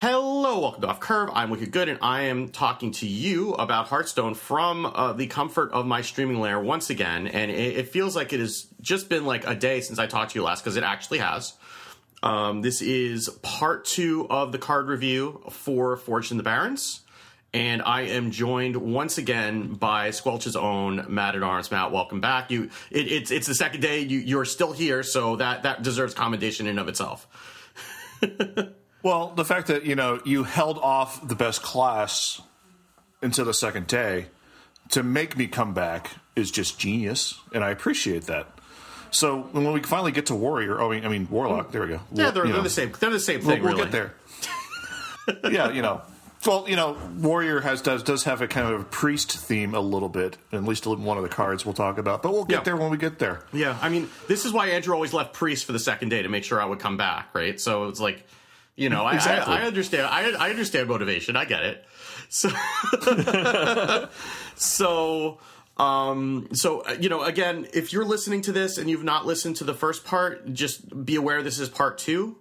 Hello, welcome to Off Curve. I'm Wicked Good, and I am talking to you about Hearthstone from uh, the comfort of my streaming lair once again. And it, it, feels like it has just been like a day since I talked to you last, because it actually has. Um, this is part two of the card review for Forged in the Barrens, And I am joined once again by Squelch's own Matt at Arms. Matt, welcome back. You, it, it's it's the second day. You, you're still here, so that that deserves commendation in of itself. Well, the fact that you know you held off the best class until the second day to make me come back is just genius, and I appreciate that. So when we finally get to warrior, oh, I mean warlock, there we go. Yeah, they're, they're the same. They're the same thing. We'll, we'll really. get there. yeah, you know. Well, you know, warrior has does does have a kind of a priest theme a little bit, at least in one of the cards we'll talk about. But we'll get yeah. there when we get there. Yeah, I mean, this is why Andrew always left priest for the second day to make sure I would come back, right? So it's like you know, exactly. I, I, I, understand. I, I understand motivation. I get it. So, so, um, so uh, you know, again, if you're listening to this and you've not listened to the first part, just be aware this is part two.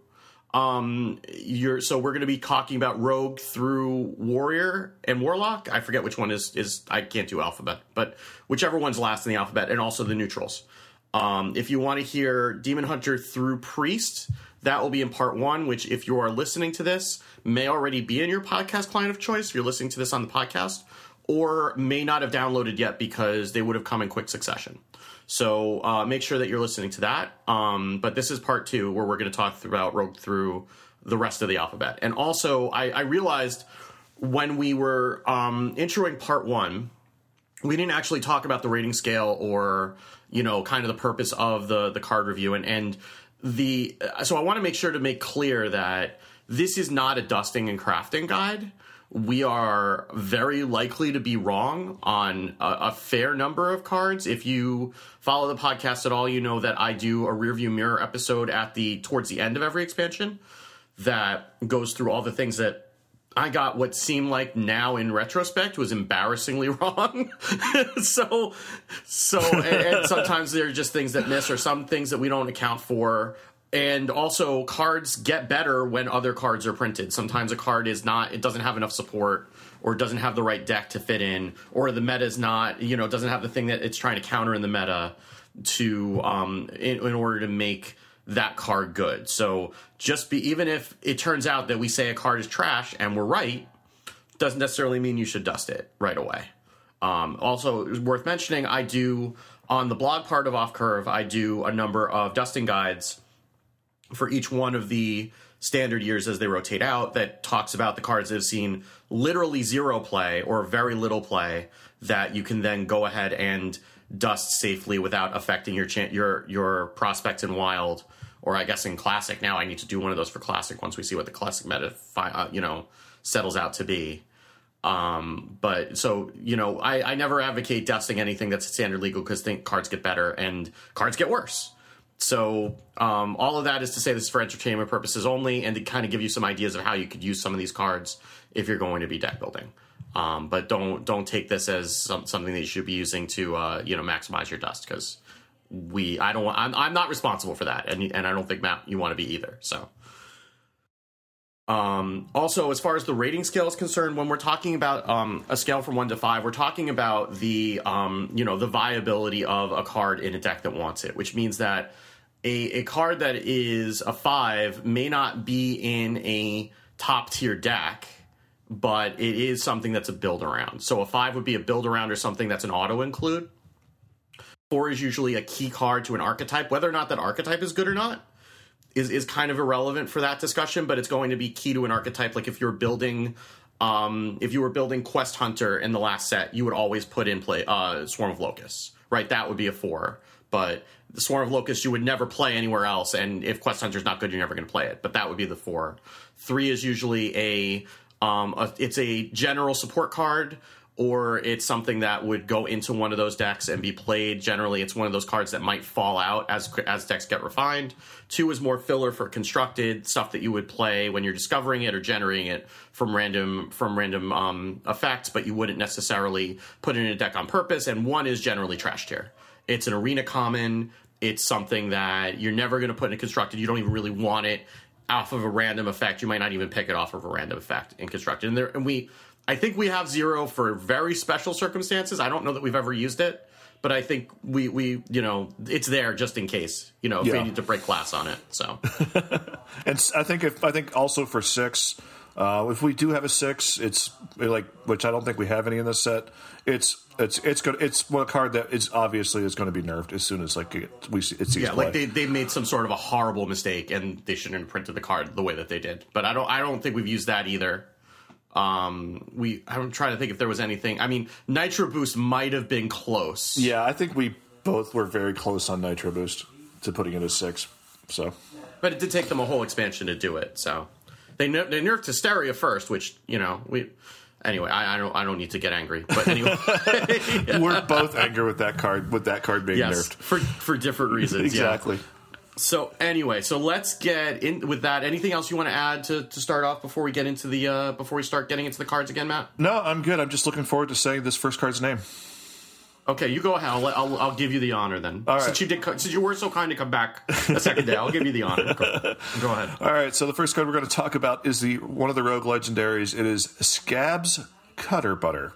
Um, you're so we're going to be talking about rogue through warrior and warlock. I forget which one is is I can't do alphabet, but whichever one's last in the alphabet, and also the neutrals. Um, if you want to hear demon hunter through priest that will be in part one, which, if you are listening to this, may already be in your podcast client of choice if you're listening to this on the podcast, or may not have downloaded yet because they would have come in quick succession. So uh, make sure that you're listening to that. Um, but this is part two where we're going to talk about Rogue through the rest of the alphabet. And also, I, I realized when we were um, introing part one, we didn't actually talk about the rating scale or you know kind of the purpose of the the card review and and the so I want to make sure to make clear that this is not a dusting and crafting guide. We are very likely to be wrong on a, a, fair number of cards. If you follow the podcast at all, you know that I do a rearview mirror episode at the towards the end of every expansion that goes through all the things that I got what seemed like now in retrospect was embarrassingly wrong. so, so, and, and sometimes there are just things that miss or some things that we don't account for. And also, cards get better when other cards are printed. Sometimes a card is not, it doesn't have enough support or doesn't have the right deck to fit in, or the meta is not, you know, doesn't have the thing that it's trying to counter in the meta to, um, in, in order to make that card good. So just be even if it turns out that we say a card is trash and we're right, doesn't necessarily mean you should dust it right away. Um, also, worth mentioning, I do on the blog part of Off Curve, I do a number of dusting guides for each one of the standard years as they rotate out that talks about the cards that have seen literally zero play or very little play that you can then go ahead and dust safely without affecting your your your prospects in wild or I guess in classic now I need to do one of those for classic once we see what the classic meta uh, you know settles out to be. Um, but so you know, I, I never advocate dusting anything that's standard legal because think cards get better and cards get worse. So um, all of that is to say this is for entertainment purposes only, and to kind of give you some ideas of how you could use some of these cards if you're going to be deck building. Um, but don't don't take this as some, something that you should be using to uh, you know maximize your dust because we I don't want I'm, I'm not responsible for that. And and I don't think Matt you want to be either. So um, also as far as the rating scale is concerned when we're talking about um, a scale from 1 to 5 we're talking about the um, you know the viability of a card in a deck that wants it which means that a, a card that is a 5 may not be in a top tier deck but it is something that's a build around so a 5 would be a build around or something that's an auto include Four is usually a key card to an archetype. Whether or not that archetype is good or not is is kind of irrelevant for that discussion, but it's going to be key to an archetype. Like if you're building, um, if you were building Quest Hunter in the last set, you would always put in play uh, Swarm of Locusts, right? That would be a four. But the Swarm of Locusts you would never play anywhere else, and if Quest Hunter's not good, you're never going to play it. But that would be the four. Three is usually a um, a, it's a general support card or it's something that would go into one of those decks and be played. Generally, it's one of those cards that might fall out as as decks get refined. Two is more filler for constructed stuff that you would play when you're discovering it or generating it from random from random um, effects, but you wouldn't necessarily put it in a deck on purpose. And one is generally trash tier. It's an arena common. It's something that you're never going to put in a constructed. You don't even really want it off of a random effect, you might not even pick it off of a random effect in constructed. And there, and we, I think we have zero for very special circumstances. I don't know that we've ever used it, but I think we, we, you know, it's there just in case, you know, if Yeah. we need to break glass on it. So And I think if I think also for six, uh, if we do have a six, it's like which I don't think we have any in this set. It's it's it's good. It's one card that is obviously is going to be nerfed as soon as like it, we see, it sees yeah, play. like they, they made some sort of a horrible mistake and they shouldn't have printed the card the way that they did. But I don't, I don't think we've used that either. Um, we, I'm trying to think if there was anything. I mean, Nitro Boost might have been close. yeah, I think we both were very close on Nitro Boost to putting it as six. So but it did take them a whole expansion to do it. So they ner- they nerfed Hysteria first, which you know we. Anyway, I, I don't I don't need to get angry, but anyway, we're both angry with that card with that card being yes, nerfed. for for different reasons. yeah. So anyway, so let's get in with that. Anything else you want to add to, to start off before we get into the uh, before we start getting into the cards again, Matt? No, I'm good. I'm just looking forward to saying this first card's name. Okay, you go ahead. I'll, I'll, I'll give you the honor then. All right. Since you did, since you were so kind to come back a second day, I'll give you the honor. Go, go ahead. All right, so the first card we're going to talk about is the one of the rogue legendaries. It is Scabs Cutter Butter,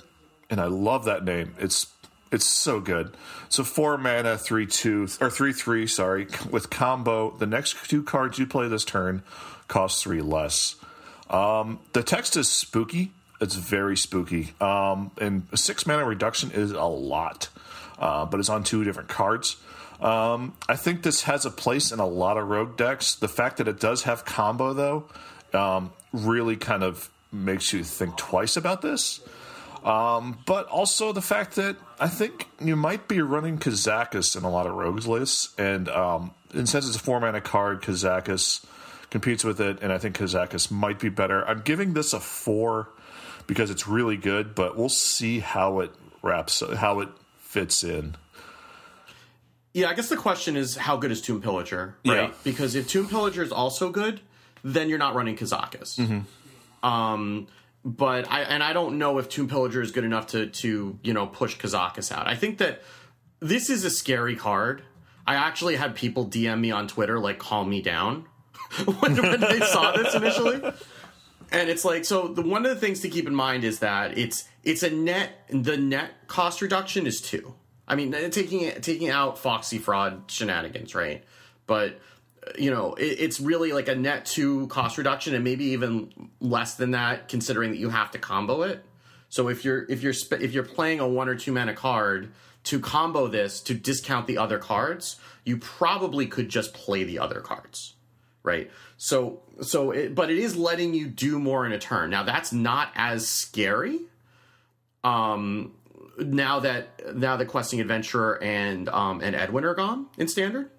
and I love that name. It's it's so good. So four mana, three two or three three. Sorry, with combo. The next two cards you play this turn cost three less. Um, the text is spooky. It's very spooky. Um, and six mana reduction is a lot, uh, but it's on two different cards. Um, I think this has a place in a lot of rogue decks. The fact that it does have combo, though, um, really kind of makes you think twice about this. Um, but also the fact that I think you might be running Kazakus in a lot of rogues lists, and um, and since it's a four mana card, Kazakus competes with it, and I think Kazakus might be better. I'm giving this a four because it's really good, but we'll see how it wraps, how it fits in. Yeah, I guess the question is how good is Tomb Pillager, right? Yeah. Because if Tomb Pillager is also good, then you're not running Kazakus. Mm-hmm. Um, but I and I don't know if Tomb Pillager is good enough to to you know push Kazakus out. I think that this is a scary card. I actually had people DM me on Twitter like calm me down when, when they saw this initially. And it's like so. The one of the things to keep in mind is that it's it's a net. The net cost reduction is two. I mean, taking taking out Foxy fraud shenanigans, right? But you know, it, it's really like a net two cost reduction, and maybe even less than that, considering that you have to combo it. So if you're if you're sp- if you're playing a one or two mana card to combo this to discount the other cards, you probably could just play the other cards right? So so it, but it is letting you do more in a turn. Now that's not as scary um now that now that questing adventurer and um and edwin are gone in standard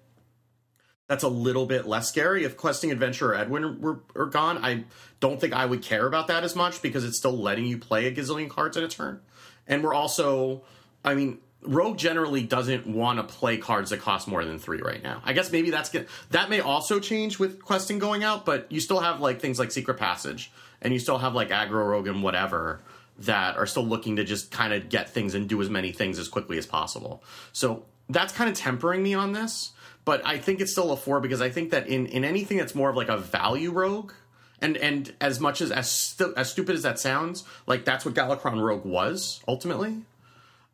that's a little bit less scary if questing adventurer or edwin were, are gone i don't think i would care about that as much because it's still letting you play a gazillion cards in a turn and we're also i mean Rogue generally doesn't want to play cards that cost more than three right now. I guess maybe that's. That may also change with questing going out, but you still have like things like Secret Passage, and you still have like Aggro Rogue and whatever that are still looking to just kind of get things and do as many things as quickly as possible. So that's kind of tempering me on this, but I think it's still a four because I think that in in anything that's more of like a value rogue, and and as much as as, stu- as stupid as that sounds, like that's what Galakrond Rogue was ultimately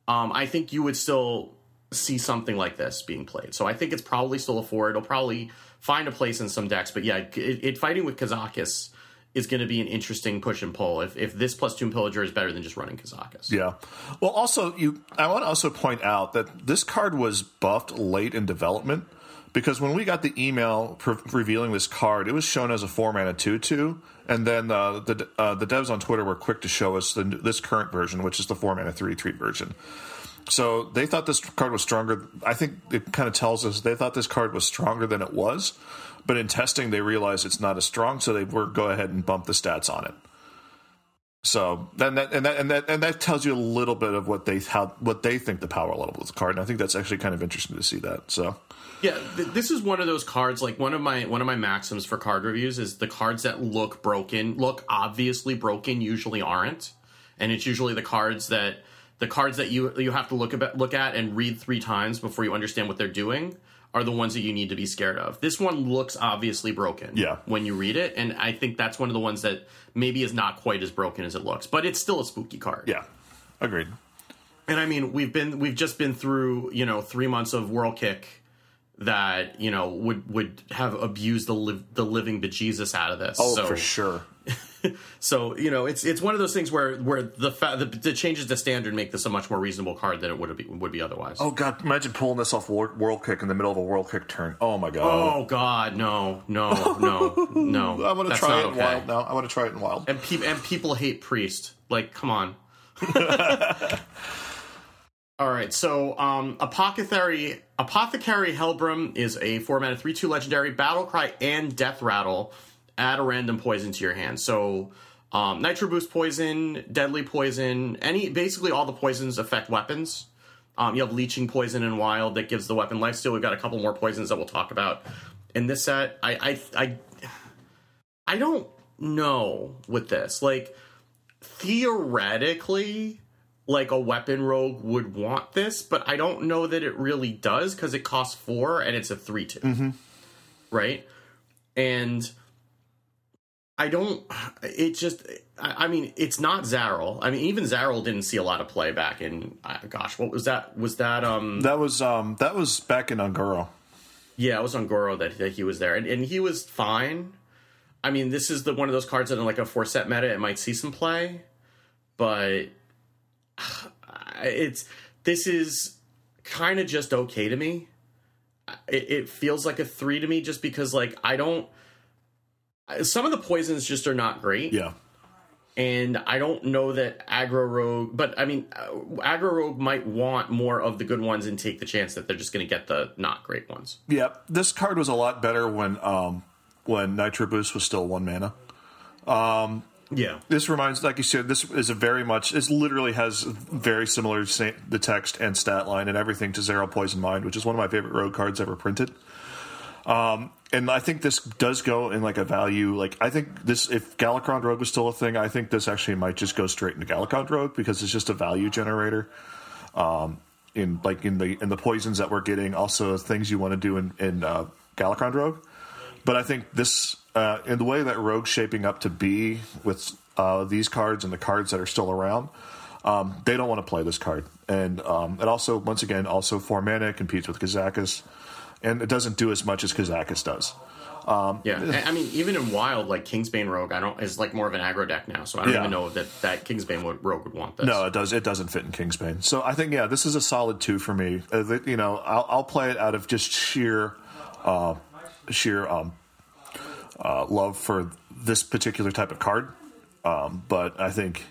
um, I think you would still see something like this being played. So I think it's probably still a four. It'll probably find a place in some decks, but yeah, it, it fighting with Kazakus is going to be an interesting push and pull. If if this plus Tomb Pillager is better than just running Kazakus. Yeah. Well, also you, I want to also point out that this card was buffed late in development because when we got the email pre- revealing this card, it was shown as a four mana two two, and then uh, the uh, the devs on Twitter were quick to show us the, this current version, which is the four mana three three version. So they thought this card was stronger. I think it kind of tells us they thought this card was stronger than it was, but in testing they realized it's not as strong, so they were go ahead and bump the stats on it. So then that and that and that and that tells you a little bit of what they how what they think the power level of the card, and I think that's actually kind of interesting to see that. So Yeah, th- this is one of those cards. Like one of my one of my maxims for card reviews is the cards that look broken, look obviously broken, usually aren't, and it's usually the cards that the cards that you you have to look about look at and read three times before you understand what they're doing are the ones that you need to be scared of. This one looks obviously broken. Yeah. When you read it, and I think that's one of the ones that maybe is not quite as broken as it looks, but it's still a spooky card. Yeah, agreed. And I mean, we've been we've just been through you know three months of Whirlkick that you know would would have abused the li- the living bejesus out of this. Oh, so, for sure. So you know, it's it's one of those things where where the, fa- the the changes to standard make this a much more reasonable card than it would be would be otherwise. Oh god, imagine pulling this off wor- whirlkick in the middle of a whirlkick turn. Oh my god. Oh God, no, no, no, no! I want to try it in okay. wild now. I want to try it in wild. And, pe- and people hate priest. Like, come on. All right, so um, apothecary apothecary Helbrim is a four mana three two legendary battle cry and death rattle. Add a random poison to your hand. So um, nitro boost poison, deadly poison, any basically all the poisons affect weapons. Um, you have leeching poison and wild that gives the weapon lifesteal. We've got a couple more poisons that we'll talk about in this set. I I I, I don't know with this. Like theoretically, like a weapon rogue would want this, but I don't know that it really does because it costs four and it's a 3 2. Right? And I don't. It just. I I mean, it's not Xaril. I mean, even Xaril didn't see a lot of play back in. uh, Gosh, what was that? Was that um? That was um that was back in Un'Goro. Yeah, it was on Goro that, that he was there, and, and he was fine. I mean, this is the one of those cards that in like a four set meta it might see some play, but it's this is kind of just okay to me. It, it feels like a three to me just because like I don't. Some of the poisons just are not great Yeah. and I don't know that aggro rogue, but I mean, uh, aggro rogue might want more of the good ones and take the chance that they're just going to get the not great ones. Yeah. This card was a lot better when um when Nitro Boost was still one mana. Yeah, This reminds, like you said, this is a very much. It literally has very similar the text and stat line and everything to Xaril Poisoned Mind, which is one of my favorite rogue cards ever printed. Um, and I think this does go in like a value. Like I think this, if Galakrond Rogue was still a thing, I think this actually might just go straight into Galakrond Rogue because it's just a value generator. Um, in like in the in the poisons that we're getting, also things you want to do in in uh, Rogue. But I think this, uh, in the way that Rogue's shaping up to be with uh, these cards and the cards that are still around, um, they don't want to play this card. And um, it also, once again, also four mana competes with Kazakus, and it doesn't do as much as Kazakus does. yeah. I mean, even in wild, like Kingsbane rogue, I don't is like more of an aggro deck now, so I don't Yeah. even know that that Kingsbane would, rogue would want this. No, it does. It doesn't fit in Kingsbane. So I think yeah, this is a solid two for me. Uh, you know, I'll, I'll play it out of just sheer, uh, sheer um, uh, love for this particular type of card. Um, but I think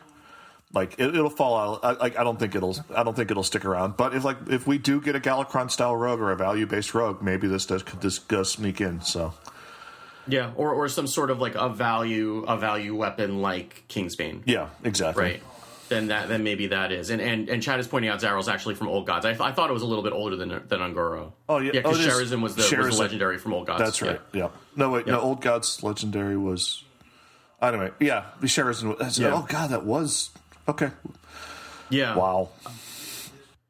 like it, it'll fall out. I, like I don't think it'll. I don't think it'll stick around. But if like if we do get a Galakrond style rogue or a value based rogue, maybe this does could this does sneak in. So Yeah, or or some sort of like a value a value weapon like Kingsbane. yeah, exactly. Right. Then that then maybe that is and and and Chad is pointing out Xaril's actually from Old Gods. I, th- I thought it was a little bit older than than Un'Goro. Oh, yeah. yeah. Because Oh, it is. Was the, was the legendary from Old Gods. That's right. Yeah. No wait. No, Old Gods Legendary was. Anyway, yeah, the Sherazin. Was, Yeah. Oh God, that was okay. Yeah. Wow.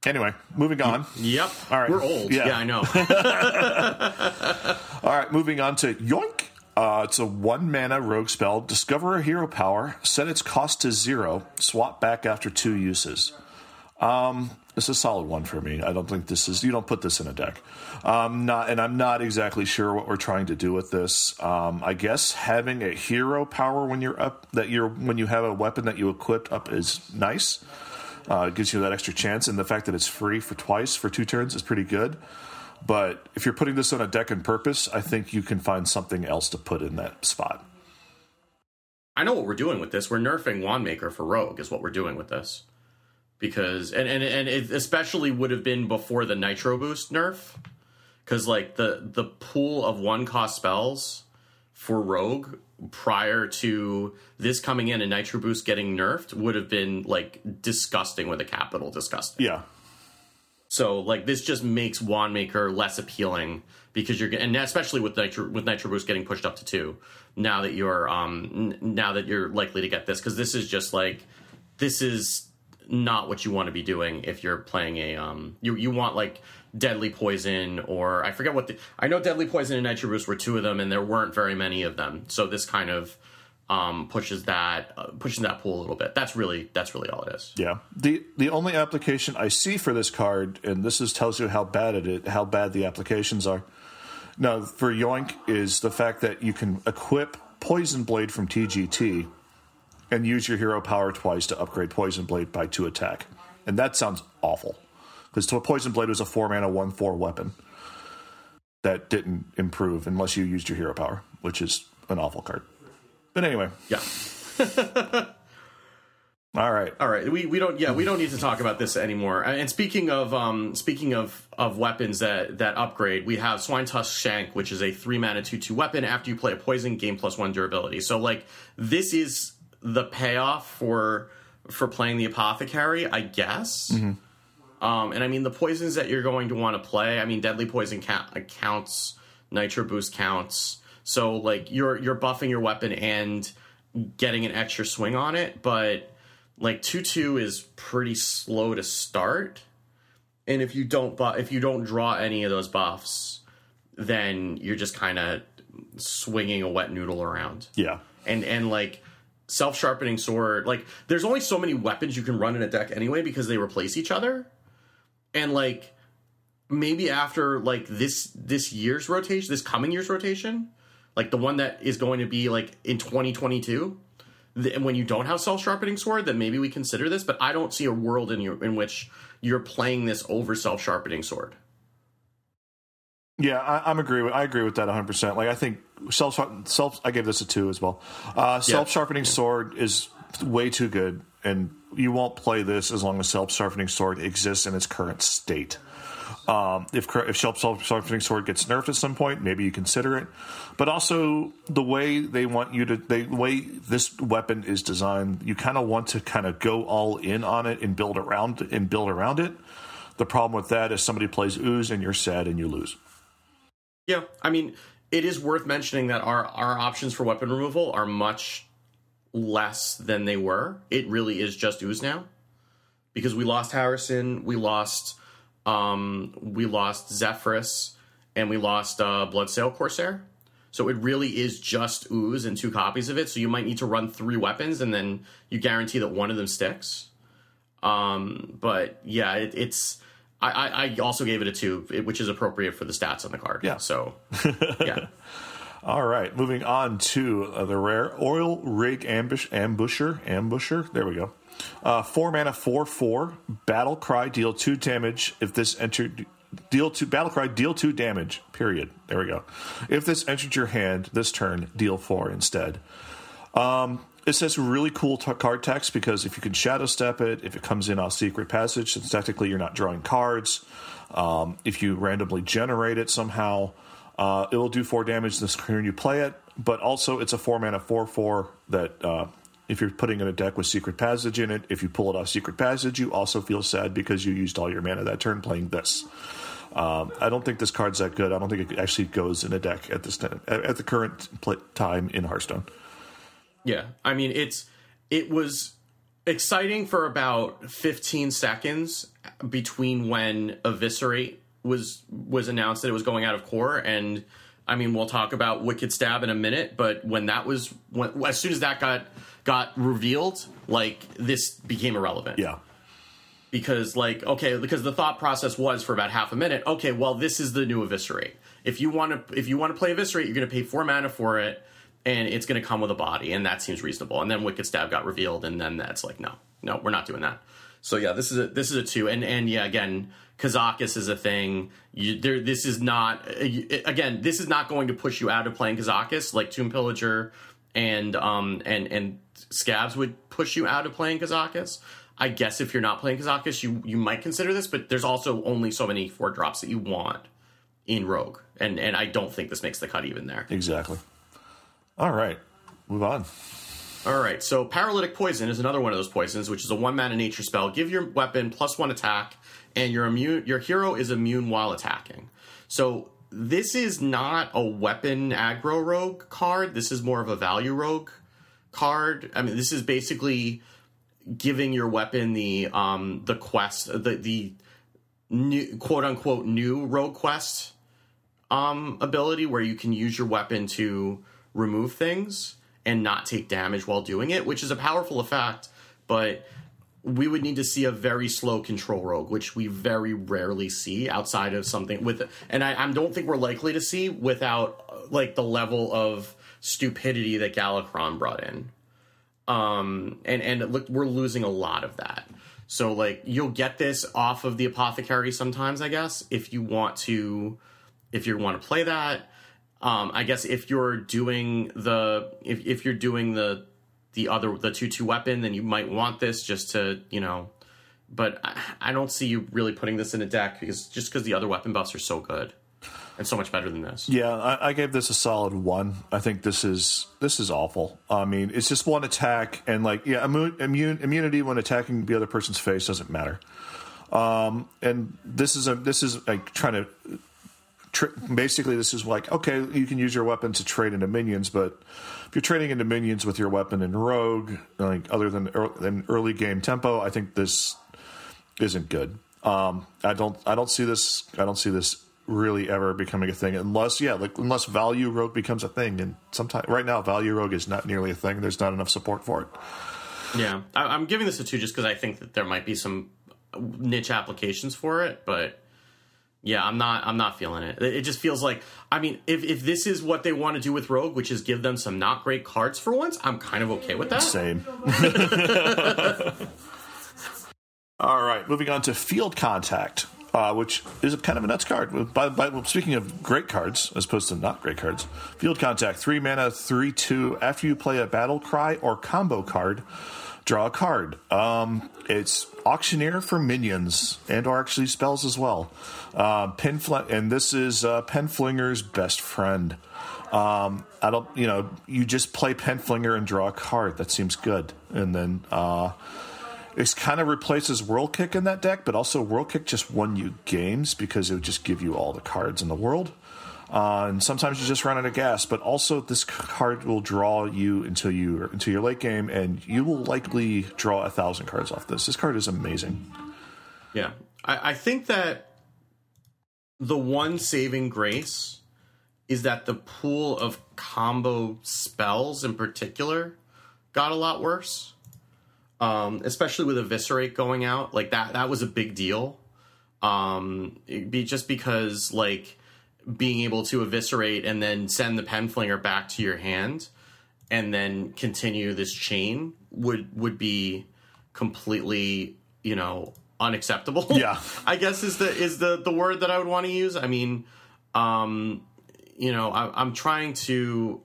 Anyway, moving on. Yep. All right. We're old. Yeah. Yeah, I know. All right, moving on to Yoink. Uh, it's a one mana rogue spell. Discover a hero power. Set its cost to zero. Swap back after two uses. Um, this is a solid one for me. I don't think this is. You don't put this in a deck. Um, not, and I'm not exactly sure what we're trying to do with this. Um, I guess having a hero power when you're up, that you're when you have a weapon that you equipped up is nice. Uh, it gives you that extra chance, and the fact that it's free for twice for two turns is pretty good. But if you're putting this on a deck on purpose, I think you can find something else to put in that spot. I know what we're doing with this. We're nerfing Wandmaker for Rogue is what we're doing with this. Because and and and it especially would have been before the Nitro Boost nerf. Because like the the pool of one cost spells for Rogue prior to this coming in and Nitro Boost getting nerfed would have been like disgusting with a capital disgusting. Yeah, So like this just makes Wandmaker less appealing because you're and especially with Nitro with Nitro Boost getting pushed up to two now that you're um n- now that you're likely to get this because this is just like this is not what you want to be doing if you're playing a um you you want like deadly poison or I forget what the I know deadly poison and nitro boost were two of them and there weren't very many of them so this kind of um pushes that uh, that pool a little bit that's really that's really all it is Yeah. The the only application I see for this card, and this is tells you how bad it how bad the applications are. Now, for Yoink is the fact that you can equip Poison Blade from TGT and use your hero power twice to upgrade Poison Blade by two attack. And that sounds awful. Because Poison Blade was a four mana one four weapon that didn't improve unless you used your hero power, which is an awful card. But anyway, yeah all right. All right, we, we don't yeah we don't need to talk about this anymore. And speaking of um speaking of of weapons that that upgrade, we have Swine Tusk Shank, which is a three mana two two weapon. After you play a poison, game plus one durability. So like this is the payoff for for playing the apothecary, I guess. Um, and I mean the poisons that you're going to want to play. I mean deadly poison count, counts, nitro boost counts. So like you're you're buffing your weapon and getting an extra swing on it, but like two two is pretty slow to start, and if you don't bu- if you don't draw any of those buffs, then you're just kind of swinging a wet noodle around. Yeah. And and like self sharpening sword, like there's only so many weapons you can run in a deck anyway because they replace each other, and like maybe after like this this year's rotation, this coming year's rotation, like the one that is going to be like in 2022 th- when you don't have self sharpening sword, then maybe we consider this. But I don't see a world in your in which you're playing this over self sharpening sword. Yeah, I, I'm agree with I agree with that 100. percent Like I think self self I gave this a two as well. Uh, self sharpening sword is way too good, and you won't play this as long as self sharpening sword exists in its current state. Um, if if self sharpening sword gets nerfed at some point, maybe you consider it. But also the way they want you to, the way this weapon is designed, you kind of want to kind of go all in on it and build around and build around it. The problem with that is somebody plays ooze and you're sad and you lose. Yeah, I mean, it is worth mentioning that our our options for weapon removal are much less than they were. It really is just ooze now because we lost Harrison, we lost um, we lost Zephyrus, and we lost uh, Bloodsail Corsair. So it really is just ooze and two copies of it. So you might need to run three weapons, and then you guarantee that one of them sticks. Um, but yeah, it, it's. I, I, also gave it a two, which is appropriate for the stats on the card. Yeah. So yeah. All right, moving on to uh, the rare Oil Rig Ambush Ambusher. Ambusher, there we go. Uh, four mana, four four. Battle Cry, deal two damage. If this entered, deal two Battle Cry, deal two damage. Period. There we go. If this entered your hand this turn, deal four instead. Um, it says really cool t- card text because if you can shadow step it, if it comes in off secret passage, since technically you're not drawing cards. Um, if you randomly generate it somehow, uh, it will do four damage this turn you play it. But also, it's a four mana four four that uh, if you're putting in a deck with secret passage in it, if you pull it off secret passage, you also feel sad because you used all your mana that turn playing this. Um, I don't think this card's that good. I don't think it actually goes in a deck at this time, at the current time in Hearthstone. Yeah, I mean it's it was exciting for about 15 seconds between when Eviscerate was was announced that it was going out of core and I mean we'll talk about Wicked Stab in a minute, but when that was when as soon as that got got revealed, like this became irrelevant. Yeah. because like okay because the thought process was for about half a minute okay well this is the new eviscerate. If you want to if you want to play eviscerate you're going to pay four mana for it and it's going to come with a body and that seems reasonable and then wicked stab got revealed and then that's like no no we're not doing that so yeah this is a this is a two and and yeah again Kazakus is a thing. You, there, this is not uh, again. This is not going to push you out of playing Kazakus like Tomb Pillager and um and and Scabbs would push you out of playing Kazakus. I guess if you're not playing Kazakus, you you might consider this, but there's also only so many four drops that you want in Rogue, and and I don't think this makes the cut even there. Exactly. All right. Move on. All right, so Paralytic Poison is another one of those poisons, which is a one mana nature spell. Give your weapon plus one attack, and your immune your hero is immune while attacking. So this is not a weapon aggro rogue card. This is more of a value rogue card. I mean, this is basically giving your weapon the um the quest the the new quote unquote new rogue quest um ability where you can use your weapon to remove things and not take damage while doing it, which is a powerful effect, but we would need to see a very slow control rogue, which we very rarely see outside of something with, and I, I don't think we're likely to see without like the level of stupidity that Galakrond brought in. Um, and and look, we're losing a lot of that. So like you'll get this off of the apothecary sometimes, I guess, if you want to, if you want to play that. Um, I guess if you're doing the if if you're doing the the other the two two weapon, then you might want this just to you know. But I, I don't see you really putting this in a deck because just because the other weapon buffs are so good and so much better than this. Yeah, I, I, gave this a solid one. I think this is this is awful. I mean, it's just one attack, and like yeah, immune, immune immunity when attacking the other person's face doesn't matter. Um, and this is a this is like trying to basically this is like okay you can use your weapon to trade into minions but if you're trading into minions with your weapon in rogue like other than than early game tempo i think this isn't good. Um, i don't i don't see this i don't see this really ever becoming a thing unless yeah like unless value rogue becomes a thing and sometimes right now value rogue is not nearly a thing. There's not enough support for it. Yeah. I, i'm giving this a two just because i think that there might be some niche applications for it but yeah, I'm not. I'm not feeling it. It just feels like. I mean, if if this is what they want to do with Rogue, which is give them some not great cards for once, I'm kind of okay with that. Same. All right, moving on to Field Contact, uh, which is kind of a nuts card. By, by, speaking of great cards, as opposed to not great cards, Field Contact, three mana, three two. After you play a battle cry or combo card, draw a card. Um, it's auctioneer for minions and or actually spells as well. Uh, Penfl- and this is uh, Penflinger's best friend. Um, I don't, you know, you just play Penflinger and draw a card. That seems good. And then uh, it kind of replaces Whirlkick in that deck, but also Whirlkick just won you games because it would just give you all the cards in the world. Uh, and sometimes you just run out of gas. But also, this card will draw you until you into your late game, and you will likely draw a thousand cards off this. This card is amazing. Yeah, I, I think that the one saving grace is that the pool of combo spells, in particular, got a lot worse. Um, especially with eviscerate going out, like that. That was a big deal. Um, be just because like being able to eviscerate and then send the penflinger back to your hand and then continue this chain would would be completely you know unacceptable. Yeah. I guess is the is the the word that i would want to use. I mean um you know I, i'm trying to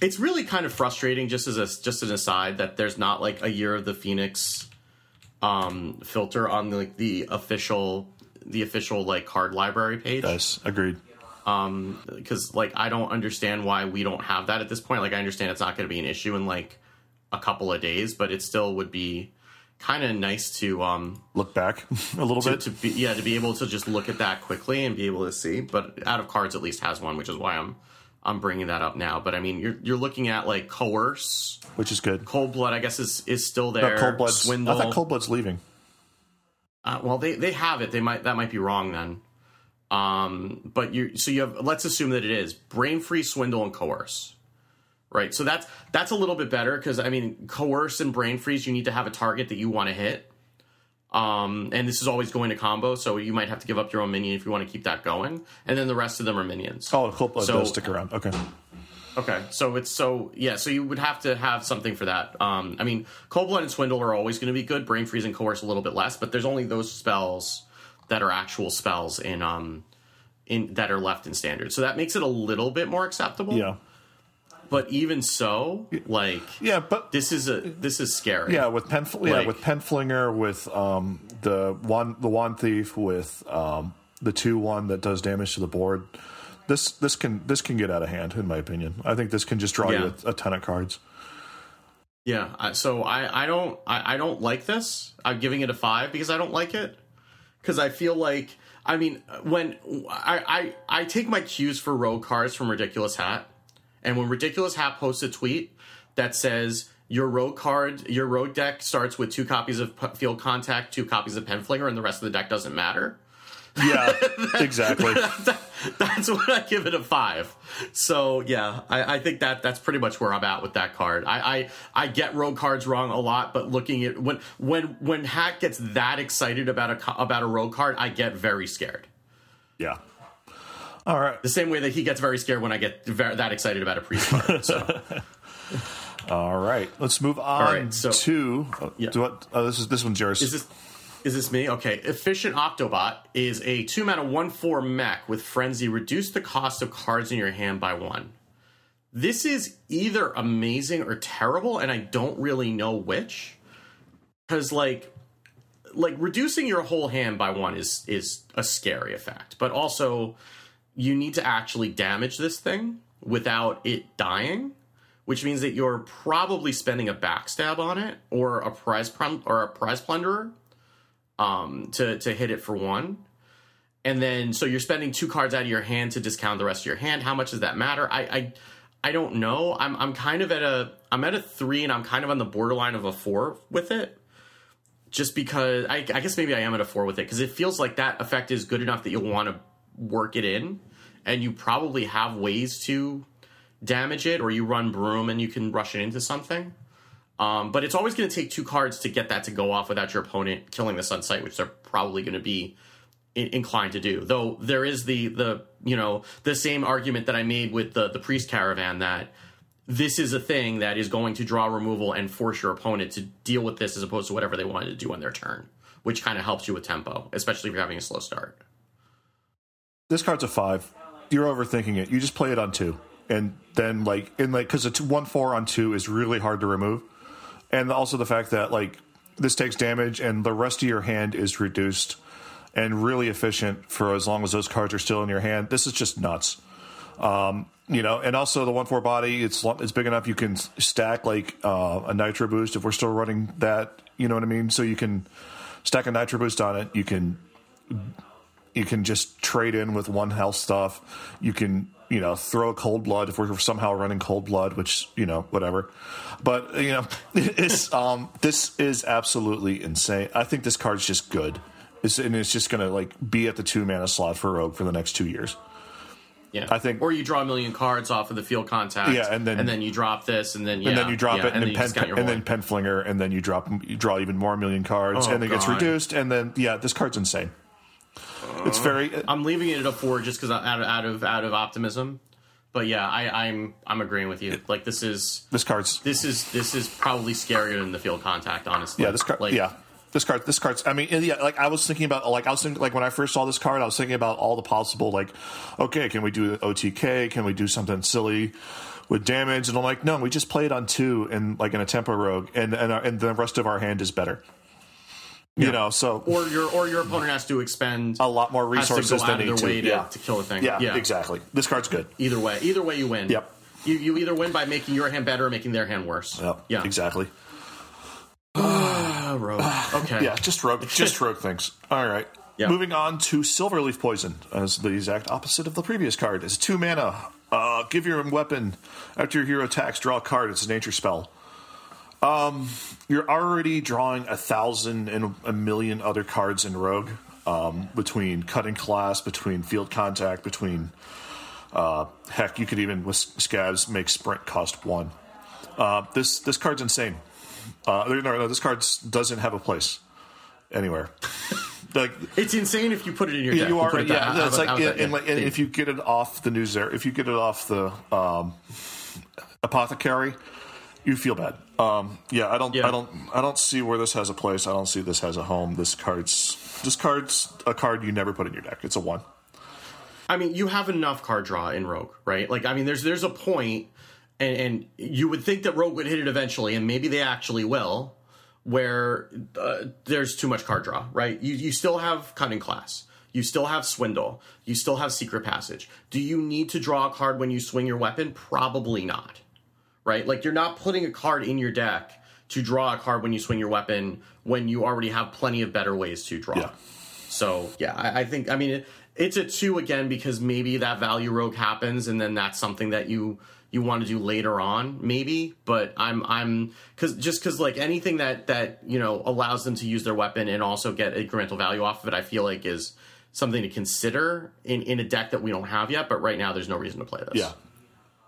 it's really kind of frustrating just as a just an aside that there's not like a year of the phoenix um filter on the, like the official the official like card library page. Yes, agreed. Um, because like I don't understand why we don't have that at this point. Like I understand it's not going to be an issue in like a couple of days, but it still would be kind of nice to um look back a little to, bit to be yeah to be able to just look at that quickly and be able to see. But out of cards, at least has one, which is why I'm I'm bringing that up now. But I mean, you're you're looking at like coerce, which is good. Cold blood, I guess, is is still there. No, cold blood. I thought cold blood's leaving. Uh, well, they they have it. They might that might be wrong then. Um, but you so you have let's assume that it is brain free, swindle, and coerce. Right. So that's that's a little bit better because I mean coerce and brain freeze you need to have a target that you want to hit. Um, and this is always going to combo, so you might have to give up your own minion if you want to keep that going. And then the rest of them are minions. Oh, cool. So, stick around. Okay. Okay, so it's so yeah, so you would have to have something for that. Um, I mean, Cold Blood and Swindle are always going to be good. Brain Freeze and Coerce a little bit less, but there's only those spells that are actual spells in um in that are left in standard. So that makes it a little bit more acceptable. Yeah. But even so, like yeah, but this is a this is scary. Yeah, with pen yeah like, with Penflinger, with um the one the one thief, with um the two one that does damage to the board this this can this can get out of hand, in my opinion. I think this can just draw yeah. you a, a, ton of cards. Yeah, so I I don't I, I don't like this. I'm giving it a five because I don't like it because I feel like I mean when I, I I take my cues for rogue cards from Ridiculous Hat, and when Ridiculous Hat posts a tweet that says your rogue card, your rogue deck starts with two copies of P- Field Contact, two copies of Penflinger, and the rest of the deck doesn't matter. Yeah, exactly. that's what I give it a five. So yeah, I, I, think that that's pretty much where I'm at with that card. I, I I get rogue cards wrong a lot, but looking at when when when Hack gets that excited about a about a rogue card, I get very scared. Yeah. All right. The same way that he gets very scared when I get very, that excited about a priest card. So. All right, let's move on so, to yeah. to what, uh, this is this one's yours. Is this is this me? Okay. Efficient Octobot is a two mana one four mech with frenzy. Reduce the cost of cards in your hand by one. This is either amazing or terrible, and I don't really know which. Because like like reducing your whole hand by one is is a scary effect, but also you need to actually damage this thing without it dying, which means that you're probably spending a backstab on it or a prize or a prize plunderer um, to to hit it for one. And then so you're spending two cards out of your hand to discount the rest of your hand. How much does that matter? I I, I don't know. I'm I'm kind of at a I'm at a three and I'm kind of on the borderline of a four with it. Just because I, I guess maybe I am at a four with it because it feels like that effect is good enough that you'll want to work it in, and you probably have ways to damage it, or you run broom and you can rush it into something. Um, but it's always going to take two cards to get that to go off without your opponent killing this on sight, which they're probably going to be in- inclined to do. Though there is the the you know the same argument that I made with the the priest caravan that this is a thing that is going to draw removal and force your opponent to deal with this as opposed to whatever they wanted to do on their turn, which kind of helps you with tempo, especially if you're having a slow start. This card's a five. You're overthinking it. You just play it on two, and then like in like because it's one four on two is really hard to remove and also the fact that like this takes damage and the rest of your hand is reduced and really efficient for as long as those cards are still in your hand. This is just nuts. Um, you know, and also the one four body, it's it's big enough you can stack like uh, a nitro boost if we're still running that. You know what I mean? So you can stack a nitro boost on it. You can you can just trade in with one health stuff. You can you know, throw a cold blood if we're somehow running cold blood, which you know, whatever. But you know, it's um, this is absolutely insane. I think this card's just good, it's, and it's just going to like be at the two mana slot for Rogue for the next two years. Yeah, I think, or you draw a million cards off of the field contact. Yeah, and then and then you drop this, and then yeah, and then you drop yeah, it, and, and, then, pen, and then Penflinger, and then you drop you draw even more million cards, oh, and it gets reduced, and then yeah, this card's insane. It's very. Uh, I'm leaving it at a four just because out of out of out of optimism. But yeah, I, I'm I'm agreeing with you. Like this is this card's this is this is probably scarier than the field contact. Honestly, yeah. This card, like, yeah. This card, this card's. I mean, yeah. Like I was thinking about, like I was thinking, like when I first saw this card, I was thinking about all the possible, like, okay, can we do OTK? Can we do something silly? with damage, and I'm like, no, we just play it on two and like in a tempo rogue, and and, and the rest of our hand is better. You know, so or your or your opponent has to expend a lot more resources than their to. way to, yeah. to kill a thing. Yeah, yeah, exactly. This card's good. Either way, either way, you win. Yep. You you either win by making your hand better or making their hand worse. Yep. Yeah, exactly. rogue. Okay. Yeah, just rogue. Just rogue things. All right. Yep. Moving on to Silverleaf Poison, as the exact opposite of the previous card. It's two mana. Uh, give your weapon after your hero attacks. Draw a card. It's a nature spell. Um, you're already drawing a thousand and a million other cards in Rogue um, between cutting class, between field contact, between uh, heck, you could even with scabbs make sprint cost one. Uh, this this card's insane. Uh, no, no, this card doesn't have a place anywhere. like it's insane if you put it in your deck. You are, yeah. it's like, and, and if you get it off the news there, if you get it off the um, apothecary, you feel bad. Um, yeah, I don't, yeah. I don't, I don't see where this has a place. I don't see this has a home. This card's, this card's a card you never put in your deck. It's a one. I mean, you have enough card draw in Rogue, right? Like, I mean, there's there's a point, and, and you would think that Rogue would hit it eventually, and maybe they actually will, where uh, there's too much card draw, right? You you still have cunning class. You still have swindle. You still have secret passage. Do you need to draw a card when you swing your weapon? Probably not right? Like you're not putting a card in your deck to draw a card when you swing your weapon when you already have plenty of better ways to draw. Yeah. So yeah, I, I think I mean it, it's a two again because maybe that value rogue happens and then that's something that you you want to do later on, maybe. But I'm I'm because just because like anything that that you know allows them to use their weapon and also get incremental value off of it, I feel like is something to consider in in a deck that we don't have yet. But right now, there's no reason to play this. Yeah,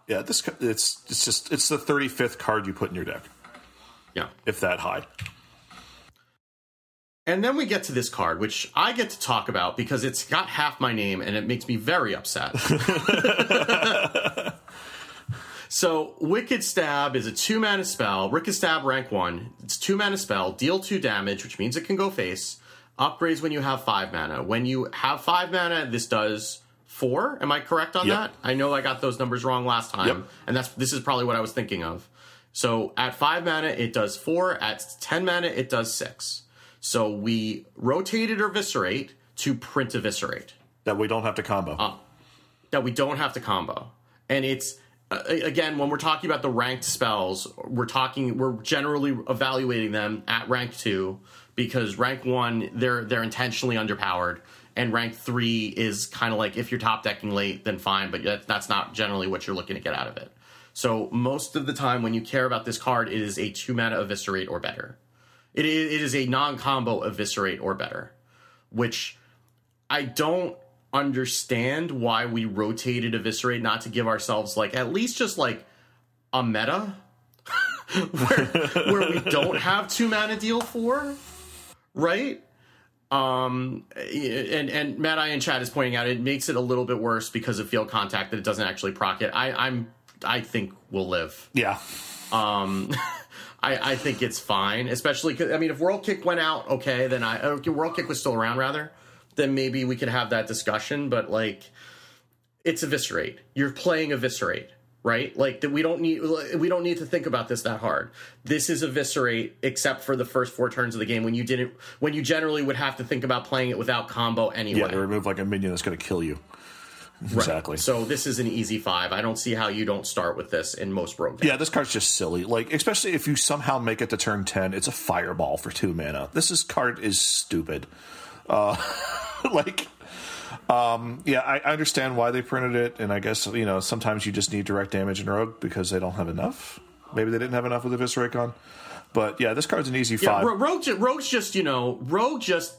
yeah. This it's it's just it's the thirty fifth card you put in your deck, yeah. if that high. And then we get to this card, which I get to talk about because it's got half my name and it makes me very upset. so, Wicked Stab is a two mana spell. Wicked Stab rank one. It's two mana spell. Deal two damage, which means it can go face. Upgrades when you have five mana. When you have five mana, this does four. Am I correct on Yep. that? I know I got those numbers wrong last time, Yep. and that's this is probably what I was thinking of. So at five mana, it does four. At ten mana, it does six. So we rotated eviscerate to print eviscerate That we don't have to combo. Uh, that we don't have to combo. And it's uh, again when we're talking about the ranked spells, we're talking we're generally evaluating them at rank 2 because rank 1 they're they're intentionally underpowered and rank 3 is kind of like if you're top decking late then fine, but that's not generally what you're looking to get out of it. So most of the time when you care about this card, it is a 2 mana eviscerate or better. It is, it is a non-combo eviscerate or better, which I don't understand why we rotated eviscerate not to give ourselves like at least just like a meta where where we don't have two mana deal for right um and and Matt I in chat is pointing out it makes it a little bit worse because of field contact that it doesn't actually proc it I I'm I think we'll live yeah, um, I, I think it's fine, especially I mean, if Whirlkick went out, okay, then I uh, Whirlkick was still around, rather, then maybe we could have that discussion. But like, it's eviscerate. You're playing eviscerate, right? Like that we don't need we don't need to think about this that hard. This is eviscerate, except for the first four turns of the game when you didn't when you generally would have to think about playing it without combo anyway. yeah. They remove like a minion that's going to kill you. Exactly. So this is an easy five. I don't see how you don't start with this in most rogue decks. Yeah, this card's just silly. Like, especially if you somehow make it to turn ten, it's a fireball for two mana. This is card is stupid. Uh, like, um, yeah, I, I understand why they printed it, and I guess you know sometimes you just need direct damage in rogue because they don't have enough. Maybe they didn't have enough with the Viscera on. But yeah, this card's an easy Yeah, five. Ro- Rogue, Rogue's just you know, Rogue just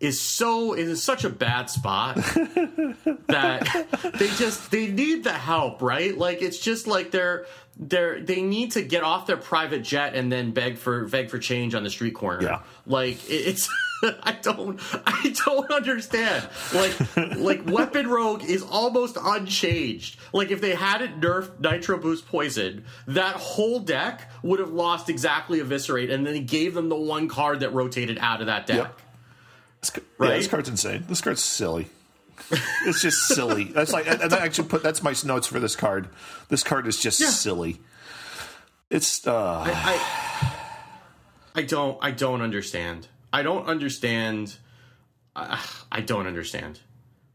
is so is in such a bad spot that they just they need the help, right? Like it's just like they're they're they need to get off their private jet and then beg for beg for change on the street corner. Yeah. like it, it's. I don't, I don't understand. Like, like Weapon Rogue is almost unchanged. Like, if they hadn't nerfed Nitro Boost Poison, that whole deck would have lost exactly Eviscerate, and then he gave them the one card that rotated out of that deck. Yep. This, Right? yeah, this card's insane. This card's silly. it's just silly. That's like, and I actually put that's my notes for this card. This card is just Yeah. silly. It's uh, I, I don't, I don't understand. I don't understand. Uh, I don't understand.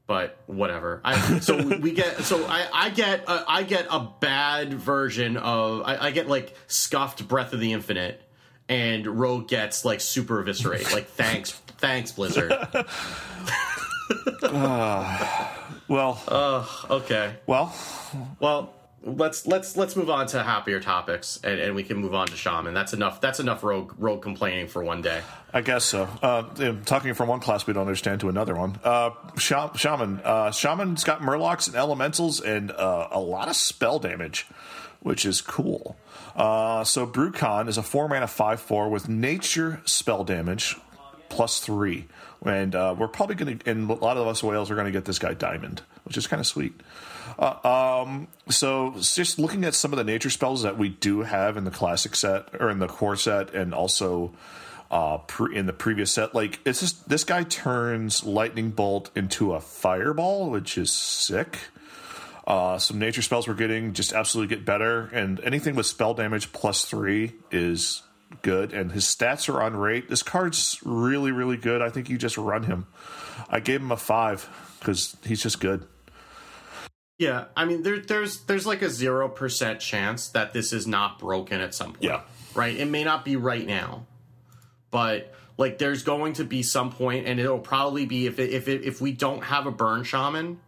But whatever. I, so we get. So I, I get. A, I get a bad version of. I, I get like scuffed Breath of the Infinite, and Rogue gets like super eviscerate. Like thanks, thanks Blizzard. well, Okay. well, Well, let's let's let's move on to happier topics, and, and we can move on to Shaman. That's enough. That's enough Rogue Rogue complaining for one day. I guess so. Uh, talking from one class we don't understand to another one. Uh, Shaman, uh, Shaman's got Murlocs and Elementals and uh, a lot of spell damage, which is cool. Uh, so Bru'kan is a four mana five four with Nature spell damage plus three, and uh, we're probably going to. And a lot of us whales are going to get this guy Diamond, which is kind of sweet. Uh, um, so just looking at some of the nature spells that we do have in the classic set or in the core set, and also uh, pre- in the previous set, like it's just this guy turns lightning bolt into a fireball, which is sick. Uh, some nature spells we're getting just absolutely get better, and anything with spell damage plus three is good. And his stats are on rate. This card's really, really good. I think you just run him. I gave him a five because he's just good. Yeah, I mean, there, there's there's like a zero percent chance that this is not broken at some point. Yeah. right. It may not be right now, but like there's going to be some point, and it'll probably be if it, if it, if we don't have a burn shaman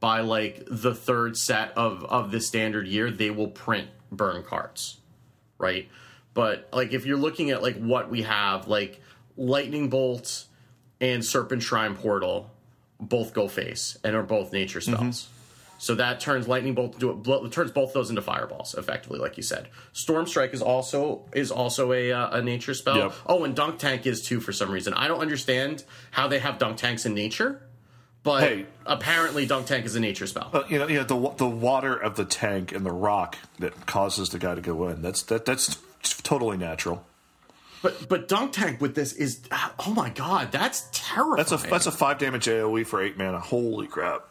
by like the third set of of the standard year, they will print burn cards, right? But like if you're looking at like what we have, like lightning bolt and Serpentshrine portal, both go face and are both nature spells. Mm-hmm. So that turns lightning bolt into blo- turns both those into fireballs effectively, like you said. Storm strike is also is also a uh, a nature spell. Yep. Oh, and dunk tank is too for some reason. I don't understand how they have dunk tanks in nature, but Hey. apparently dunk tank is a nature spell. Uh, you know, you know the the water of the tank and the rock that causes the guy to go in. That's that that's totally natural. But but dunk tank with this is oh my god, that's terrifying. That's a that's a five damage AOE for eight mana. Holy crap!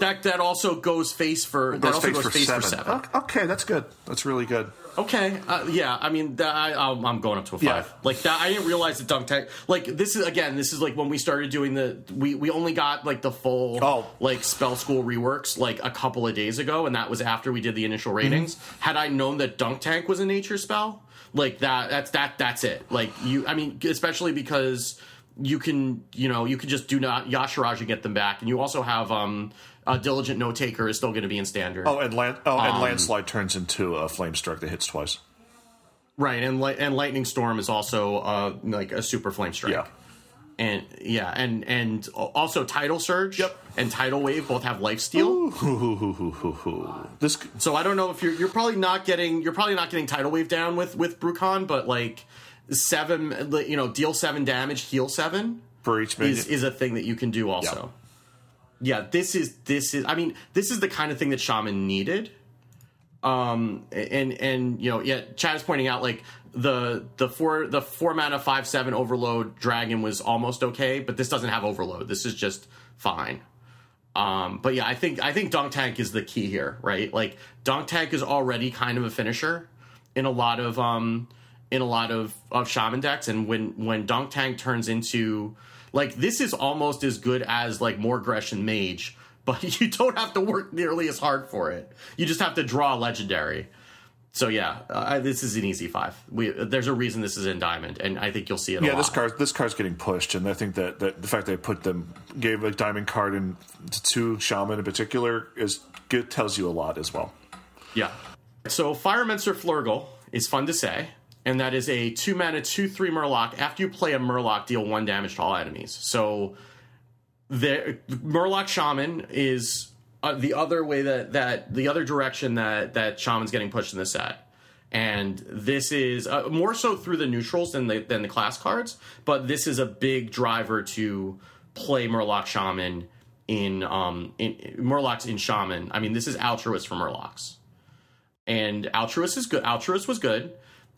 That that also goes face for that Goes also face goes for face seven. for seven. Okay, that's good. That's really good. Okay, uh, yeah. I mean, that, I, I'm I'm going up to a five. Yeah. Like that, I didn't realize that dunk tank. Like this is again, this is like when we started doing the. We we only got like the full Oh. like spell school reworks like a couple of days ago, and that was after we did the initial ratings. Had I known that dunk tank was a nature spell, like that, that's that that's it. Like you, I mean, especially because you can you know you can just do not Yashiraj and get them back, and you also have um a diligent note taker is still going to be in standard. Oh, and land, oh, and Um, landslide turns into a flame strike that hits twice. Right, and light and lightning storm is also uh, like a super flame strike. Yeah. and yeah, and and also tidal surge. Yep. and tidal wave both have life steal. This So I don't know if you're you're probably not getting you're probably not getting tidal wave down with with Bru'kan, but like seven, you know, deal seven damage, heal seven for each minion. is is a thing that you can do also. Yeah, this is this is I mean, this is the kind of thing that Shaman needed. Um and and you know, yeah, Chad is pointing out like the the four the four mana five seven overload dragon was almost okay, but this doesn't have overload. This is just fine. Um, but yeah, I think I think Dunk Tank is the key here, right? Like Dunk Tank is already kind of a finisher in a lot of um in a lot of of shaman decks, and when when Dunk Tank turns into like this is almost as good as like more aggression mage, but you don't have to work nearly as hard for it. You just have to draw a legendary. So yeah, uh, this is an easy five. We there's a reason this is in diamond, and I think you'll see it. a yeah, this card this card's getting pushed, and I think that, that the fact they put them gave a diamond card in to two shaman in particular is good, tells you a lot as well. Yeah. So Firemancer Flurgle is fun to say, and that is a two mana two three Murloc. After you play a Murloc, deal one damage to all enemies. So the Murloc Shaman is uh, the other way that that the other direction that that Shaman's getting pushed in the set. And this is uh, more so through the neutrals than the than the class cards, but this is a big driver to play Murloc Shaman in um in Murlocs in Shaman. I mean, this is Altruis for Murlocs and Altruis is good Altruis was good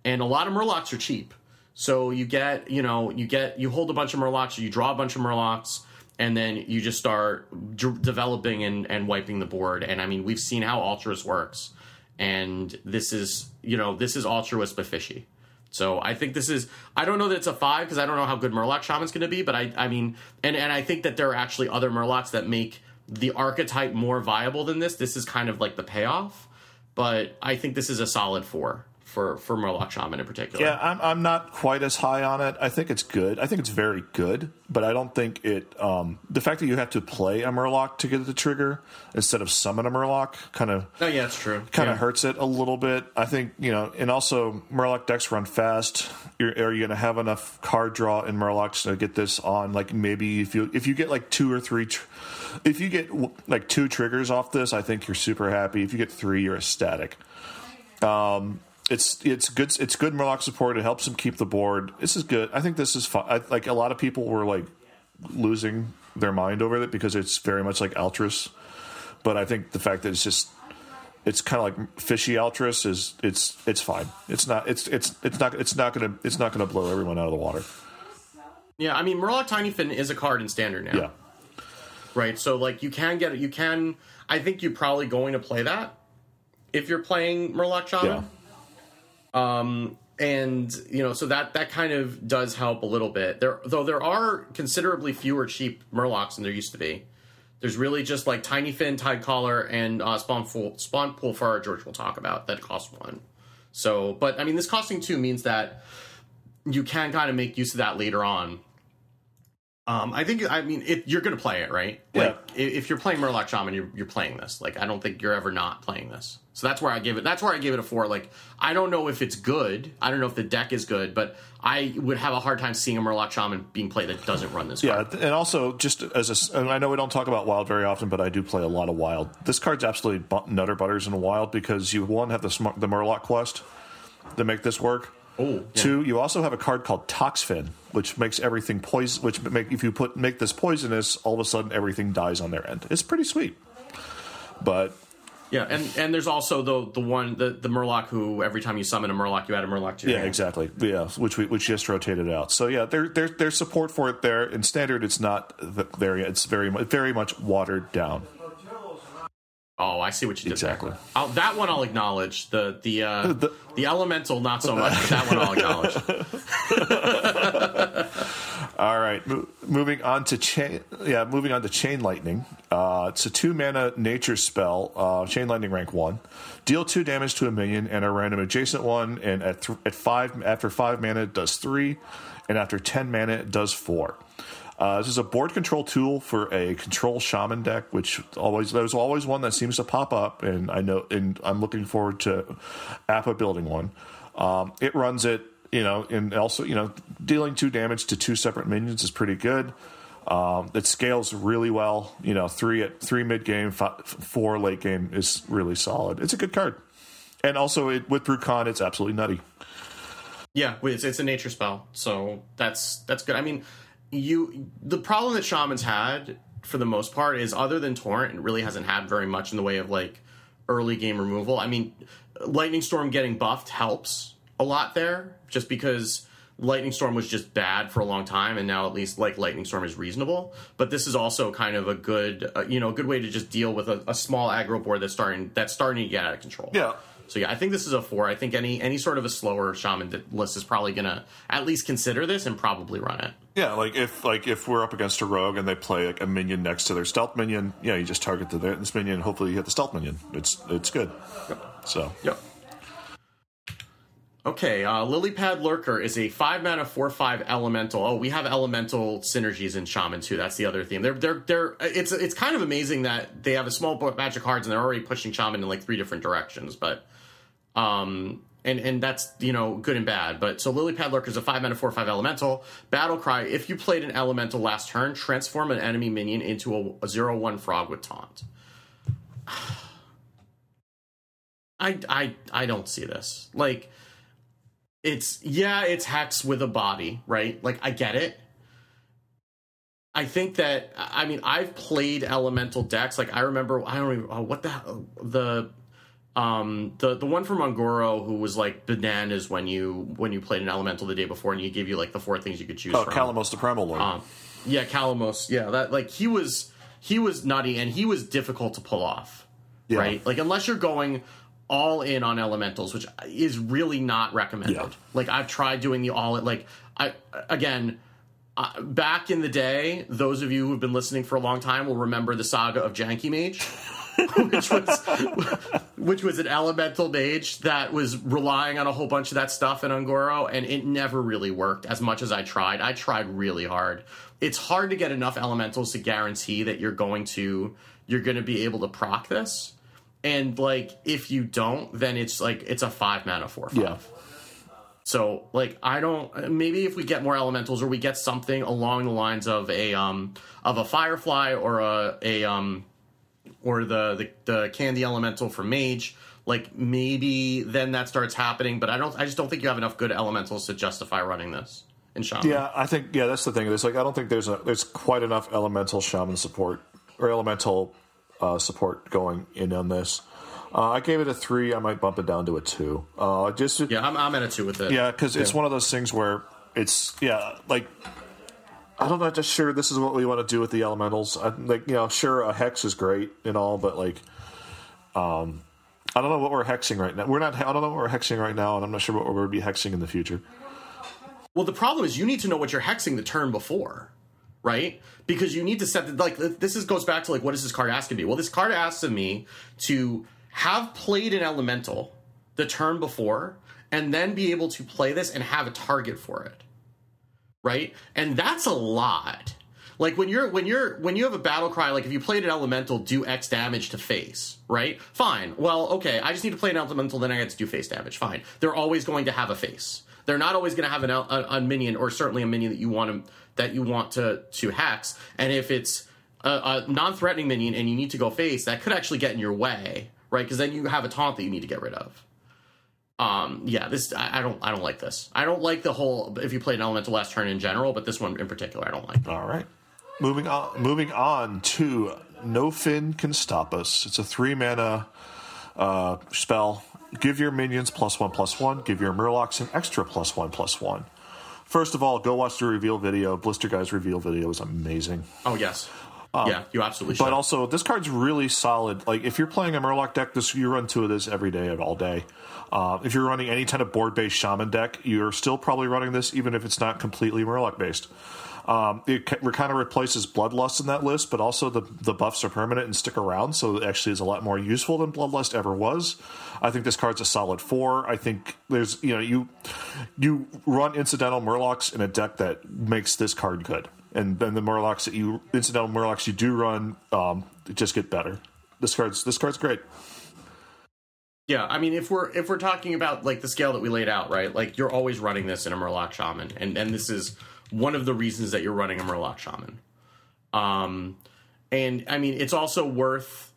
and a lot of murlocs are cheap. So you get you know you get you hold a bunch of murlocs you draw a bunch of murlocs and then you just start d- developing and, and wiping the board. And i mean we've seen how Altruis works. And this is you know this is Altruis but fishy. So I think this is I don't know that it's a five because I don't know how good Murloc Shaman's going to be, but I I mean and and I think that there are actually other Murlocs that make the archetype more viable than this. This is kind of like the payoff, but I think this is a solid four for for Murloc Shaman in particular. Yeah, I'm, I'm not quite as high on it. I think it's good. I think it's very good, but I don't think it. Um, the fact that you have to play a Murloc to get the trigger instead of summon a Murloc kind of Oh yeah, it's true. kind of yeah. hurts it a little bit. I think you know, and also Murloc decks run fast. You're, are you going to have enough card draw in Murlocs to get this on? Like maybe if you if you get like two or three, tr- if you get like two triggers off this, I think you're super happy. If you get three, you're ecstatic. Um, it's it's good it's good Murloc support. It helps them keep the board. This is good. I think this is fun. I, like a lot of people were like losing their mind over it because it's very much like Altruis. But I think the fact that it's just it's kind of like fishy Altruis is it's it's fine. It's not it's it's it's not it's not gonna it's not gonna blow everyone out of the water. Yeah, I mean Murloc Tiny Fin is a card in standard now. Yeah. right? So like you can get it. You can. I think you're probably going to play that if you're playing Murloc Shaman. Yeah. And you know so that that kind of does help a little bit. There though there are considerably fewer cheap murlocs than there used to be. There's really just like tiny fin tidecaller and uh, spawn pool spawn pool forage which we'll talk about that cost one. So but i mean this costing two means that you can kind of make use of that later on Um, I think I mean it, you're going to play it, right? Yeah. Like if you're playing Murloc Shaman, you're, you're playing this. Like I don't think you're ever not playing this. So that's where I give it. That's where I gave it a four. Like I don't know if it's good. I don't know if the deck is good, but I would have a hard time seeing a Murloc Shaman being played that doesn't run this. Yeah, card. and also just as a, s- and I know we don't talk about wild very often, but I do play a lot of wild. This card's absolutely nutter butters in wild because you one have the the Murloc quest to make this work. Oh, yeah. Two, you also have a card called Toxfin, which makes everything poison. Which make if you put make this poisonous, all of a sudden everything dies on their end. It's pretty sweet. But yeah, and and there's also the the one the the Murloc who every time you summon a Murloc, you add a Murloc to your yeah, hand. exactly. Yeah, which we which just rotated out. So yeah, there there there's support for it there. In standard, it's not th- there yet. It's very very much watered down. Oh, I see what you did. Exactly. There. I'll, that one I'll acknowledge. The the uh, The- the, elemental not so much. but that one I'll acknowledge. All right, mo- moving on to chain. Yeah, moving on to chain lightning. Uh, it's a two mana nature spell. Uh, chain lightning rank one. Deal two damage to a minion and a random adjacent one. And at th- at five after five mana it does three, and after ten mana it does four. Uh, this is a board control tool for a control shaman deck, which always there's always one that seems to pop up, and I know, and I'm looking forward to Appa building one. Um, it runs it, you know, and also you know, dealing two damage to two separate minions is pretty good. Um, it scales really well. You know, three at three mid game, fi- four late game is really solid. It's a good card, and also it, with Bru'kan, it's absolutely nutty. Yeah, it's, it's a nature spell, so that's that's good. I mean, you the problem that shamans had for the most part is other than torrent, it really hasn't had very much in the way of like early game removal. I mean, lightning storm getting buffed helps a lot there, just because lightning storm was just bad for a long time, and now at least like lightning storm is reasonable. But this is also kind of a good, uh, you know, a good way to just deal with a, a small aggro board that's starting that's starting to get out of control. Yeah. So yeah, I think this is a four. I think any any sort of a slower shaman list is probably gonna at least consider this and probably run it. Yeah, like if like if we're up against a rogue and they play like a minion next to their stealth minion, yeah, you just target the this minion. and Hopefully, you hit the stealth minion. It's it's good. So Yep. Okay, uh, Lilypad Lurker is a five mana four five elemental. Oh, we have elemental synergies in Shaman too. That's the other theme. They're they're they're. It's it's kind of amazing that they have a small book magic cards and they're already pushing Shaman in like three different directions. But um, and and that's you know good and bad. But so Lilypad Lurker is a five mana four five elemental. Battle Cry. If you played an elemental last turn, transform an enemy minion into a, a zero one frog with taunt. I I I don't see this. Like it's yeah, it's hex with a body, right? Like I get it. I think that I mean I've played elemental decks. Like I remember I don't even oh, what the the um the the one from Un'Goro who was like bananas when you when you played an elemental the day before and he gave you like the four things you could choose oh, from. Kalimos the Primal Lord. Um, yeah, Kalimos. Yeah, that like he was he was nutty and he was difficult to pull off. Yeah. Right? Like unless you're going all in on elementals, which is really not recommended. Yeah. Like I've tried doing the all like I again uh, back in the day, those of you who've been listening for a long time will remember the saga of Janky Mage. which was which was an elemental mage that was relying on a whole bunch of that stuff in Un'Goro, and it never really worked as much as I tried. I tried really hard. It's hard to get enough elementals to guarantee that you're going to you're going to be able to proc this. And like if you don't, then it's like it's a five mana four five. yeah, So like I don't maybe if we get more elementals or we get something along the lines of a um of a firefly or a a um or the the, the candy elemental for mage like maybe then that starts happening but I don't I just don't think you have enough good elementals to justify running this in shaman. yeah. I think yeah, that's the thing. There's like I don't think there's a there's quite enough elemental shaman support or elemental uh, support going in on this. Uh, I gave it a three. I might bump it down to a two. Uh, just Yeah, I'm I'm at a 2 with it. Yeah, because it's one of those things where it's yeah, like I don't know, just sure this is what we want to do with the elementals. I, like you know, sure a hex is great and all, but like, um, I don't know what we're hexing right now. We're not. I don't know what we're hexing right now, and I'm not sure what we're going to be hexing in the future. Well, the problem is you need to know what you're hexing the turn before, right? Because you need to set the, like this is goes back to like what is this card asking me? Well, this card asks of me to have played an elemental the turn before and then be able to play this and have a target for it. Right? And that's a lot. Like when you're when you're when you have a battle cry, like if you played an elemental, do X damage to face, right? Fine. Well, okay, I just need to play an elemental, then I get to do face damage. Fine. They're always going to have a face. They're not always going to have an, a, a minion, or certainly a minion that you want to that you want to to hex. And if it's a, a non-threatening minion and you need to go face, that could actually get in your way, right? Because then you have a taunt that you need to get rid of. Um, yeah, this I, I don't I don't like this. I don't like the whole if you play an elemental last turn in general, but this one in particular I don't like. All right. Moving on moving on to No Fin Can Stop Us. It's a three mana uh, spell. Give your minions plus one plus one, give your Murlocs an extra plus one plus one. First of all, go watch the reveal video. Blister Guy's reveal video is amazing. Oh yes. Yeah, you absolutely should. But also, this card's really solid. Like, if you're playing a Murloc deck, this you run two of this every day and all day. Uh, if you're running any kind of board-based Shaman deck, you're still probably running this, even if it's not completely Murloc-based. Um, it kind of replaces Bloodlust in that list, but also the the buffs are permanent and stick around, so it actually is a lot more useful than Bloodlust ever was. I think this card's a solid four. I think there's you know you you run incidental Murlocs in a deck that makes this card good, and then the Murlocs that you incidental Murlocs you do run um, just get better. This card's this card's great. Yeah, I mean, if we're if we're talking about like the scale that we laid out, right? Like you're always running this in a Murloc Shaman, and and this is one of the reasons that you're running a Murloc Shaman. Um, and I mean, it's also worth,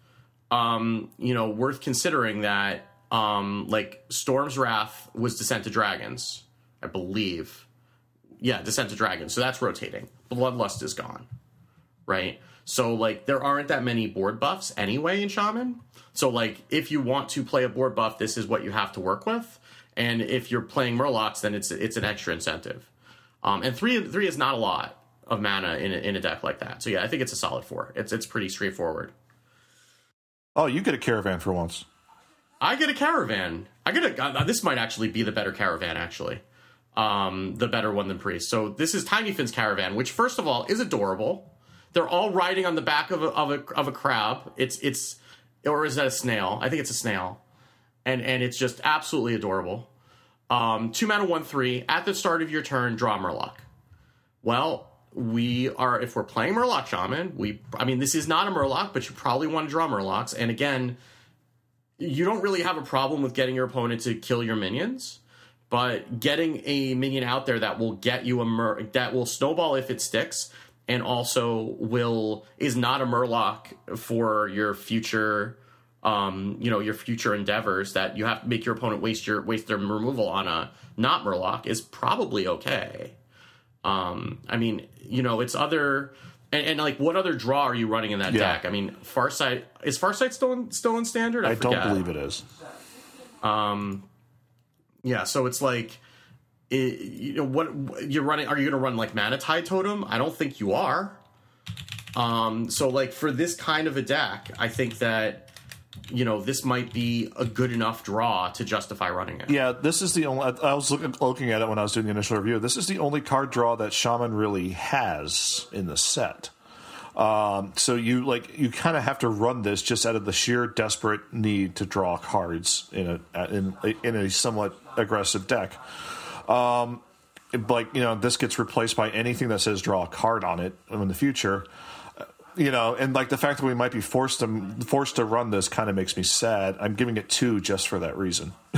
um, you know, worth considering that, um, like Storm's Wrath was Descent to Dragons, I believe. Yeah, Descent to Dragons. So that's rotating. Bloodlust is gone, right? So like there aren't that many board buffs anyway in Shaman. So like if you want to play a board buff, this is what you have to work with. And if you're playing Murlocs, then it's it's an extra incentive. Um, and three three is not a lot of mana in a, in a deck like that. So yeah, I think it's a solid four. It's it's pretty straightforward. Oh, you get a caravan for once. I get a caravan. I get a. Uh, this might actually be the better caravan. Actually, um, the better one than priest. So this is Tiny Finn's caravan, which first of all is adorable. They're all riding on the back of a of a, of a crab. It's it's or is that a snail? I think it's a snail, and and it's just absolutely adorable. Um, two mana, one three. At the start of your turn, draw Murloc. Well, we are if we're playing Murloc Shaman. We, I mean, this is not a Murloc, but you probably want to draw Murlocs. And again, you don't really have a problem with getting your opponent to kill your minions, but getting a minion out there that will get you a Mur that will snowball if it sticks, and also will is not a Murloc for your future um, you know, your future endeavors that you have to make your opponent waste your waste their removal on a not Murloc is probably okay. Um, I mean, you know, it's other and, and, like what other draw are you running in that yeah. deck? I mean, Farsight is Farsight still in, still in standard? I, I don't believe it is. Um, yeah, so it's like. It, you know what you're running? Are you going to run like Mana-Tide Totem? I don't think you are. Um, so like for this kind of a deck, I think that you know, this might be a good enough draw to justify running it. Yeah, this is the only. I was looking, looking at it when I was doing the initial review. This is the only card draw that Shaman really has in the set. Um, so you like you kind of have to run this just out of the sheer desperate need to draw cards in a in in a somewhat aggressive deck. Um, like you know, this gets replaced by anything that says draw a card on it in the future you know, and like the fact that we might be forced to forced to run this kind of makes me sad. I'm giving it two just for that reason.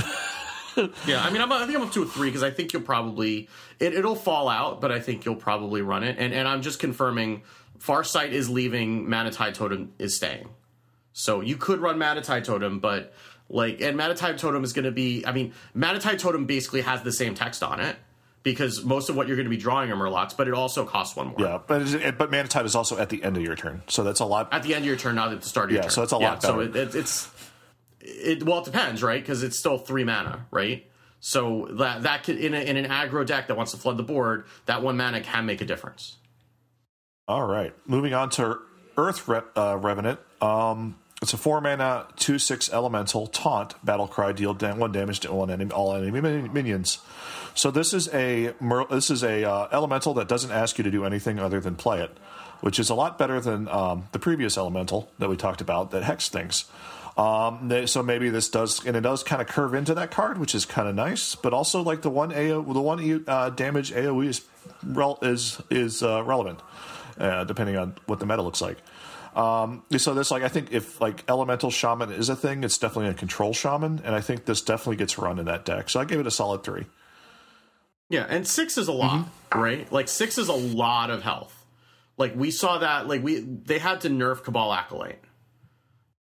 yeah, I mean, I'm, I think I'm up to a three because I think you'll probably it, it'll fall out, but I think you'll probably run it. And and I'm just confirming, Farsight is leaving, Mana-Tide Totem is staying. So you could run Mana-Tide Totem, but like, and Mana-Tide Totem is going to be. I mean, Mana-Tide Totem basically has the same text on it because most of what you're going to be drawing are Murlocs, but it also costs one more. Yeah, but it, but Mana-Tide is also at the end of your turn, so that's a lot. At the end of your turn, not at the start of your yeah, turn. so it's a lot. Yeah, so it, it, it's it. Well, it depends, right? Because it's still three mana, right? So that that could in, a, in an aggro deck that wants to flood the board, that one mana can make a difference. All right, moving on to Earth Re- uh, Revenant. Um, it's a four mana, two six elemental taunt battle cry. Deal one damage to all enemy, all enemy minions. So this is a this is a uh, elemental that doesn't ask you to do anything other than play it, which is a lot better than um, the previous elemental that we talked about that hex things. Um, so maybe this does, and it does kind of curve into that card, which is kind of nice. But also, like the one AO, the one uh, damage AOE is is is uh, relevant. Uh, depending on what the meta looks like. Um, so this like I think if like elemental shaman is a thing, it's definitely a control shaman, and I think this definitely gets run in that deck. So I gave it a solid three. Yeah, and six is a lot, mm-hmm. right? Like six is a lot of health. Like we saw that, like we they had to nerf Cabal Acolyte.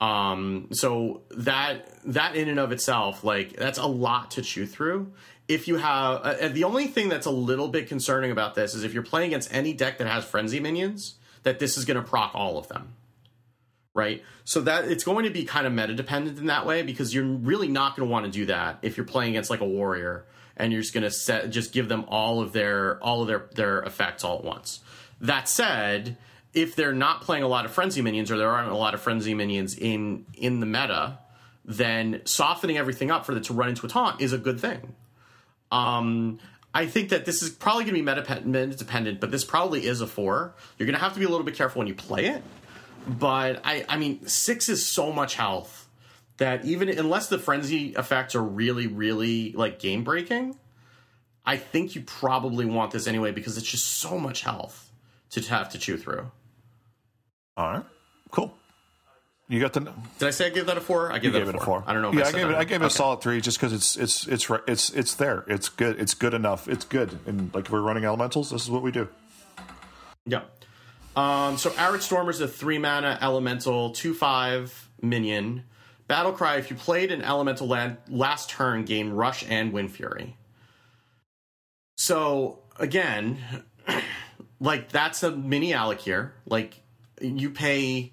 Um, so that that in and of itself, like that's a lot to chew through. If you have uh, the only thing that's a little bit concerning about this is if you're playing against any deck that has frenzy minions, that this is going to proc all of them right? So that it's going to be kind of meta dependent in that way because you're really not going to want to do that if you're playing against like a warrior and you're just going to set just give them all of their all of their their effects all at once. That said, if they're not playing a lot of frenzy minions or there aren't a lot of frenzy minions in in the meta, then softening everything up for it to run into a taunt is a good thing. Um, I think that this is probably going to be meta dependent, but this probably is a four. You're going to have to be a little bit careful when you play it. But I, I mean, six is so much health that even unless the frenzy effects are really, really like game breaking, I think you probably want this anyway because it's just so much health to have to chew through. All right, cool. You got the. Did I say I gave that a four? I gave, it, a it a four. I don't know. yeah, I, I gave it. I gave it a solid three just because it's it's it's it's it's there. It's good. It's good enough. It's good. And like if we're running elementals, this is what we do. Yeah. Um, so Arid Stormer is a three mana elemental, two five minion. Battle Cry. If you played an elemental land last turn, gain Rush and Wind Fury. So again, like that's a mini Al'Akir. Like you pay.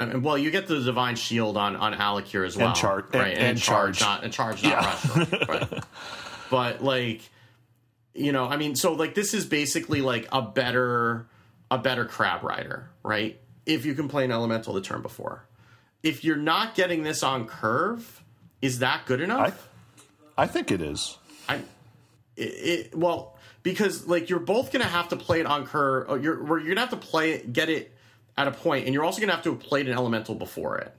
I mean, well, you get the divine shield on on Al'Akir as well, and char- right? And, and, and charge, charge, not and charge, not yeah. rush. Right? but like, you know, I mean, so like this is basically like a better a better crab rider, right? If you can play an elemental the turn before. If you're not getting this on curve, is that good enough? I, I think it is. I it, it well because like you're both gonna have to play it on curve. You're you're gonna have to play it, get it at a point, and you're also gonna have to have played an elemental before it,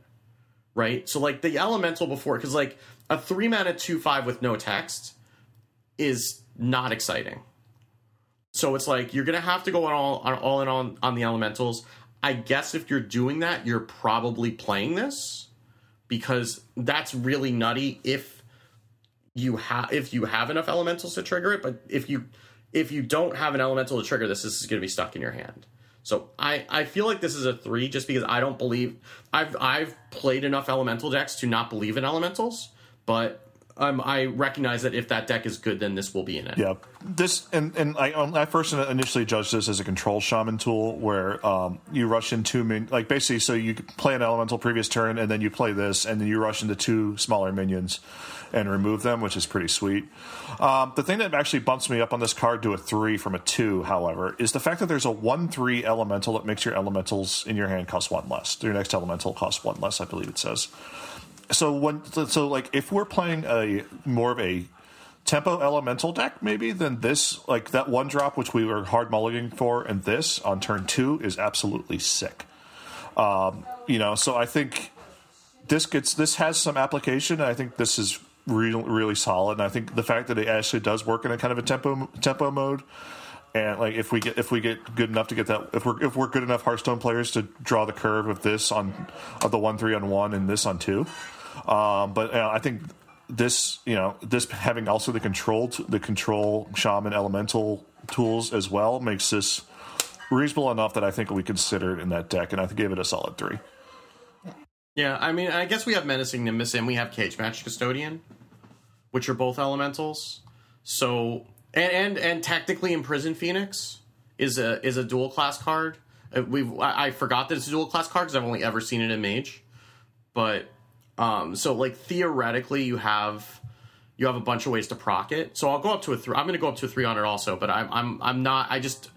right? So like the elemental before, because like a three mana two five with no text is not exciting. So it's like you're gonna have to go on all on all in on on the elementals. I guess if you're doing that, you're probably playing this because that's really nutty if you have if you have enough elementals to trigger it. But if you if you don't have an elemental to trigger this, this is to be stuck in your hand. So I, I feel like this is a three just because I don't believe I've I've played enough elemental decks to not believe in elementals, but um, I recognize that if that deck is good, then this will be in it. Yeah, this and and I, um, I first initially judged this as a control shaman tool where um, you rush into min- like basically so you play an elemental previous turn and then you play this and then you rush into two smaller minions and remove them, which is pretty sweet. Um, the thing that actually bumps me up on this card to a three from a two, however, is the fact that there's a one three elemental that makes your elementals in your hand cost one less. Your next elemental costs one less, I believe it says so when so like if we're playing a more of a tempo elemental deck maybe then this like that one drop which we were hard mulliganing for and this on turn two is absolutely sick. Um, you know so i think this gets this has some application i think this is really really solid. And i think the fact that it actually does work in a kind of a tempo tempo mode and like if we get if we get good enough to get that if we're if we're good enough Hearthstone players to draw the curve of this on of the one three on one and this on two, um, but uh, I think this, you know, this having also the control, the control shaman elemental tools as well makes this reasonable enough that I think we consider it in that deck, and I gave it a solid three. Yeah, I mean, I guess we have menacing Nimbus and we have Cage Match Custodian, which are both elementals. So and and, and technically Imprisoned Phoenix is a is a dual class card. Uh, we I forgot that it's a dual class card because I've only ever seen it in Mage, but um, so like theoretically, you have you have a bunch of ways to proc it. So I'll go up to a three. I'm going to go up to a three on it also, but I'm I'm I'm not. I just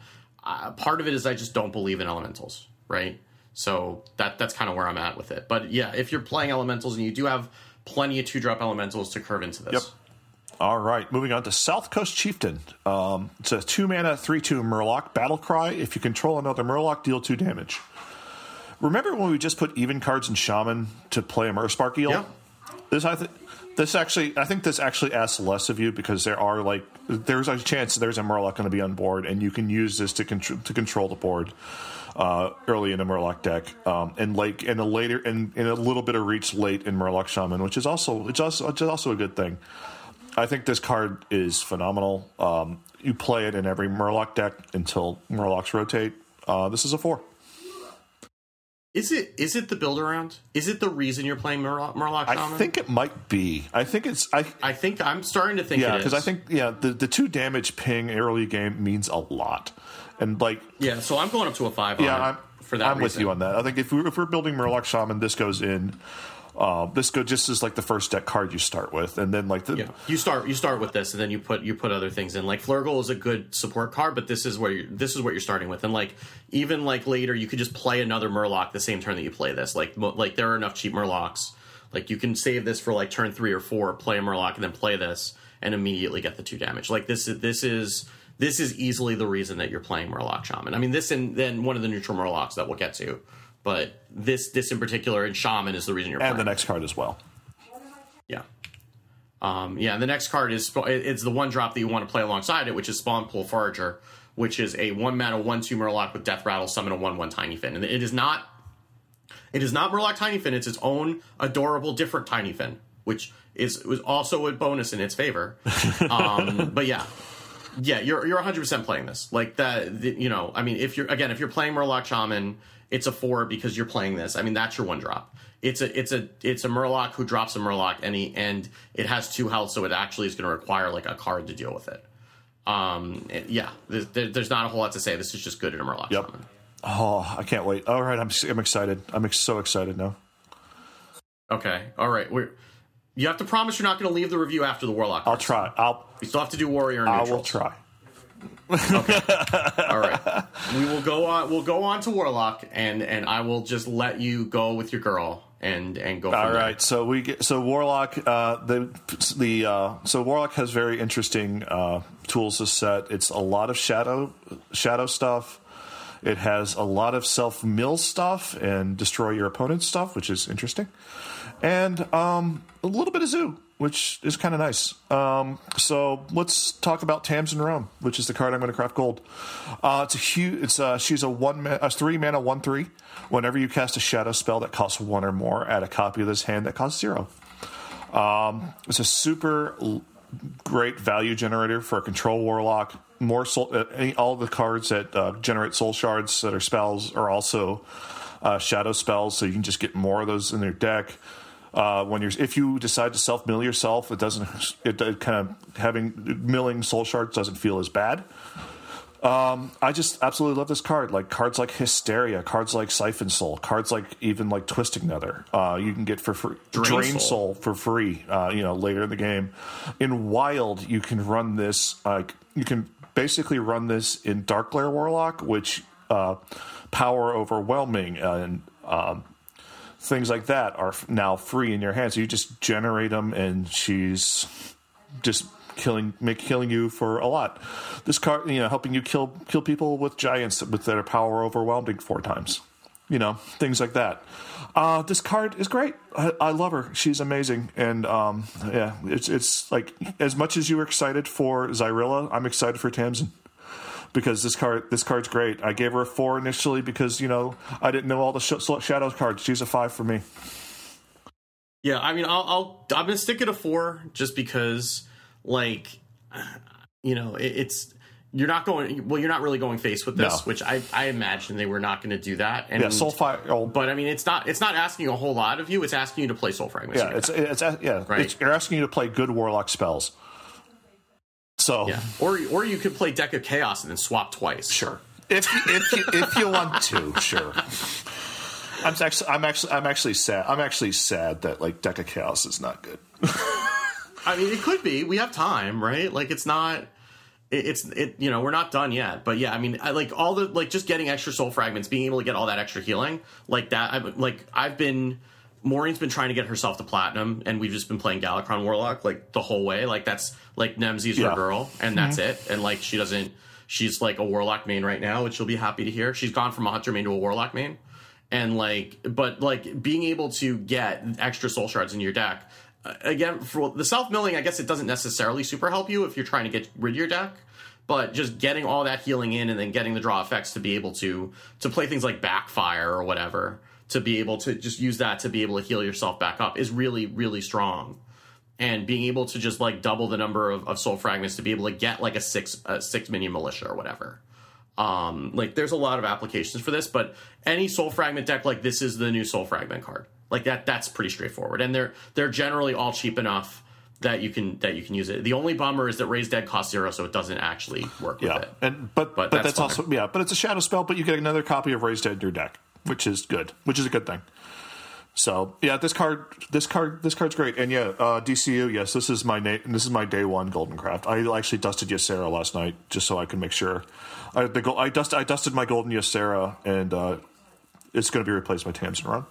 uh, part of it is I just don't believe in elementals, right? So that that's kind of where I'm at with it. But yeah, if you're playing elementals and you do have plenty of two drop elementals to curve into this. Yep. All right, moving on to South Coast Chieftain. Um, it's a two mana, three two Murloc battle cry. If you control another Murloc, deal two damage. Remember when we just put even cards in Shaman to play a Murkspark Eel? Yeah. This I think this actually I think this actually asks less of you because there are like there's a chance there's a Murloc going to be on board and you can use this to control to control the board uh, early in a Murloc deck um, and like in a later and in, in a little bit of reach late in Murloc Shaman, which is also it's also it's also a good thing. I think this card is phenomenal. Um, you play it in every Murloc deck until Murlocs rotate. Uh, this is a four. Is it is it the build around? Is it the reason you're playing Murloc, Murloc Shaman? I think it might be. I think it's. I I think I'm starting to think yeah because I think yeah the the two damage ping early game means a lot, and like yeah. So I'm going up to a five. yeah on I'm for that. I'm with you on that. I think if we're if we're building Murloc Shaman, this goes in. Uh, this go just as like the first deck card you start with, and then like the Yeah, you start you start with this, and then you put you put other things in. Like Flurgle is a good support card, but this is where you this is what you're starting with. And like even like later, you could just play another Murloc the same turn that you play this. Like mo- like there are enough cheap Murlocs. Like you can save this for like turn three or four, play a Murloc, and then play this, and immediately get the two damage. Like this is this is this is easily the reason that you're playing Murloc Shaman. I mean this and then one of the neutral Murlocs that we'll get to, but this this in particular and Shaman is the reason you're and playing. the next card as well. Yeah. Um, yeah, and the next card is it's the one drop that you want to play alongside it, which is Spawn Pool Forager, which is a one mana one two Murloc with Death Rattle, summon a one one Tiny Fin, and it is not it is not Murloc Tiny Fin. It's its own adorable different Tiny Fin, which is was also a bonus in its favor. Um, but yeah. Yeah, you're you're 100 percent playing this like that. The, you know, I mean, if you're again, if you're playing Murloc Shaman, it's a four because you're playing this. I mean, that's your one drop. It's a it's a it's a Murloc who drops a Murloc and he, and it has two health, so it actually is going to require like a card to deal with it. Um, it- yeah, there's, there, there's not a whole lot to say. This is just good in a Murloc Yep. Shaman. Oh, I can't wait. All right, I'm I'm excited. I'm ex- so excited now. Okay, all right. We're you have to promise you're not going to leave the review after the Warlock. I'll try. I'll We still have to do Warrior and I will try. All right, we will go on. We'll go on to Warlock, and and I will just let you go with your girl and and go. All there. so we get so Warlock. Uh, the the uh, so Warlock has very interesting uh, tools to set. It's a lot of shadow shadow stuff. It has a lot of self mill stuff and destroy your opponent's stuff, which is interesting, and um, a little bit of zoo, which is kind of nice. Um, so let's talk about Tamsin Roame, which is the card I'm going to craft gold. Uh, it's a huge. It's uh, she's a one ma- a three mana one three. Whenever you cast a shadow spell that costs one or more, add a copy of this hand that costs zero. Um, it's a super l- great value generator for a control warlock. More soul, uh, any, all the cards that uh, generate soul shards that are spells are also uh, shadow spells, so you can just get more of those in your deck. Uh, when you're, if you decide to self mill yourself, it doesn't. It, it kind of having milling soul shards doesn't feel as bad. Um, I just absolutely love this card. Like cards like Hysteria, cards like Siphon Soul, cards like even like Twisting Nether. Uh, you can get for free. Drain Drain, Soul. Soul. for free. Uh, you know later in the game. In Wild, you can run this. Like you can basically run this in Dark Lair Warlock, which uh, power overwhelming and um, things like that are now free in your hands. You just generate them, and she's just killing make killing you for a lot. This card, you know, helping you kill kill people with giants with their power overwhelming four times. You know, things like that. Uh, this card is great. I, I love her. She's amazing, and um, yeah, it's it's like as much as you were excited for Xyrella, I'm excited for Tamsin because this card this card's great. I gave her a four initially because you know I didn't know all the sh- shadow cards. She's a five for me. Yeah, I mean, I'll, I'll I'm gonna stick it a four just because, like, you know, it, it's you're not going. Well, you're not really going face with this, No. which I I imagine they were not going to do that. And Yeah, Soul Fire. Oh, but I mean, it's not it's not asking a whole lot of you. It's asking you to play Soul Fragments. yeah, it's it's yeah. Right. It's, you're asking you to play good warlock spells. So yeah. Or or you could play Deck of Chaos and then swap twice. Sure. If you, if you, if you want to, sure. I'm actually I'm actually I'm actually sad. I'm actually sad that like Deck of Chaos is not good. I mean, it could be. We have time, right? Like, it's not. it- It's it. You know, we're not done yet. But yeah, I mean, I like all the like just getting extra soul fragments, being able to get all that extra healing, like that. I've like I've been. Maureen's been trying to get herself to platinum, and we've just been playing Galakrond Warlock like the whole way. Like that's like Nemzi's Yeah. her girl, and that's it. And like she doesn't. She's like a Warlock main right now, which you'll be happy to hear. She's gone from a Hunter main to a Warlock main, and like but like being able to get extra soul shards in your deck uh, again for the self milling i guess it doesn't necessarily super help you if you're trying to get rid of your deck but just getting all that healing in and then getting the draw effects to be able to to play things like backfire or whatever to be able to just use that to be able to heal yourself back up is really really strong and being able to just like double the number of, of soul fragments to be able to get like a six a six minion militia or whatever um, like there's a lot of applications for this, but any soul fragment deck like this is the new soul fragment card. Like that that's pretty straightforward. And they're they're generally all cheap enough that you can that you can use it. The only bummer is that raise dead costs zero, so it doesn't actually work yeah. with it. And but but, But that's, that's also yeah, but it's a shadow spell, but you get another copy of Raised Dead in your deck, which is good. Which is a good thing. So yeah, this card, this card, this card's great, and yeah, uh, DCU. Yes, this is my na- this is my day one Golden Craft. I actually dusted Ysera last night just so I could make sure. I the go- I dust I dusted my Golden Ysera, and uh, it's going to be replaced by Tamsin Roame.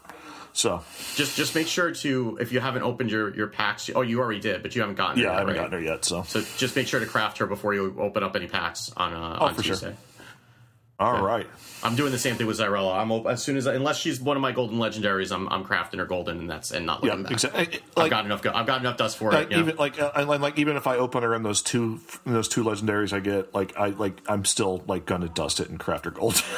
So Just just make sure to if you haven't opened your your packs. Oh, you already did, but you haven't gotten. yeah, her I haven't right? gotten her yet. So, So just make sure to craft her before you open up any packs on uh, on Oh, for sure. All right, I'm doing the same thing with Xyrella. I'm op- as soon as I, unless she's one of my golden legendaries, I'm I'm crafting her golden, and that's and not yeah, looking back. exactly. I've Like, got enough. Go- I've got enough dust for like, it. yeah. even like uh, like even if I open her in those two in those two legendaries I get, like I like I'm still like gonna dust it and craft her gold.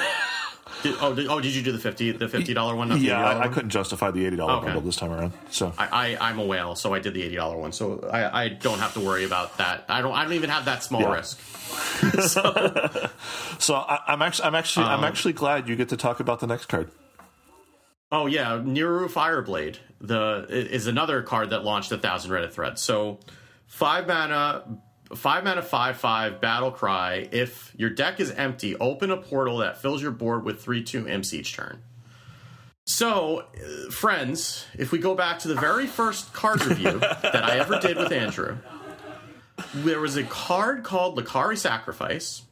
Did, oh, did, oh, did you do the fifty the fifty dollar one? Yeah, $80 I, I couldn't justify the eighty dollar Okay. bundle this time around. So I, I I'm a whale, so I did the eighty dollar one. So I, I don't have to worry about that. I don't I don't even have that small Yeah. risk. So I, I'm actually, I'm actually, Um, I'm actually glad you get to talk about the next card. Oh yeah, Neeru Fireblade the is another card that launched a thousand Reddit threads. So five mana, five mana, five five battle cry. If your deck is empty, open a portal that fills your board with three two imps each turn. So, uh, friends, if we go back to the very first card review that I ever did with Andrew, there was a card called Lakkari Sacrifice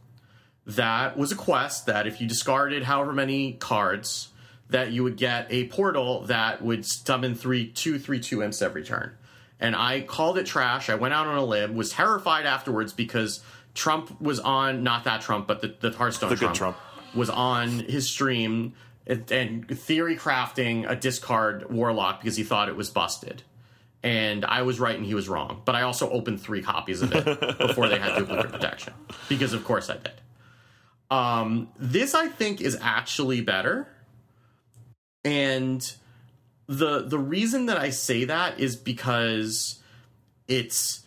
that was a quest that if you discarded however many cards, that you would get a portal that would summon three two three two imps every turn. And I called it trash. I went out on a limb, was terrified afterwards because Trump was on not that Trump, but the, the Hearthstone The Trump, Trump. was on his stream and, and theory crafting a discard warlock because he thought it was busted. And I was right and he was wrong. But I also opened three copies of it before they had duplicate protection. Because of course I did. Um, this I think is actually better. And the the reason that I say that is because it's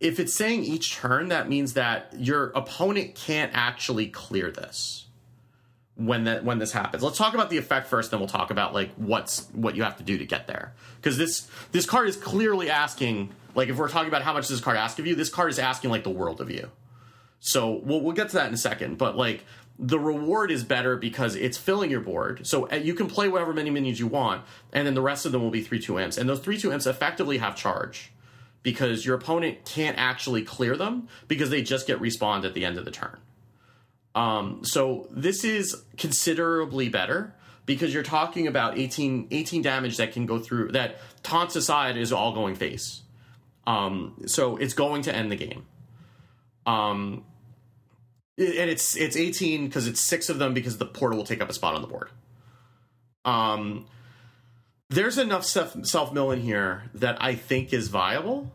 if it's saying each turn, that means that your opponent can't actually clear this when that when this happens. Let's talk about the effect first, then we'll talk about like what's what you have to do to get there. Because this this card is clearly asking, like if we're talking about how much this card asks of you, this card is asking like the world of you. So we'll we'll get to that in a second, but like the reward is better because it's filling your board. So uh, you can play whatever many minions you want, and then the rest of them will be three two imps, and those three two imps effectively have charge because your opponent can't actually clear them because they just get respawned at the end of the turn. Um, so this is considerably better because you're talking about 18, 18 damage that can go through that taunts aside is all going face. Um, so it's going to end the game. Um, and it's it's 18 because it's six of them because the portal will take up a spot on the board. Um, there's enough self mill in here that I think is viable,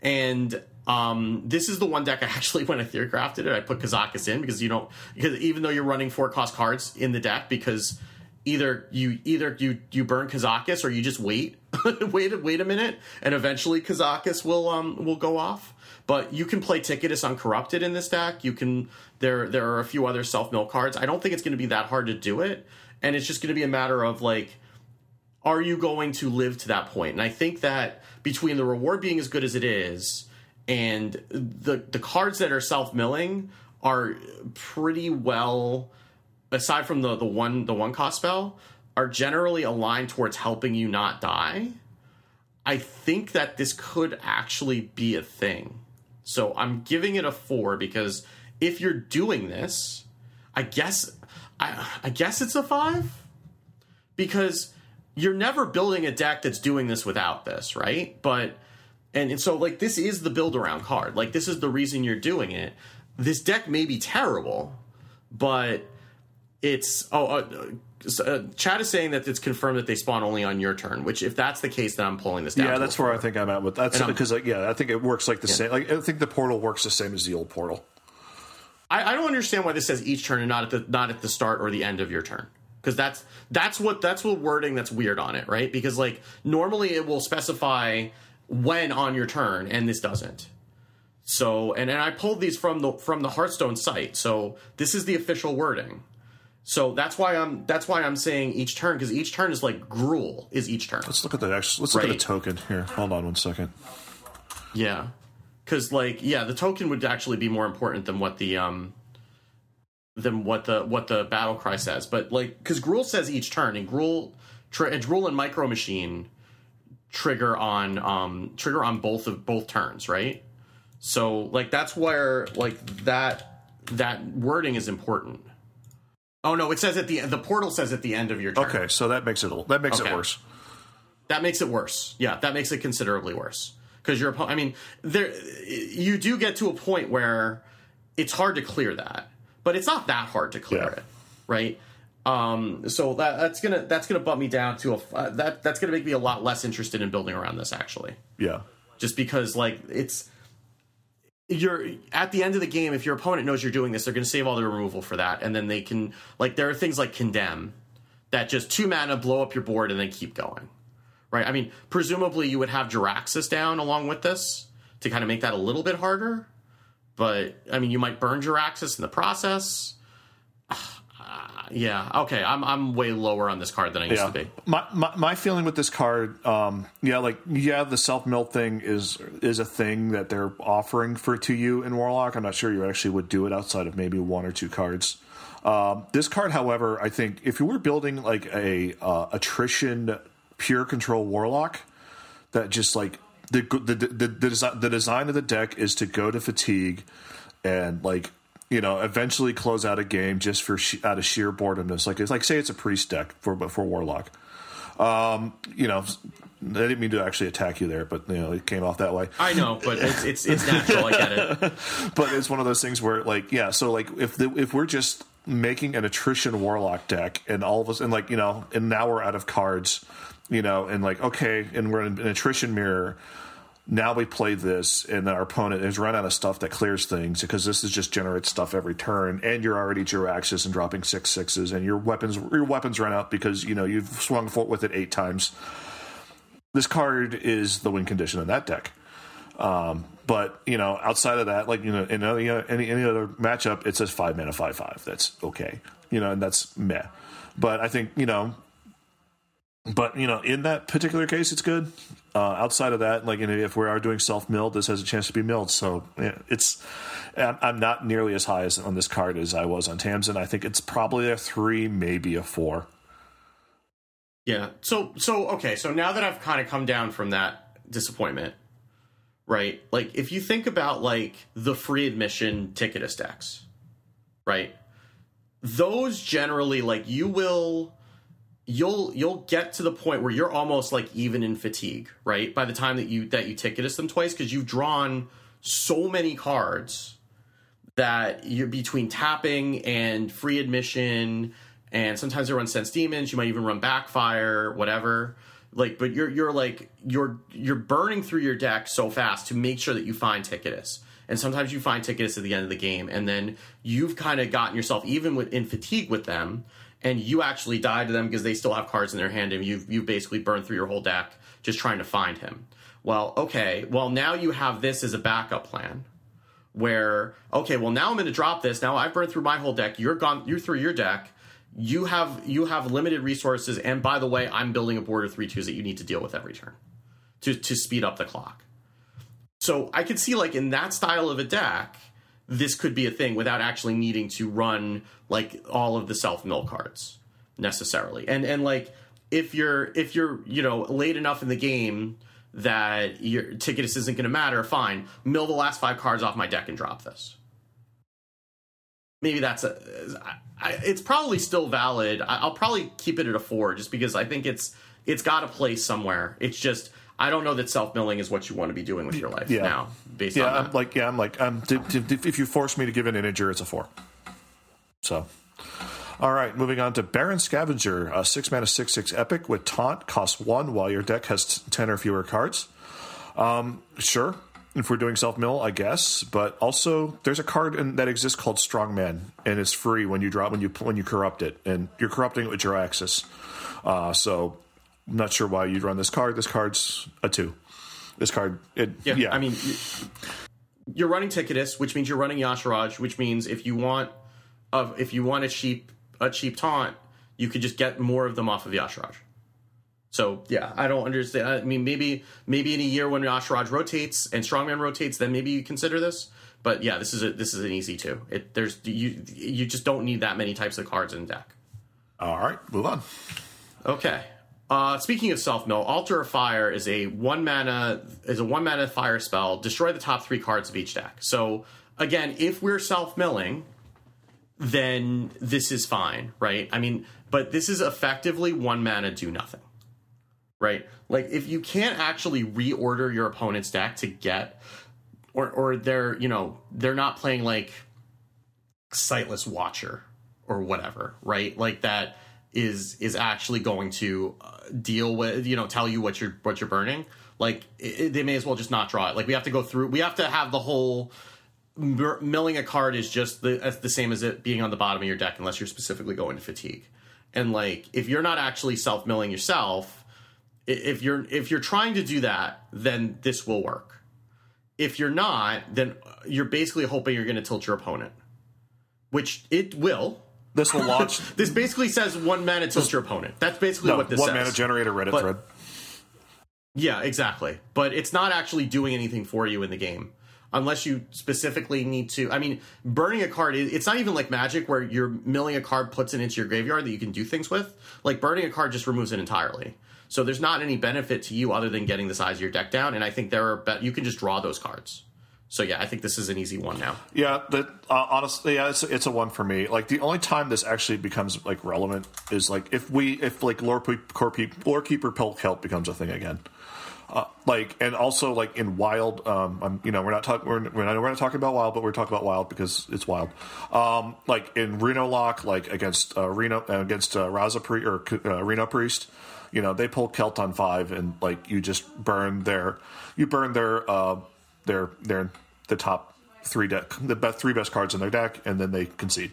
and um, this is the one deck I actually when I theory crafted it I put Kazakus in because you don't because even though you're running four cost cards in the deck because either you either you you burn Kazakus or you just wait wait wait a minute and eventually Kazakus will um will go off. But you can play Tickatus Uncorrupted in this deck. You can there there are a few other self mill cards. I don't think it's going to be that hard to do it, and it's just going to be a matter of like are you going to live to that point? And I think that between the reward being as good as it is and the the cards that are self milling are pretty well aside from the the one the one cost spell are generally aligned towards helping you not die. I think that this could actually be a thing. So I'm giving it a 4 because if you're doing this, I guess I I guess it's a 5 because you're never building a deck that's doing this without this, right? But and, and so like this is the build around card. Like this is the reason you're doing it. This deck may be terrible, but it's oh uh, uh, Chad is saying that it's confirmed that they spawn only on your turn. Which, if that's the case, then I'm pulling this down. Yeah, that's where. I think I'm at with that's because like yeah, I think it works like the same. Like I think the portal works the same as the old portal. I, I don't understand why this says each turn and not at the not at the start or the end of your turn. Because that's that's what that's what wording that's weird on it, right? Because like normally it will specify when on your turn, and this doesn't. So and, and I pulled these from the from the Hearthstone site. So this is the official wording. So that's why I'm that's why I'm saying each turn because each turn is like gruul is each turn. Let's look at the next. Let's look at Right. a token here. Hold on one second. Yeah, because like yeah, the token would actually be more important than what the um than what the what the battle cry says. But like because Gruul says each turn and Gruul tri- and Gruul and Micro Machine trigger on um trigger on both of both turns, right? So like that's where like that that wording is important. Oh no, it says at the the portal says at the end of your turn. Okay, so that makes it a- that makes Okay. it worse. That makes it worse. Yeah, that makes it considerably worse because your opponent. I mean, there you do get to a point where it's hard to clear that, but it's not that hard to clear Yeah. it, right? Um, so that that's gonna that's gonna bump me down to a uh, that that's gonna make me a lot less interested in building around this actually, Yeah, just because like it's you're at the end of the game if your opponent knows you're doing this they're going to save all the removal for that and then they can like there are things like condemn that just two mana blow up your board and then keep going right i mean presumably you would have Jaraxxus down along with this to kind of make that a little bit harder but i mean you might burn Jaraxxus in the process Ah, yeah okay I'm, I'm way lower on this card than i used yeah. to be My, my my feeling with this card, um, yeah, like yeah, the self mill thing is is a thing that they're offering for to you in Warlock. I'm not sure you actually would do it outside of maybe one or two cards. Um, this card, however, I think if you were building like a uh, attrition pure control Warlock, that just like the the the, the, the, design, the design of the deck is to go to fatigue and like you know eventually close out a game just for sh- out of sheer boredomness. Like it's like say it's a priest deck for for warlock. Um you know i didn't mean to actually attack you there but you know it came off that way. I know but it's it's, it's natural i get it. But it's one of those things where like yeah so like if the, if we're just making an attrition warlock deck and all of us and like you know and now we're out of cards you know and like okay and we're in an attrition mirror now we play this and our opponent has run out of stuff that clears things because this is just generates stuff every turn and you're already Jaraxxus and dropping six sixes and your weapons your weapons run out because you know you've swung with it eight times this card is the win condition in that deck um, but you know, outside of that, like you know, in any any any other matchup, it says five mana, five five. That's okay, you know, and that's meh. But I think you know, but you know, in that particular case, it's good. Uh, outside of that, like you know, if we are doing self milled, this has a chance to be milled. So yeah, it's I'm not nearly as high as on this card as I was on Tamsin. I think it's probably a three, maybe a four. Yeah. So so okay, so now that I've kind of come down from that disappointment, right? Like if you think about like the free admission tickatus decks, right? Those generally like you will you'll you'll get to the point where you're almost like even in fatigue, right? By the time that you that you tickatus them twice because you've drawn so many cards that you're between tapping and free admission and sometimes they run sense demons you might even run backfire whatever like but you're you're like you're you're burning through your deck so fast to make sure that you find tickatus and sometimes you find tickatus at the end of the game and then you've kind of gotten yourself even with in fatigue with them and you actually die to them because they still have cards in their hand and you've you've basically burned through your whole deck just trying to find him. Well okay. Well now you have this as a backup plan where okay well now i'm going to drop this. Now i've burned through my whole deck. You're gone you're through your deck. You have you have limited resources. And by the way i'm building a board of three twos that you need to deal with every turn to to speed up the clock. So i could see like in that style of a deck this could be a thing without actually needing to run like all of the self mill cards necessarily. And and like if you're if you're you know late enough in the game that your tickatus isn't going to matter fine. Mill the last five cards off my deck and drop this. Maybe that's a I, it's probably still valid. I, i'll probably keep it at a four just because i think it's it's got a place somewhere. It's just i don't know that self-milling is what you want to be doing with your life Yeah. now based Yeah, I'm like yeah, I'm like I'm. d- d- d- if you force me to give an integer, it's a four. So, All right, moving on to Barrens Scavenger, a six mana six six epic with taunt, costs one while your deck has ten or fewer cards. Um, sure, if we're doing self mill, I guess, but also there's a card in, that exists called Strongman, and it's free when you drop when you when you corrupt it, and you're corrupting it with Jaraxxus. Uh, so, I'm not sure why you'd run this card. This card's a two. This card, it, Yeah, yeah, I mean, you- you're running Tickatus, which means you're running Y'Shaarj, which means if you want, of if you want a cheap a cheap taunt, you could just get more of them off of Y'Shaarj. So yeah, I don't understand. I mean, maybe maybe in a year when Y'Shaarj rotates and Strongman rotates, then maybe you consider this. But yeah, this is a this is an easy two. It there's you you just don't need that many types of cards in deck. all right, move on. Okay. Uh, speaking of self mill, Altar of Fire is a one mana is a one mana fire spell. Destroy the top three cards of each deck. So again, if we're self milling, then this is fine, right? I mean, but this is effectively one mana do nothing, right? Like if you can't actually reorder your opponent's deck to get, or or they're you know they're not playing like sightless watcher or whatever, right? Like that is is actually going to uh, deal with you know tell you what you're what you're burning. Like it, they may as well just not draw it. Like we have to go through. We have to have the whole milling a card is just the the same as it being on the bottom of your deck unless you're specifically going to fatigue. And like if you're not actually self milling yourself, if you're if you're trying to do that, then this will work. If you're not, then you're basically hoping you're going to tilt your opponent, which it will. This will launch This basically says one mana tilt your opponent. That's basically no, what this is. one says. mana generator Reddit But- thread. Yeah, exactly. But it's not actually doing anything for you in the game. Unless you specifically need to. I mean, burning a card, it's not even like magic where you're milling a card, puts it into your graveyard that you can do things with. Like, burning a card just removes it entirely. So there's not any benefit to you other than getting the size of your deck down. And I think there are, bet you can just draw those cards. So yeah, I think this is an easy one now. Yeah, uh, honestly, yeah, it's it's a one for me. Like the only time this actually becomes like relevant is like if we if like lore pe- Lorekeeper Polkelt becomes a thing again. Uh, like and also like in wild, um, I'm, you know, we're not talking we're, we're not we're not talking about wild, but we're talking about wild because it's wild. Um, like in Reno Lock, like against uh, Reno uh, against uh, Raza Pri- or uh, Reno Priest, you know, they pull Kelt on five and like you just burn their you burn their uh, their their the top three deck the best three best cards in their deck and then they concede.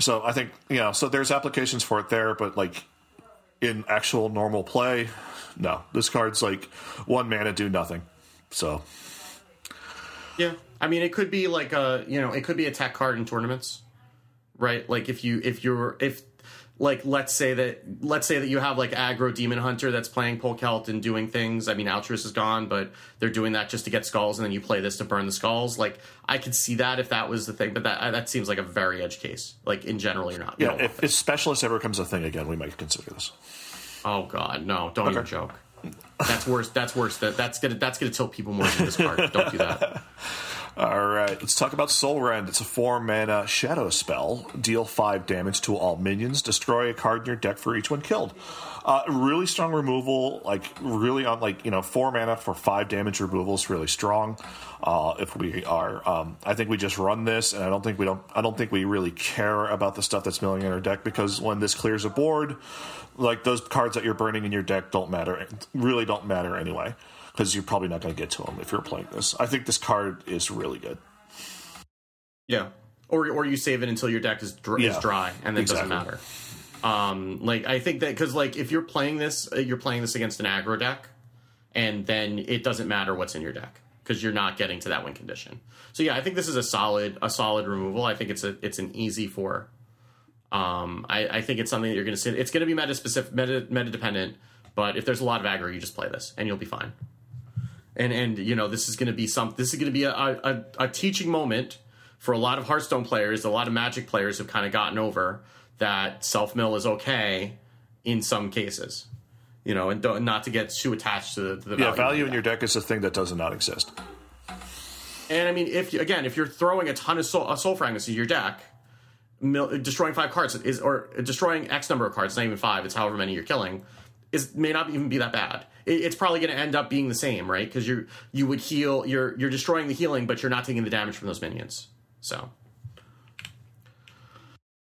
So i think you know so there's applications for it there but like in actual normal play no. This card's like one mana do nothing. So. Yeah, I mean, it could be like a you know, it could be a tech card in tournaments, right? Like if you if you're if like let's say that let's say that you have like aggro demon hunter that's playing Polkelt and doing things. I mean, Altruis is gone, but they're doing that just to get skulls, and then you play this to burn the skulls. Like I could see that if that was the thing, but that uh, that seems like a very edge case. Like in general, you're not. yeah if, if specialist ever becomes a thing again we might consider this oh god, no! Don't even joke. That's worse. That's worse. That that's gonna that's gonna tilt people more to this card. Don't do that. All right, let's talk about Soul Rend. It's a four mana shadow spell. Deal five damage to all minions. Destroy a card in your deck for each one killed. Uh, really strong removal, like really on like you know four mana for five damage removal is really strong. Uh, if we are, um, I think we just run this, and I don't think we don't. I don't think we really care about the stuff that's milling in our deck because when this clears a board, like those cards that you're burning in your deck don't matter. Really don't matter anyway because you're probably not going to get to them if you're playing this. I think this card is really good. Yeah. Or or you save it until your deck is, dr- is dry, and then it doesn't matter. Um, like I think that because like if you're playing this, uh, you're playing this against an aggro deck, and then it doesn't matter what's in your deck because you're not getting to that win condition. So yeah, I think this is a solid a solid removal. I think it's a it's an easy four. Um, I, I think it's something that you're going to sit. It's going to be meta specific, meta meta dependent. But if there's a lot of aggro, you just play this, and you'll be fine. And and you know this is going to be some. This is going to be a, a a teaching moment for a lot of Hearthstone players. A lot of Magic players have kind of gotten over that self mill is okay in some cases. You know, and don't, not to get too attached to the, to the Yeah, value. value in your deck is a thing that does not exist. And I mean, if you, again, if you're throwing a ton of soul, soul fragments in your deck, mil, destroying five cards is or destroying X number of cards, not even five, it's however many you're killing, is may not even be that bad. It, it's probably going to end up being the same, right? Because you you would heal, you're you're destroying the healing, but you're not taking the damage from those minions. So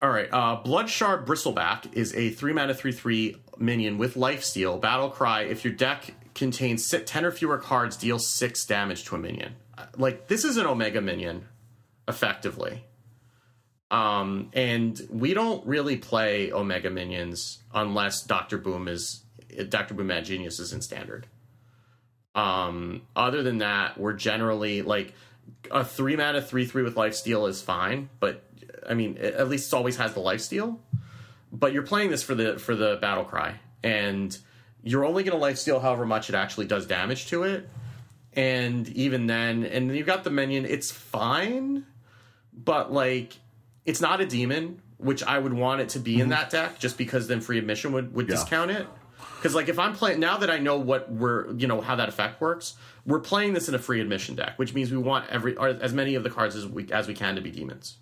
All right, uh, Bloodshard Bristleback is a three mana three three minion with lifesteal. Battle cry: If your deck contains ten or fewer cards, deal six damage to a minion. Like this is an Omega minion, effectively. Um, and we don't really play Omega minions unless Doctor Boom is Doctor Boom Mad Genius is in standard. Um, other than that, we're generally like a three mana three three with life steal is fine, but I mean at least it always has the life steal. But you're playing this for the for the battle cry, and you're only going to life steal however much it actually does damage to it. And even then, and you've got the minion, it's fine, but like it's not a demon, which I would want it to be in mm-hmm. that deck, just because then free admission would would Yeah. discount it. Because like if I'm playing now that I know what we're you know how that effect works, we're playing this in a free admission deck, which means we want every as many of the cards as we as we can to be demons.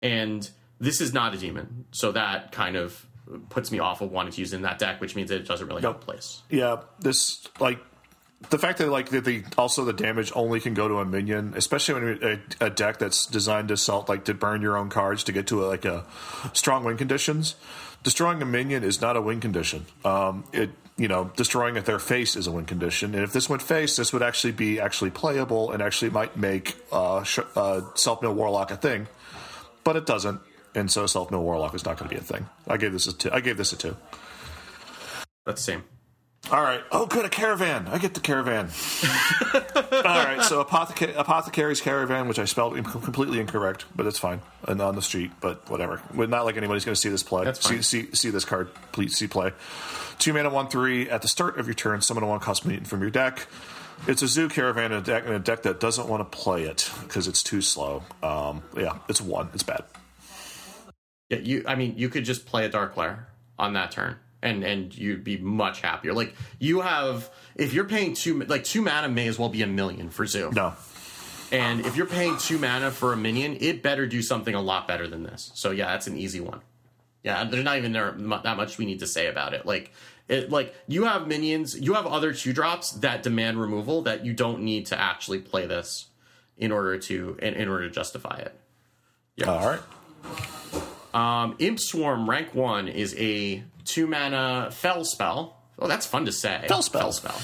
And this is not a demon, so that kind of puts me off of wanting to use in that deck, which means it doesn't really have a place. Yeah, this like the fact that like that the also the damage only can go to a minion, especially when a, a deck that's designed to salt like to burn your own cards to get to a, like a strong win conditions. Destroying a minion is not a win condition. Um, it you know destroying at their face is a win condition, and if this went face, this would actually be actually playable and actually might make uh, sh- uh, self mill warlock a thing, but it doesn't, and so self mill warlock is not going to be a thing. I gave this a two. I gave this a two. That's the same. All right. Oh, good. A caravan. I get the caravan. All right. So apotheca- apothecary's caravan, which I spelled completely incorrect, but it's fine. And on the street, but whatever. Not like anybody's going to see this play. See, see see this card. Please see play. Two mana, one three. At the start of your turn, summon a one cost mutant from your deck. It's a zoo caravan in a deck in a deck that doesn't want to play it because it's too slow. Um, yeah, it's one. It's bad. Yeah, you. I mean, you could just play a Dark Lair on that turn, and and you'd be much happier. Like you have, if you're paying two, like two mana may as well be a million for Zoo. No. And if you're paying two mana for a minion, it better do something a lot better than this. So yeah, that's an easy one. Yeah, there's not even there that much we need to say about it. Like it, like you have minions, you have other two drops that demand removal that you don't need to actually play this in order to in, in order to justify it. Yeah. All right. Um, Imp Swarm rank one is a two mana fell spell. Oh, that's fun to say. Fell spell. Fell spell.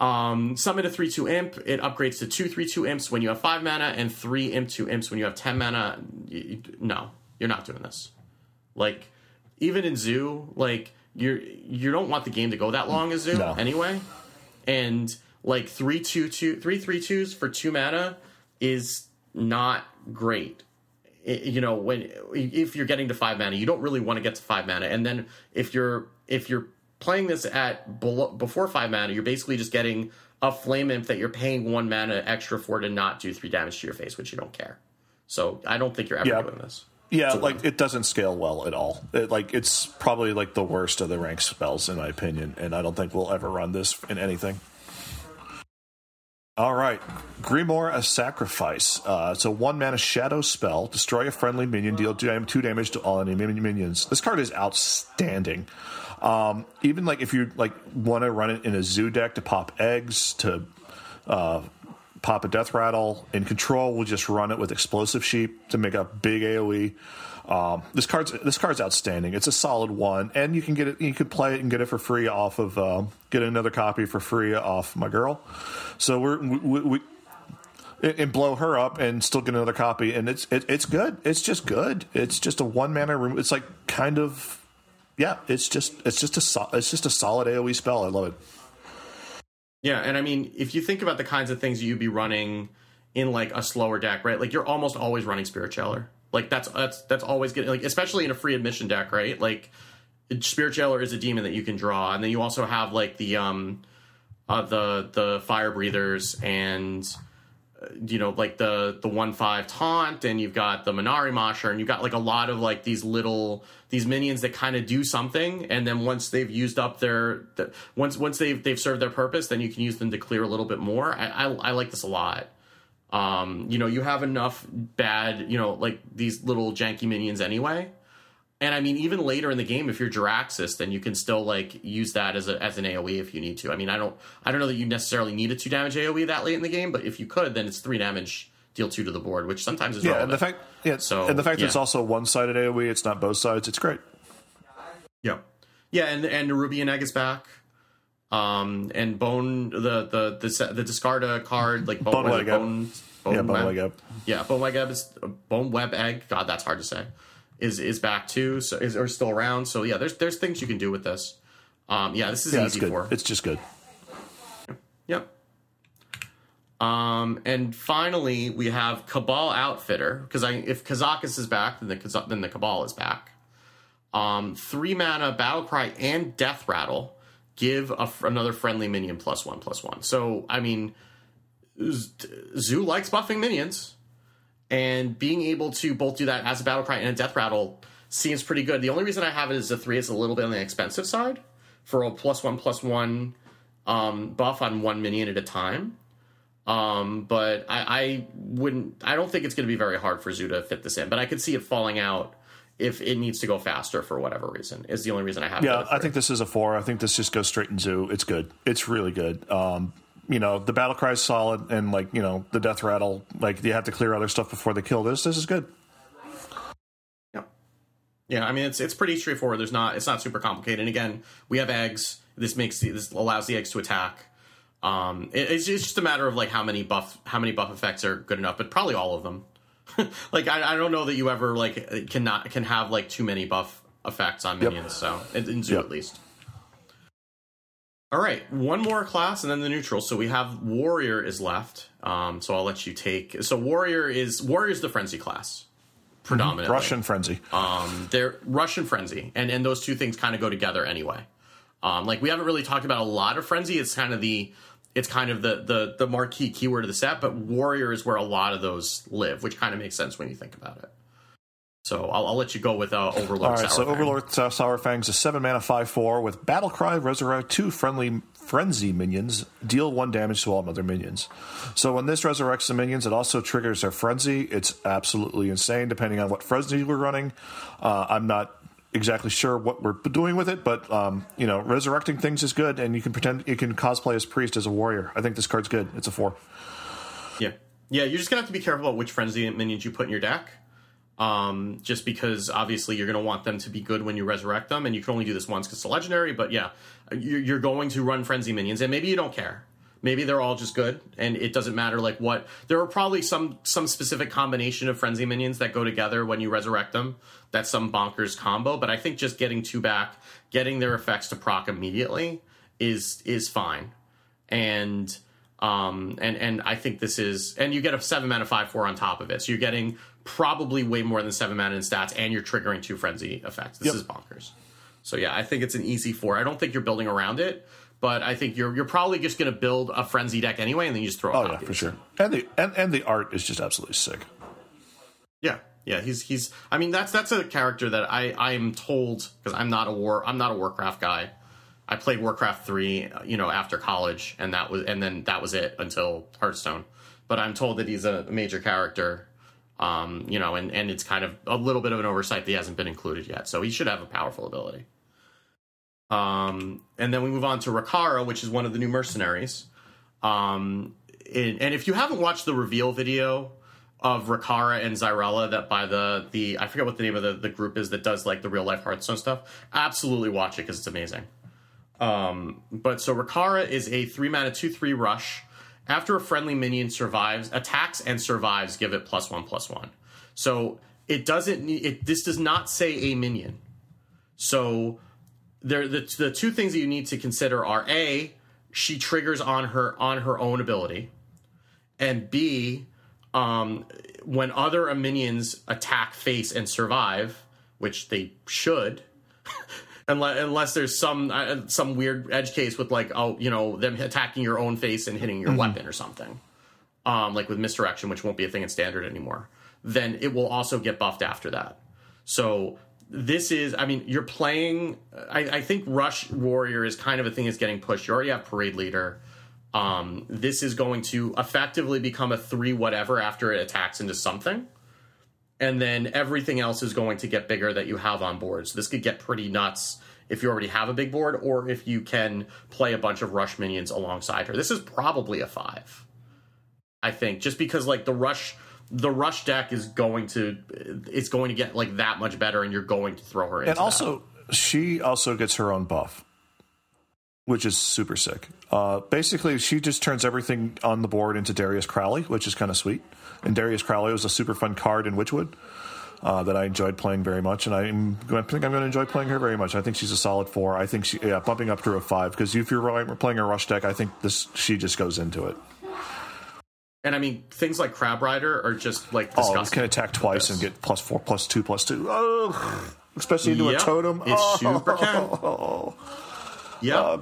Um, summon a three two imp. It upgrades to two three two imps when you have five mana, and three imp two imps when you have ten mana. Y- y- No, you're not doing this. Like even in zoo, like you're you don't want the game to go that long as zoo No. anyway. And like three two two three three twos for two mana is not great you know when if you're getting to five mana you don't really want to get to five mana and then if you're if you're playing this at below, before five mana you're basically just getting a flame imp that you're paying one mana extra for to not do three damage to your face which you don't care so i don't think you're ever Yeah. doing this Yeah, like it doesn't scale well at all. It, like it's probably like the worst of the rank spells in my opinion, and I don't think we'll ever run this in anything. All right, Grimoire a sacrifice. Uh, it's a one mana shadow spell. Destroy a friendly minion. Deal two damage to all enemy minions. This card is outstanding. Um, even like if you like want to run it in a zoo deck to pop eggs to uh, pop a death rattle. In control, we'll just run it with explosive sheep to make a big AOE. Um, this card's this card's outstanding. It's a solid one, and you can get it. You can play it and get it for free off of um, get another copy for free off my girl. So we're we, we, and blow her up and still get another copy, and it's it, it's good. It's just good. It's just a one mana room. It's like kind of yeah. It's just it's just a it's just a solid AOE spell. I love it. Yeah, and I mean, if you think about the kinds of things you'd be running in like a slower deck, right? Like you're almost always running Spirit Jailer. Like that's that's that's always getting like especially in a free admission deck, right? Like Spirit Jailer is a demon that you can draw, and then you also have like the um uh, the the fire breathers and uh, you know like the the one five taunt and you've got the Minari Masher and you've got like a lot of like these little these minions that kind of do something and then once they've used up their the, once once they've they've served their purpose then you can use them to clear a little bit more I, I, I like this a lot um you know you have enough bad you know like these little janky minions anyway and I mean, even later in the game, if you're Jaraxxus, then you can still like use that as a as an AOE if you need to. I mean, I don't I don't know that you necessarily need a two damage AOE that late in the game, but if you could, then it's three damage deal two to the board, which sometimes is Yeah, relevant. and the fact, yeah, So, and the fact that it's also one sided AOE, it's not both sides. It's great. Yeah, yeah, and and the Ruby and Egg is back. Um, and Bone the the the the discarda card like Bone, Bone Leg Ebb. Bone, Bone yeah, Bone Web? Leg Up. Yeah, Bone Web Egg is Bone Web Egg. God, that's hard to say. Is is back too? So is or still around? So yeah, there's there's things you can do with this. Um, yeah, this is Yeah, it's easy good. for. It's just good. Yep. Um, and finally, we have Kabal Outfitter because I if Kazakus is back, then the then the Cabal is back. Um, three mana battle cry and Death Rattle give a, another friendly minion plus one plus one. So I mean, Zoo likes buffing minions, and being able to both do that as a battle cry and a Death Rattle seems pretty good. The only reason I have it is a three is a little bit on the expensive side for a plus one plus one um, buff on one minion at a time. Um, but I, I wouldn't. I don't think it's going to be very hard for Zoo to fit this in. But I could see it falling out if it needs to go faster for whatever reason. Is the only reason I have. Yeah, I think this is a four. I think this just goes straight into. It's good. It's really good. Um, you know, the battle cry is solid, and like you know, the death rattle. Like you have to clear other stuff before they kill this. This is good. Yeah, yeah. I mean, it's it's pretty straightforward. There's not. It's not super complicated. And again, we have eggs. This makes the, this allows the eggs to attack. Um, it- it's, it's just a matter of like how many buff how many buff effects are good enough, but probably all of them. like I, I don't know that you ever like cannot can have like too many buff effects on minions. So in, in zoo Yep. at least. All right, one more class and then the neutral. So we have warrior is left. Um, so I'll let you take. So warrior is warrior is the frenzy class predominantly. Russian frenzy. Um, they're Russian frenzy, and and those two things kind of go together anyway. Um, like we haven't really talked about a lot of frenzy. It's kind of the it's kind of the the the marquee keyword of the set, but warrior is where a lot of those live, which kind of makes sense when you think about it. So I'll, I'll let you go with uh, overlord. All right, so Saurfang. Overlord Sour Sour Fangs is seven mana, five four with Battle Cry. Resurrect two friendly frenzy minions. Deal one damage to all other minions. So when this resurrects the minions, it also triggers their frenzy. It's absolutely insane, depending on what frenzy we're running. Uh, I'm not exactly sure what we're doing with it, but um, you know, resurrecting things is good, and you can pretend you can cosplay as priest as a warrior. I think this card's good. It's a four. Yeah, yeah. You're just gonna have to be careful about which frenzy minions you put in your deck. Um, just because obviously you're to want them to be good when you resurrect them, and you can only do this once because it's a legendary. But yeah, you're going to run frenzy minions, and maybe you don't care. Maybe they're all just good, and it doesn't matter like what. There are probably some some specific combination of frenzy minions that go together when you resurrect them. That's some bonkers combo. But I think just getting two back, getting their effects to proc immediately is is fine, and um, and and I think this is, and you get a seven mana five four on top of it, so you're getting probably way more than seven mana in stats, and you're triggering two frenzy effects. This Yep. is bonkers. So yeah, I think it's an easy four. I don't think you're building around it, but I think you're you're probably just going to build a frenzy deck anyway, and then you just throw. Oh yeah, for sure. And the and, and the art is just absolutely sick. Yeah, yeah. He's he's. I mean, that's that's a character that I I am told because I'm not a war I'm not a Warcraft guy. I played Warcraft three, uh, you know, after college, and that was and then that was it until Hearthstone. But I'm told that he's a major character, um, you know, and and it's kind of a little bit of an oversight that he hasn't been included yet. So he should have a powerful ability. Um, and then we move on to Rokara, which is one of the new mercenaries. Um, in, and if you haven't watched the reveal video of Rokara and Xyrella, that by the the I forget what the name of the, the group is that does like the real life Hearthstone stuff, absolutely watch it because it's amazing. Um, but so Rokara is a three mana two three rush. After a friendly minion survives, attacks and survives, give it plus one plus one. So it doesn't it. This does not say a minion. So there the the two things that you need to consider are a she triggers on her on her own ability, and b um, when other minions attack face and survive, which they should. Unless, unless there's some uh, some weird edge case with like oh you know them attacking your own face and hitting your weapon or something, um, like with misdirection, which won't be a thing in standard anymore, then it will also get buffed after that. So this is, I mean, you're playing. I, I think Rush Warrior is kind of a thing that's getting pushed. You already have Parade Leader. Um, this is going to effectively become a three whatever after it attacks into something. And then everything else is going to get bigger that you have on board. So this could get pretty nuts if you already have a big board or if you can play a bunch of rush minions alongside her. This is probably a five. I think just because like the rush the rush deck is going to it's going to get like that much better, and you're going to throw her in. And also, she also gets her own buff, which is super sick. Uh, basically, she just turns everything on the board into Darius Crowley, which is kind of sweet. And Darius Crowley was a super fun card in Witchwood. Uh, that I enjoyed playing very much, and I'm I think I'm going to enjoy playing her very much. I think she's a solid four. I think she, yeah, bumping up to a five because if you're playing a rush deck, I think this she just goes into it. And I mean, things like Crab Rider are just like Oh, disgusting. can attack twice and get plus four, plus two, plus two. Oh, especially into Yep, a totem. it's oh, super can. Oh,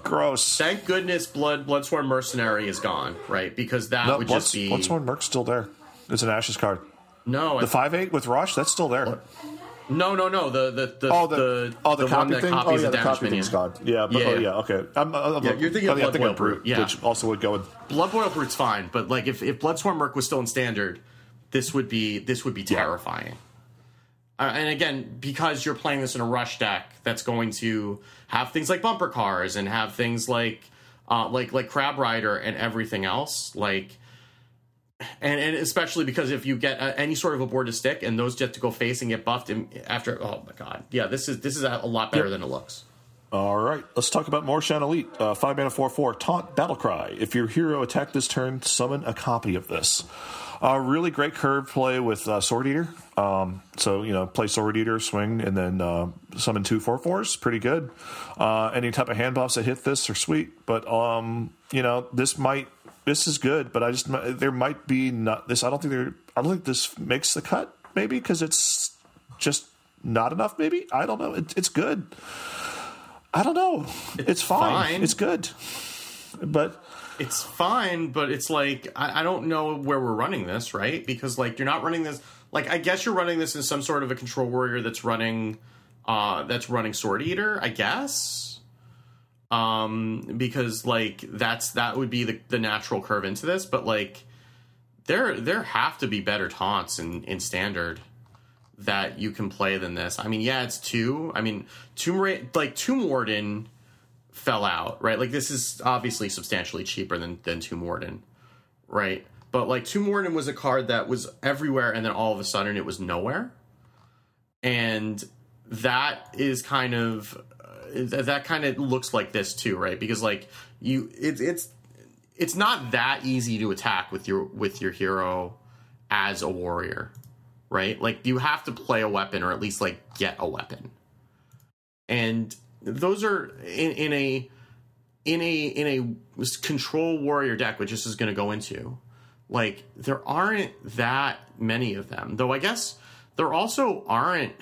gross. Thank goodness Blood Bloodsworn Mercenary is gone, right? Because that No, would Bloods- just be Bloodsworn Merc's still there. It's an Ashes card. no, The I- five eight with Rush, that's still there. No, no, no. The the the Oh, the, the, oh, the, the copy one that thing. copies oh, yeah, the the damage copy minion. thing's gone. Yeah, but, Yeah, oh, yeah. yeah, okay. I'm, I'm, Yeah, you're thinking of yeah, Blood Boil Brute, Brute, yeah. which also would go with. Blood Boil Brute's fine, but like if if Bloodsworn Merc was still in standard, this would be this would be terrifying. Uh, and again, because you're playing this in a rush deck, that's going to have things like bumper cars and have things like uh, like like Crab Rider and everything else. Like, and and especially because if you get uh, any sort of a board to stick and those get to go face and get buffed after, oh my god, yeah, this is this is a lot better than it looks. All right, let's talk about Mor'shan Elite. Uh, five mana, four four taunt battle cry. If your hero attacked this turn, summon a copy of this. Uh, really great curve play with uh, Sword Eater. Um, so you know, play Sword Eater, swing, and then uh, summon two four fours. Pretty good. Uh, any type of hand buffs that hit this are sweet, but um, you know, this might this is good, but I just there might be not this. I don't think there. I don't think this makes the cut. Maybe because it's just not enough. Maybe I don't know. It, it's good. I don't know. It's, fine. fine. It's good. But it's fine, but it's like I, I don't know where we're running this, right? Because like you're not running this like I guess you're running this in some sort of a control warrior that's running uh that's running sword eater, I guess. Um because like that's that would be the, the natural curve into this, but like there there have to be better taunts in, in standard that you can play than this. I mean, yeah, it's two. I mean, Tomb Ra- like Tomb Warden fell out, right? Like this is obviously substantially cheaper than than Tomb Warden, right? But like Tomb Warden was a card that was everywhere, and then all of a sudden it was nowhere, and that is kind of that kind of looks like this too, right? Because like you, it's it's it's not that easy to attack with your with your hero as a warrior, right? Like you have to play a weapon or at least like get a weapon, and those are in, in a in a in a control warrior deck, which this is going to go into. Like there aren't that many of them, though. I guess there also aren't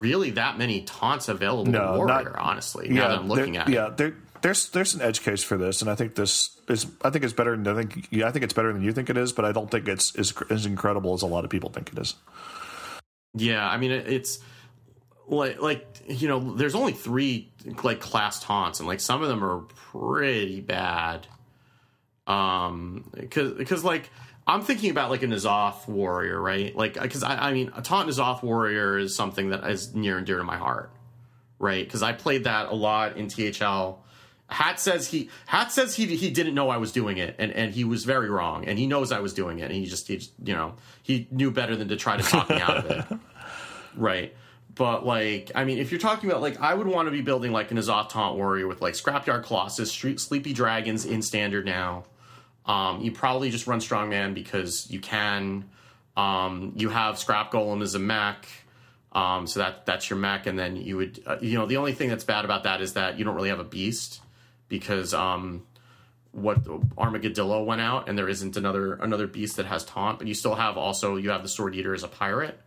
really that many taunts available No, warrior. not- honestly, now that I'm looking at it. yeah, there's there's an edge case for this, and I think this is I think it's better than I think yeah, I think it's better than you think it is, but I don't think it's as, as incredible as a lot of people think it is. Yeah, I mean it, it's like like you know, there's only three like class taunts, and like some of them are pretty bad. Um, because because like I'm thinking about like a N'Zoth warrior, right? Like uh, because I, I mean a taunt N'Zoth warrior is something that is near and dear to my heart, right? Because I played that a lot in THL. Hat says he Hat says he he didn't know I was doing it, and, and he was very wrong, and he knows I was doing it, and he just he just, you know he knew better than to try to talk me out of it, right? But like, I mean, if you're talking about like, I would want to be building like an Azoth Taunt Warrior with like Scrapyard Colossus, Street Sleepy Dragons in standard now. Um, you probably just run Strongman because you can. Um, you have Scrap Golem as a mech, um, so that that's your mech, and then you would, uh, you know, the only thing that's bad about that is that you don't really have a beast because um, what Armageddillo went out, and there isn't another another beast that has taunt, but you still have also you have the Sword Eater as a pirate.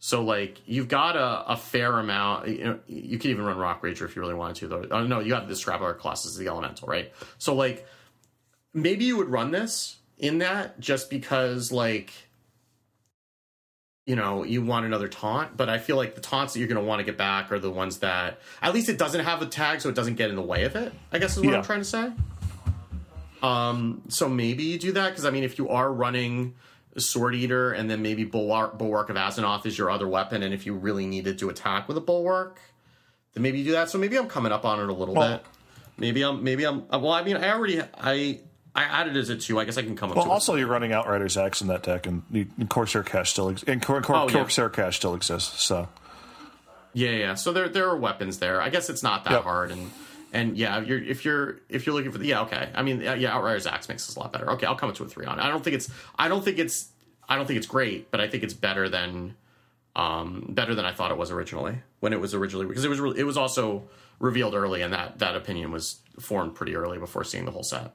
So like you've got a, a fair amount. You, know, you could even run Rock Rager if you really wanted to. Though, oh, no, you have the Scrapper Colossus as the Elemental, right? So like maybe you would run this in that just because like you know you want another taunt but i feel like the taunts that you're going to want to get back are the ones that at least it doesn't have a tag so it doesn't get in the way of it i guess is what Yeah. i'm trying to say. Um so maybe you do that because i mean if you are running sword eater and then maybe bulwark, bulwark of azzinoth is your other weapon and if you really needed to attack with a bulwark then maybe you do that. So maybe i'm coming up on it a little Well- bit. Maybe i'm maybe i'm well i mean i already i I added it as a two. I guess I can come up. Well, also you're running Outriders Axe in that deck, and, the, and Corsair Cache still ex- and Cor- Cor- Oh, yeah. Corsair Cache still exists. So it. yeah, yeah. So there there are weapons there. I guess it's not that Yep. hard, and and yeah, if you're if you're if you're looking for the yeah, okay. I mean, yeah, yeah, Outriders Axe makes this a lot better. Okay, I'll come up to a three on it. I don't think it's I don't think it's I don't think it's great, but I think it's better than um better than I thought it was originally when it was originally because it was re- it was also revealed early, and that that opinion was formed pretty early before seeing the whole set.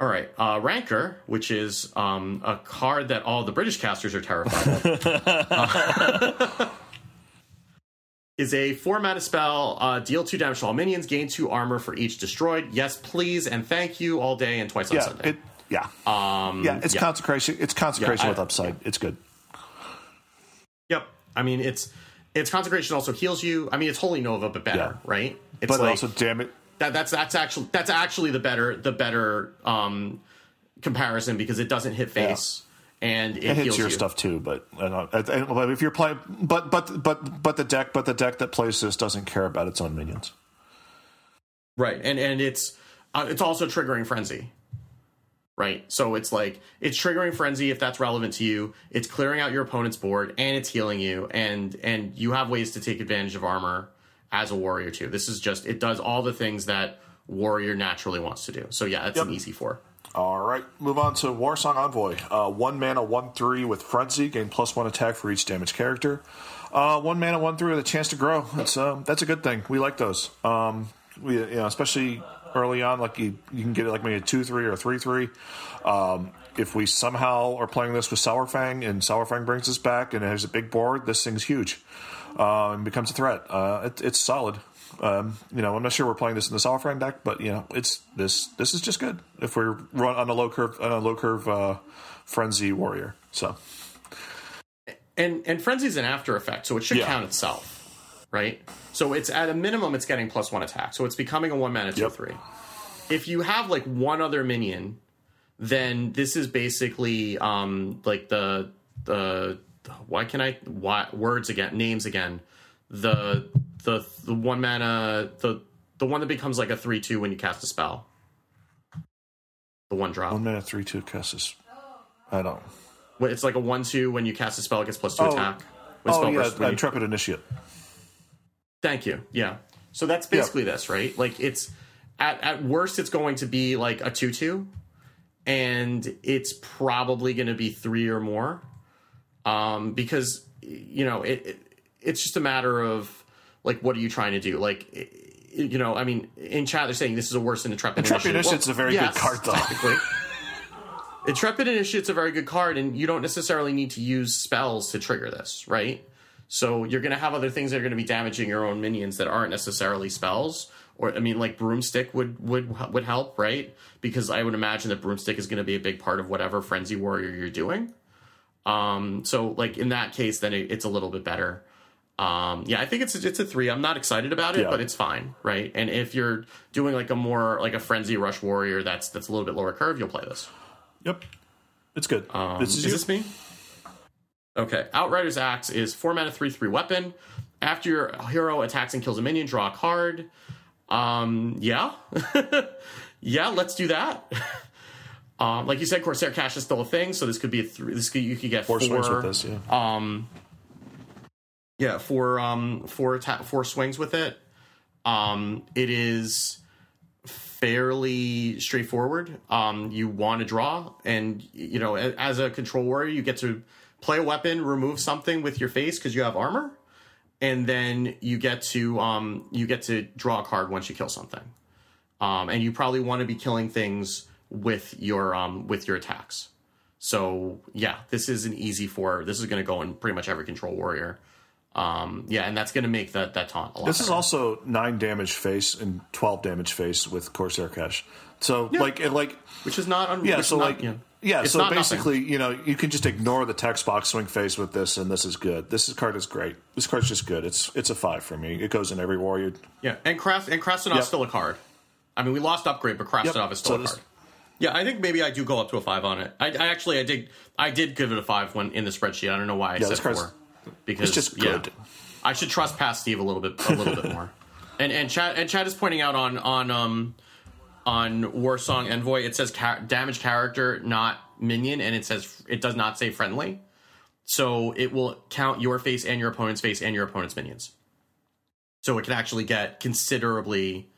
All right, uh, Rancor, which is um, a card that all the British casters are terrified of, is a four mana spell. Uh, deal two damage to all minions. Gain two armor for each destroyed. Yes, please, and thank you all day and twice on yeah, Sunday. it yeah um, yeah it's yeah. consecration. It's consecration Yeah, I- with upside. It's good. yep. I mean, it's it's consecration also heals you. I mean, it's holy nova, but better, right? It's But like, also, damn it, that, that's that's actually that's actually the better the better um, comparison because it doesn't hit face and it, it hits heals your you. stuff too. But I don't, I, I, but if you're playing, but but but but the deck, but the deck that plays this doesn't care about its own minions. right? And and it's uh, it's also triggering frenzy, right? So it's like it's triggering frenzy if that's relevant to you. It's clearing out your opponent's board and it's healing you, and and you have ways to take advantage of armor as a warrior too. This is just it does all the things that warrior naturally wants to do. So yeah, it's an easy four. All right, move on to Warsong Envoy. Uh, one mana, one three with Frenzy, gain plus one attack for each damaged character. Uh, one mana, one three with a chance to grow. That's uh, that's a good thing. We like those. Um, we you know, especially early on, like you, you can get it like maybe a two three or a three three. Um, if we somehow are playing this with Saurfang and Saurfang brings us back and it has a big board, this thing's huge uh, and becomes a threat. Uh, it, it's solid. Um, you know, I'm not sure we're playing this in the Saurfang deck, but you know, it's this. This is just good if we're run on a low curve on a low curve uh, frenzy warrior. So and and frenzy's an after effect, so it should Yeah. count itself, right? So it's at a minimum, it's getting plus one attack, so it's becoming a one mana two Yep. three. If you have like one other minion, then this is basically um like the the why can I why words again names again the the the one mana the the one that becomes like a three two when you cast a spell. The one drop. one mana three two Kessis. I don't. It's like a one two when you cast a spell, it gets plus two Oh. attack. When Oh spell yeah, bursts, when uh, you- Intrepid Initiate. Thank you. Yeah. So that's basically this, right? Like it's at at worst it's going to be like a two two, and it's probably going to be three or more, um, because you know it, it it's just a matter of like what are you trying to do? Like you know, I mean, in chat they're saying this is a worse than Intrepid Intrepid Initiate. Initiate's a very good card, though. Intrepid Initiate's a very good card, and you don't necessarily need to use spells to trigger this, right? So you're going to have other things that are going to be damaging your own minions that aren't necessarily spells. Or I mean, like broomstick would would would help, right? Because I would imagine that broomstick is going to be a big part of whatever frenzy warrior you're doing. Um, so like in that case, then it, it's a little bit better. Um, yeah, I think it's a, it's a three. I'm not excited about it, Yeah. but it's fine, right? And if you're doing like a more like a frenzy rush warrior that's that's a little bit lower curve, you'll play this. Yep, it's good. Um, this is is, this me? Okay. Outrider's Axe is four mana, three three weapon. After your hero attacks and kills a minion, draw a card. Um, yeah, yeah. Let's do that. um, like you said, Corsair Cache is still a thing, so this could be a three. This could you could get four four, swings with this. Yeah. yeah, four um four atta- four swings with it. Um, it is fairly straightforward. Um, you want to draw, and you know, as a control warrior, you get to play a weapon, remove something with your face because you have armor, and then you get to um you get to draw a card once you kill something. Um, and you probably want to be killing things with your um with your attacks. So yeah, this is an easy four. This is going to go in pretty much every control warrior. Um, yeah, and that's going to make that that taunt a lot. This is also nine damage face and twelve damage face with Corsair Cache. So like it like which is not un- yeah, so not, like know, yeah, so not nothing. basically you know you can just ignore the text box swing face with this, and this is good. This is, card is great. This card's just good. It's it's a five for me. It goes in every warrior. yeah, and Craft and Krastinov's Yep. still a card. I mean, we lost upgrade, but Krastinov Yep. is still So a this- card. Yeah, I think maybe I do go up to a five on it. I, I actually I did I did give it a five when in the spreadsheet. I don't know why I Yeah, said four because It's just yeah. I should trust past Steve a little bit, a little bit more. And and Chad and Chad is pointing out on on um on Warsong Envoy, it says ca- damage character, not minion, and it says it does not say friendly. So it will count your face and your opponent's face and your opponent's minions. So it can actually get considerably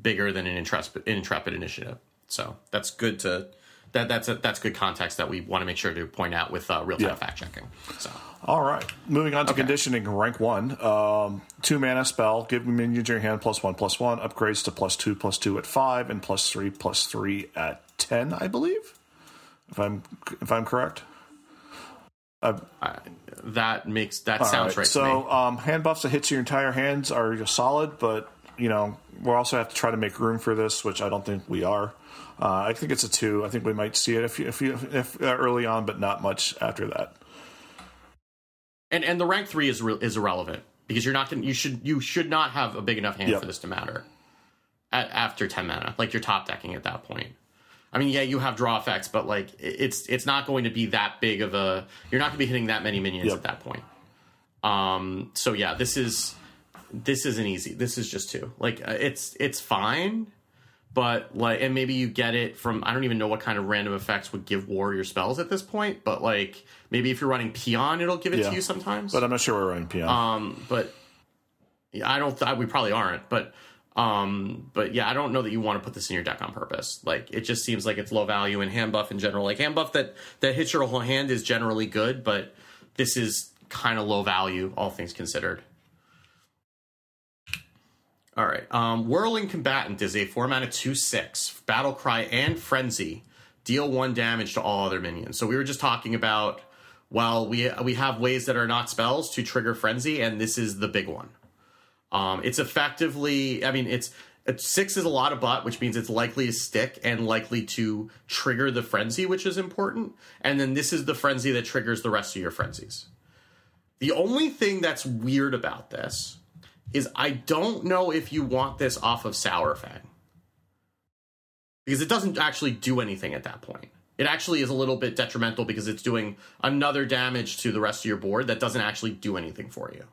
bigger than an intrepid, intrepid initiative. So that's good to that that's a, that's good context that we want to make sure to point out with uh, real time Yeah. fact checking. So All right. Moving on to Okay. conditioning, rank one. Um, two mana spell. Give minions in your hand plus one plus one. Upgrades to plus two plus two at five and plus three plus three at ten. I believe, if I'm if I'm correct. that makes that sounds right. to me. So um, hand buffs that hits your entire hands are solid, but you know we'll also have to try to make room for this, which I don't think we are. Uh, I think it's a two. I think we might see it if you, if, you, if uh, early on, but not much after that. and and the rank three is re- is irrelevant because you're not going. You should you should not have a big enough hand Yep. for this to matter. At, after ten mana, like you're top decking at that point. I mean, yeah, you have draw effects, but like it's it's not going to be that big of a. You're not going to be hitting that many minions Yep. at that point. Um. So yeah, this is this isn't easy. This is just two. Like uh, it's it's fine, but like and maybe you get it from I don't even know what kind of random effects would give warrior spells at this point, but like maybe if you're running peon, it'll give it Yeah. to you sometimes. But I'm not sure we're running PM. Um, but yeah, I don't. Th- we probably aren't. But um, but yeah, I don't know that you want to put this in your deck on purpose. Like it just seems like it's low value and hand buff in general. Like hand buff that that hits your whole hand is generally good, but this is kind of low value, all things considered. All right. Um, Whirling Combatant is a four mana two six battle cry and frenzy. Deal one damage to all other minions. So we were just talking about. Well, we we have ways that are not spells to trigger frenzy, and this is the big one. Um, it's effectively, I mean, it's, six is a lot of butt, which means it's likely to stick and likely to trigger the frenzy, which is important. And then this is the frenzy that triggers the rest of your frenzies. The only thing that's weird about this is I don't know if you want this off of Saurfang. Because it doesn't actually do anything at that point. It actually is a little bit detrimental because it's doing another damage to the rest of your board that doesn't actually do anything for you.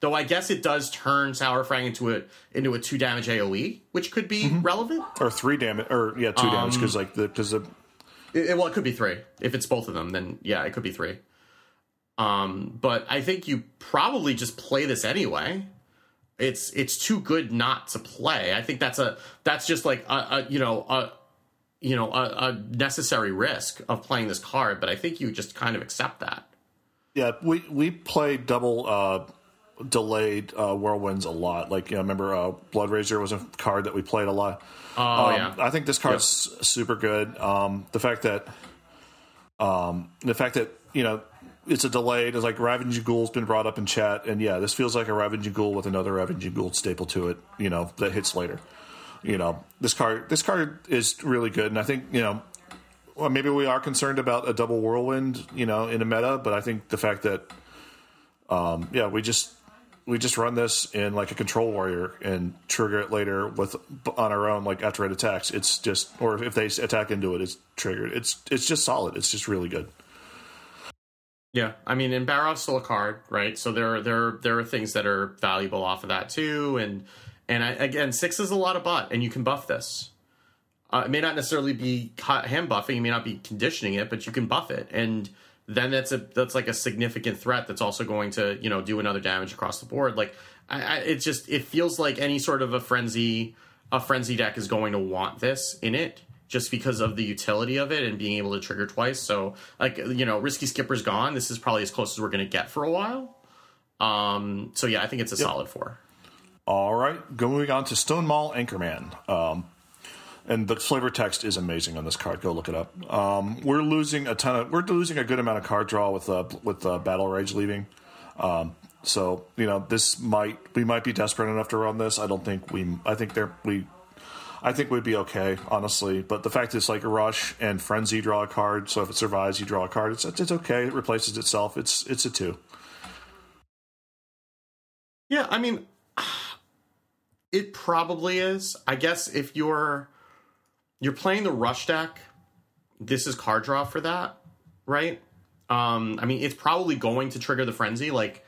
Though I guess it does turn Saurfang into a into a two damage AOE, which could be relevant. or three damage, or yeah, two damage because like the because the It, it- well, it could be three. If it's both of them, then yeah, it could be three. Um, but I think you probably just play this anyway. It's it's too good not to play. I think that's a that's just like a, a you know a you know a, a necessary risk of playing this card. But I think you just kind of accept that. yeah we we played double uh, delayed uh, whirlwinds a lot. Like you know, remember uh, Blood Razor was a card that we played a lot. Oh Um, yeah, I think this card's super good. Um, the fact that, um, the fact that you know it's a delayed It's like Ravaging Ghoul's been brought up in chat, and yeah, this feels like a Ravaging Ghoul with another Ravaging Ghoul staple to it. You know that hits later. You know this card. This card is really good, and I think you know. Well, maybe we are concerned about a double whirlwind, you know, in a meta, but I think the fact that, um, yeah, we just we just run this in like a control warrior and trigger it later with on our own like after it attacks it's just or if they attack into it it's triggered it's it's just solid it's just really good Yeah, I mean, and Barov's still a card, right? So there are there are, there are things that are valuable off of that too, and and I, again, six is a lot of butt, and you can buff this. Uh, it may not necessarily be hand buffing, you may not be conditioning it, but you can buff it, and then that's a that's like a significant threat that's also going to you know do another damage across the board. Like, I, I, it just it feels like any sort of a frenzy a frenzy deck is going to want this in it just because of the utility of it and being able to trigger twice. So, like, you know, Risky Skipper's gone. This is probably as close as we're going to get for a while. Um, so yeah, I think it's a solid four. all right going on to Stonemaul Anchorman um and the flavor text is amazing on this card. Go look it up. Um, we're losing a ton of. We're losing a good amount of card draw with uh, with uh, battle rage leaving. Um, so you know this might we might be desperate enough to run this. I don't think we. I think there we. I think we'd be okay, honestly. But the fact is, like a rush and frenzy draw a card. So if it survives, you draw a card. It's it's okay. It replaces itself. It's it's a two. Yeah, I mean, it probably is. I guess if you're you're playing the rush deck, this is card draw for that, right? Um, I mean, it's probably going to trigger the frenzy. Like,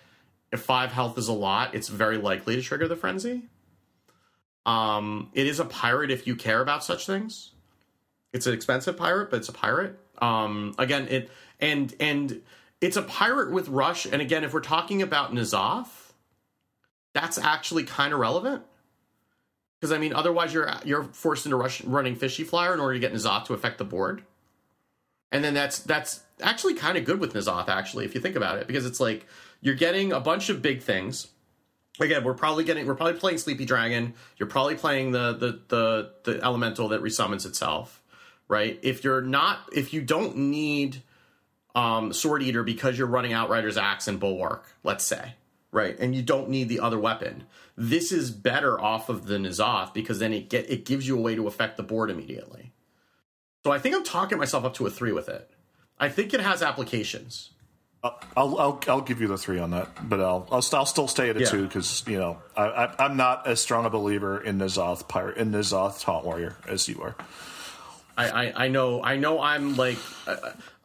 if five health is a lot, it's very likely to trigger the frenzy. Um, it is a pirate if you care about such things. It's an expensive pirate, but it's a pirate. Um, again, it and and it's a pirate with rush. And again, if we're talking about N'Zoth, that's actually kind of relevant because I mean, otherwise you're you're forced into rush, running fishy flyer in order to get N'Zoth to affect the board. And then that's that's actually kind of good with N'Zoth, actually, if you think about it, because it's like you're getting a bunch of big things again we're probably getting we're probably playing sleepy dragon. You're probably playing the the the, the elemental that resummons itself right? If you're not if you don't need um sword eater because you're running outrider's axe and bulwark let's say right? And you don't need the other weapon. This is better off of the N'Zoth because then it get it gives you a way to affect the board immediately. So i think i'm talking myself up to a three with it. I think it has applications I'll, I'll I'll give you the three on that, but I'll I'll, I'll still stay at a Yeah. two because you know I, I I'm not as strong a believer in N'Zoth pirate in N'Zoth taunt warrior as you are. I, I, I know I know I'm like uh,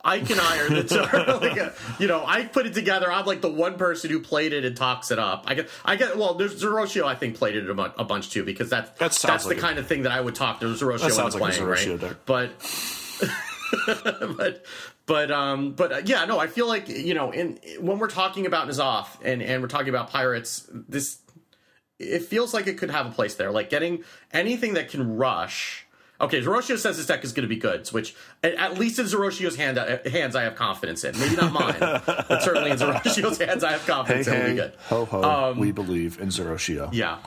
Ike and I are the like, uh, you know I put it together. I'm like the one person who played it and talks it up. I get I get well. There's Zeroshio I think played it a, bu- a bunch too because that's That that's like the kind of thing that I would talk to Zeroshio That sounds into like a playing Zeroshio right. deck. But but but um but uh, yeah no I feel like you know in when we're talking about N'Zoth and and we're talking about pirates this it feels like it could have a place there. Like getting anything that can rush. Okay, Zeroshio says this deck is going to be good, which at- least in Zeroshio's hand, uh, hands I have confidence in. Maybe not mine, but certainly in Zeroshio's hands I have confidence Hey confidence it will be good. ho ho, Um, we believe in Zeroshio. Yeah,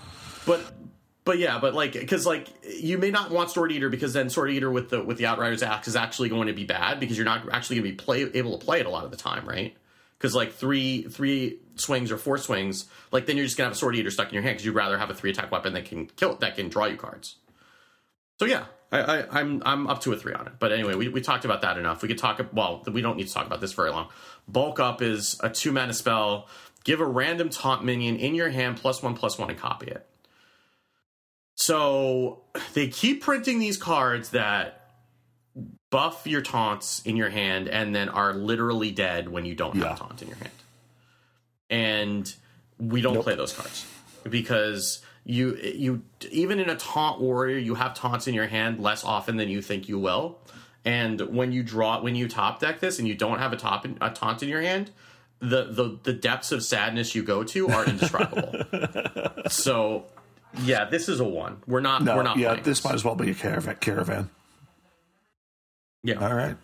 but but yeah, but like because like you may not want Sword Eater because then Sword Eater with the with the Outriders axe is actually going to be bad because you're not actually going to be play able to play it a lot of the time, right? Because like three three swings or four swings, like then you're just gonna have a Sword Eater stuck in your hand because you'd rather have a three attack weapon that can kill that can draw you cards. So yeah, I, I, I'm I'm up to a three on it. But anyway, we, we talked about that enough. We could talk. Well, we don't need to talk about this very long. Bulk up is a two mana spell. Give a random taunt minion in your hand plus one plus one and copy it. So they keep printing these cards that buff your taunts in your hand and then are literally dead when you don't Yeah. have taunt in your hand. And we don't play those cards because you you even in a taunt warrior you have taunts in your hand less often than you think you will. And when you draw when you top deck this and you don't have a top a taunt in your hand, the the the depths of sadness you go to are indescribable. so yeah, this is a one. We're not No, we're not yeah, this might as well be a caravan. Caravan. Yeah. All right.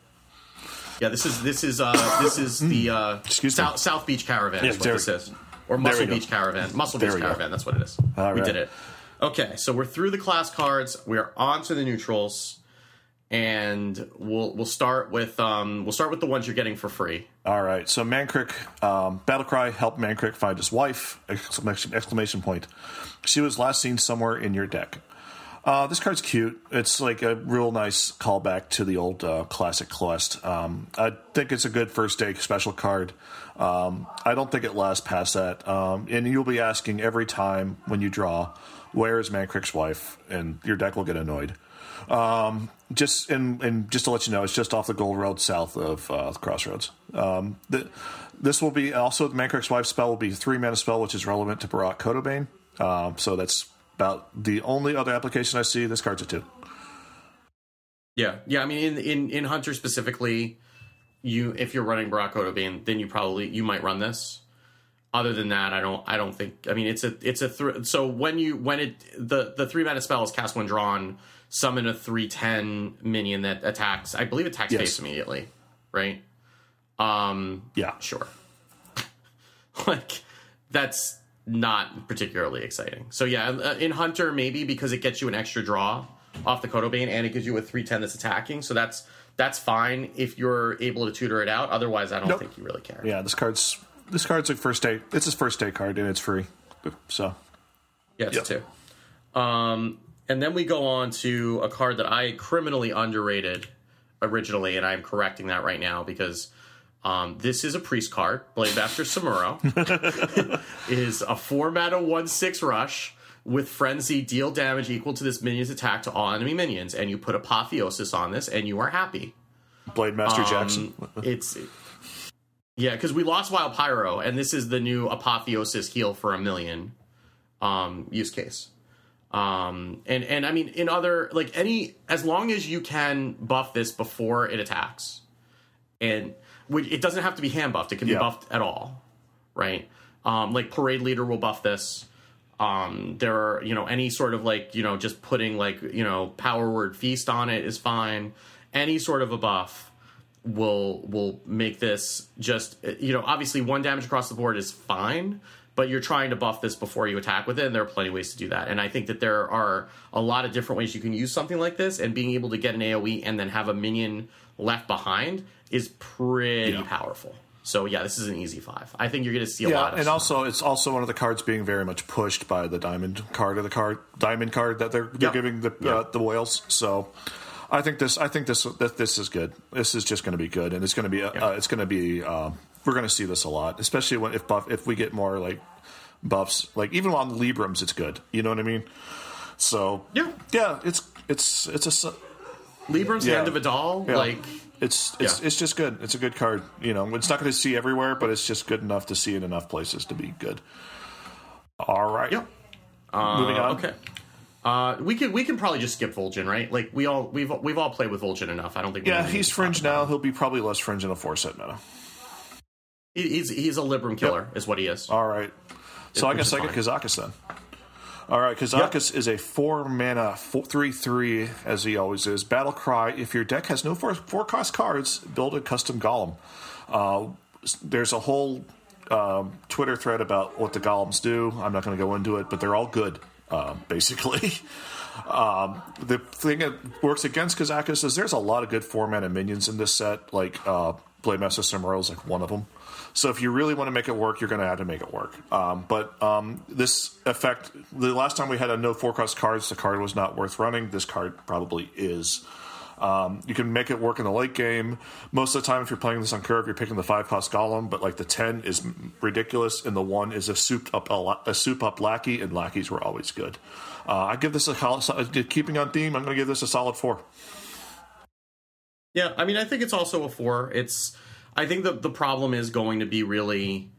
Yeah, this is this is uh this is the uh Excuse me. South, South Beach Caravan Yeah, is what there this is. Or Muscle we go. Beach Caravan. Muscle There Beach we go. Caravan, that's what it is. All we right. did it. Okay, so we're through the class cards. We are on to the neutrals. And we'll we'll start with um we'll start with the ones you're getting for free. All right. So Mankrik, um, Battlecry help Mankrik find his wife! Exclamation, exclamation point. She was last seen somewhere in your deck. Uh, this card's cute. It's like a real nice callback to the old uh, classic quest. Um, I think it's a good first day special card. Um, I don't think it lasts past that. Um, and you'll be asking every time when you draw, where is Mankrik's wife? And your deck will get annoyed. Um, just and, and just to let you know, it's just off the Gold Road south of uh, Crossroads. Um, the, this will be also the Mankrik's wife spell will be three mana spell, which is relevant to Barak Kodobane. Um, so that's about the only other application I see. This card's a two. Yeah, yeah. I mean, in in in Hunter specifically, you if you're running Barak Kodobane, then you probably you might run this. Other than that, I don't. I don't think. I mean, it's a it's a th- so when you when it the the three mana spell is cast when drawn, summon a three ten minion that attacks. I believe attacks Yes. face immediately, right? Um, Yeah. sure. like that's not particularly exciting. So yeah, uh, in Hunter maybe because it gets you an extra draw off the Kodobane and it gives you a 310 that's attacking. So that's that's fine if you're able to tutor it out. Otherwise, I don't Nope. think you really care. Yeah, this card's this card's a first day. It's his first day card and it's free. So Yeah, it's Yep. two. Um, and then we go on to a card that I criminally underrated originally, and I'm correcting that right now because um, this is a priest card. Blade Master Samuro is a four mana one six rush with frenzy. Deal damage equal to this minion's attack to all enemy minions, and you put apotheosis on this, and you are happy. Blade Master Um, Jackson. It's yeah, because we lost Wild Pyro, and this is the new Apotheosis heal for a million um, use case. Um, and and I mean, in other like any as long as you can buff this before it attacks, and it doesn't have to be hand buffed; it can Yeah. be buffed at all, right? Um, like parade leader will buff this. Um, there are you know any sort of like you know just putting like you know power word feast on it is fine. Any sort of a buff will will make this just you know obviously one damage across the board is fine but you're trying to buff this before you attack with it and there are plenty of ways to do that and i think that there are a lot of different ways you can use something like this and being able to get an aoe and then have a minion left behind is pretty Yeah. powerful so yeah this is an easy five i think you're going to see a lot Yeah, of and stuff. also it's also one of the cards being very much pushed by the diamond card of the card diamond card that they're they're Yep. giving the Yep. uh, the whales. So I think this I think this that this is good. This is just going to be good, and it's going to be uh, it's going to be uh, we're going to see this a lot, especially when if buff if we get more like buffs like even on Librams, it's good. You know what I mean? So Yeah. yeah, it's it's it's a libram's yeah. Hand of A'dal, yeah. like It's it's Yeah. it's just good. It's a good card. You know, it's not going to see everywhere, but it's just good enough to see in enough places to be good. All right. yep Moving on. okay uh, we can we can probably just skip Vol'jin, right? Like we all we've we've all played with Vol'jin enough. I don't think we Yeah, he's to fringe about now. He'll be probably less fringe in a four set meta. He's he's a Libram killer, is what he is. All right. So I guess I get Kazakus then. All right, Kazakus is a four mana, four, three three, as he always is. Battle cry. If your deck has no four, four cost cards, build a custom golem. Uh, there's a whole um, Twitter thread about what the golems do. I'm not going to go into it, but they're all good, um, basically. Um, the thing that works against Kazakus is there's a lot of good four mana minions in this set. Like uh, Blade Master is like one of them. So if you really want to make it work, you're going to have to make it work. Um, but um, this effect, the last time we had a no forecast cards, the card was not worth running. This card probably is. Um, you can make it work in the late game. Most of the time, if you're playing this on curve, you're picking the five cost golem, but like the ten is ridiculous, and the one is a souped up a soup up lackey, and lackeys were always good. Uh, I give this a keeping on theme. I'm going to give this a solid four. Yeah, I mean, I think it's also a four. It's, I think the the problem is going to be really,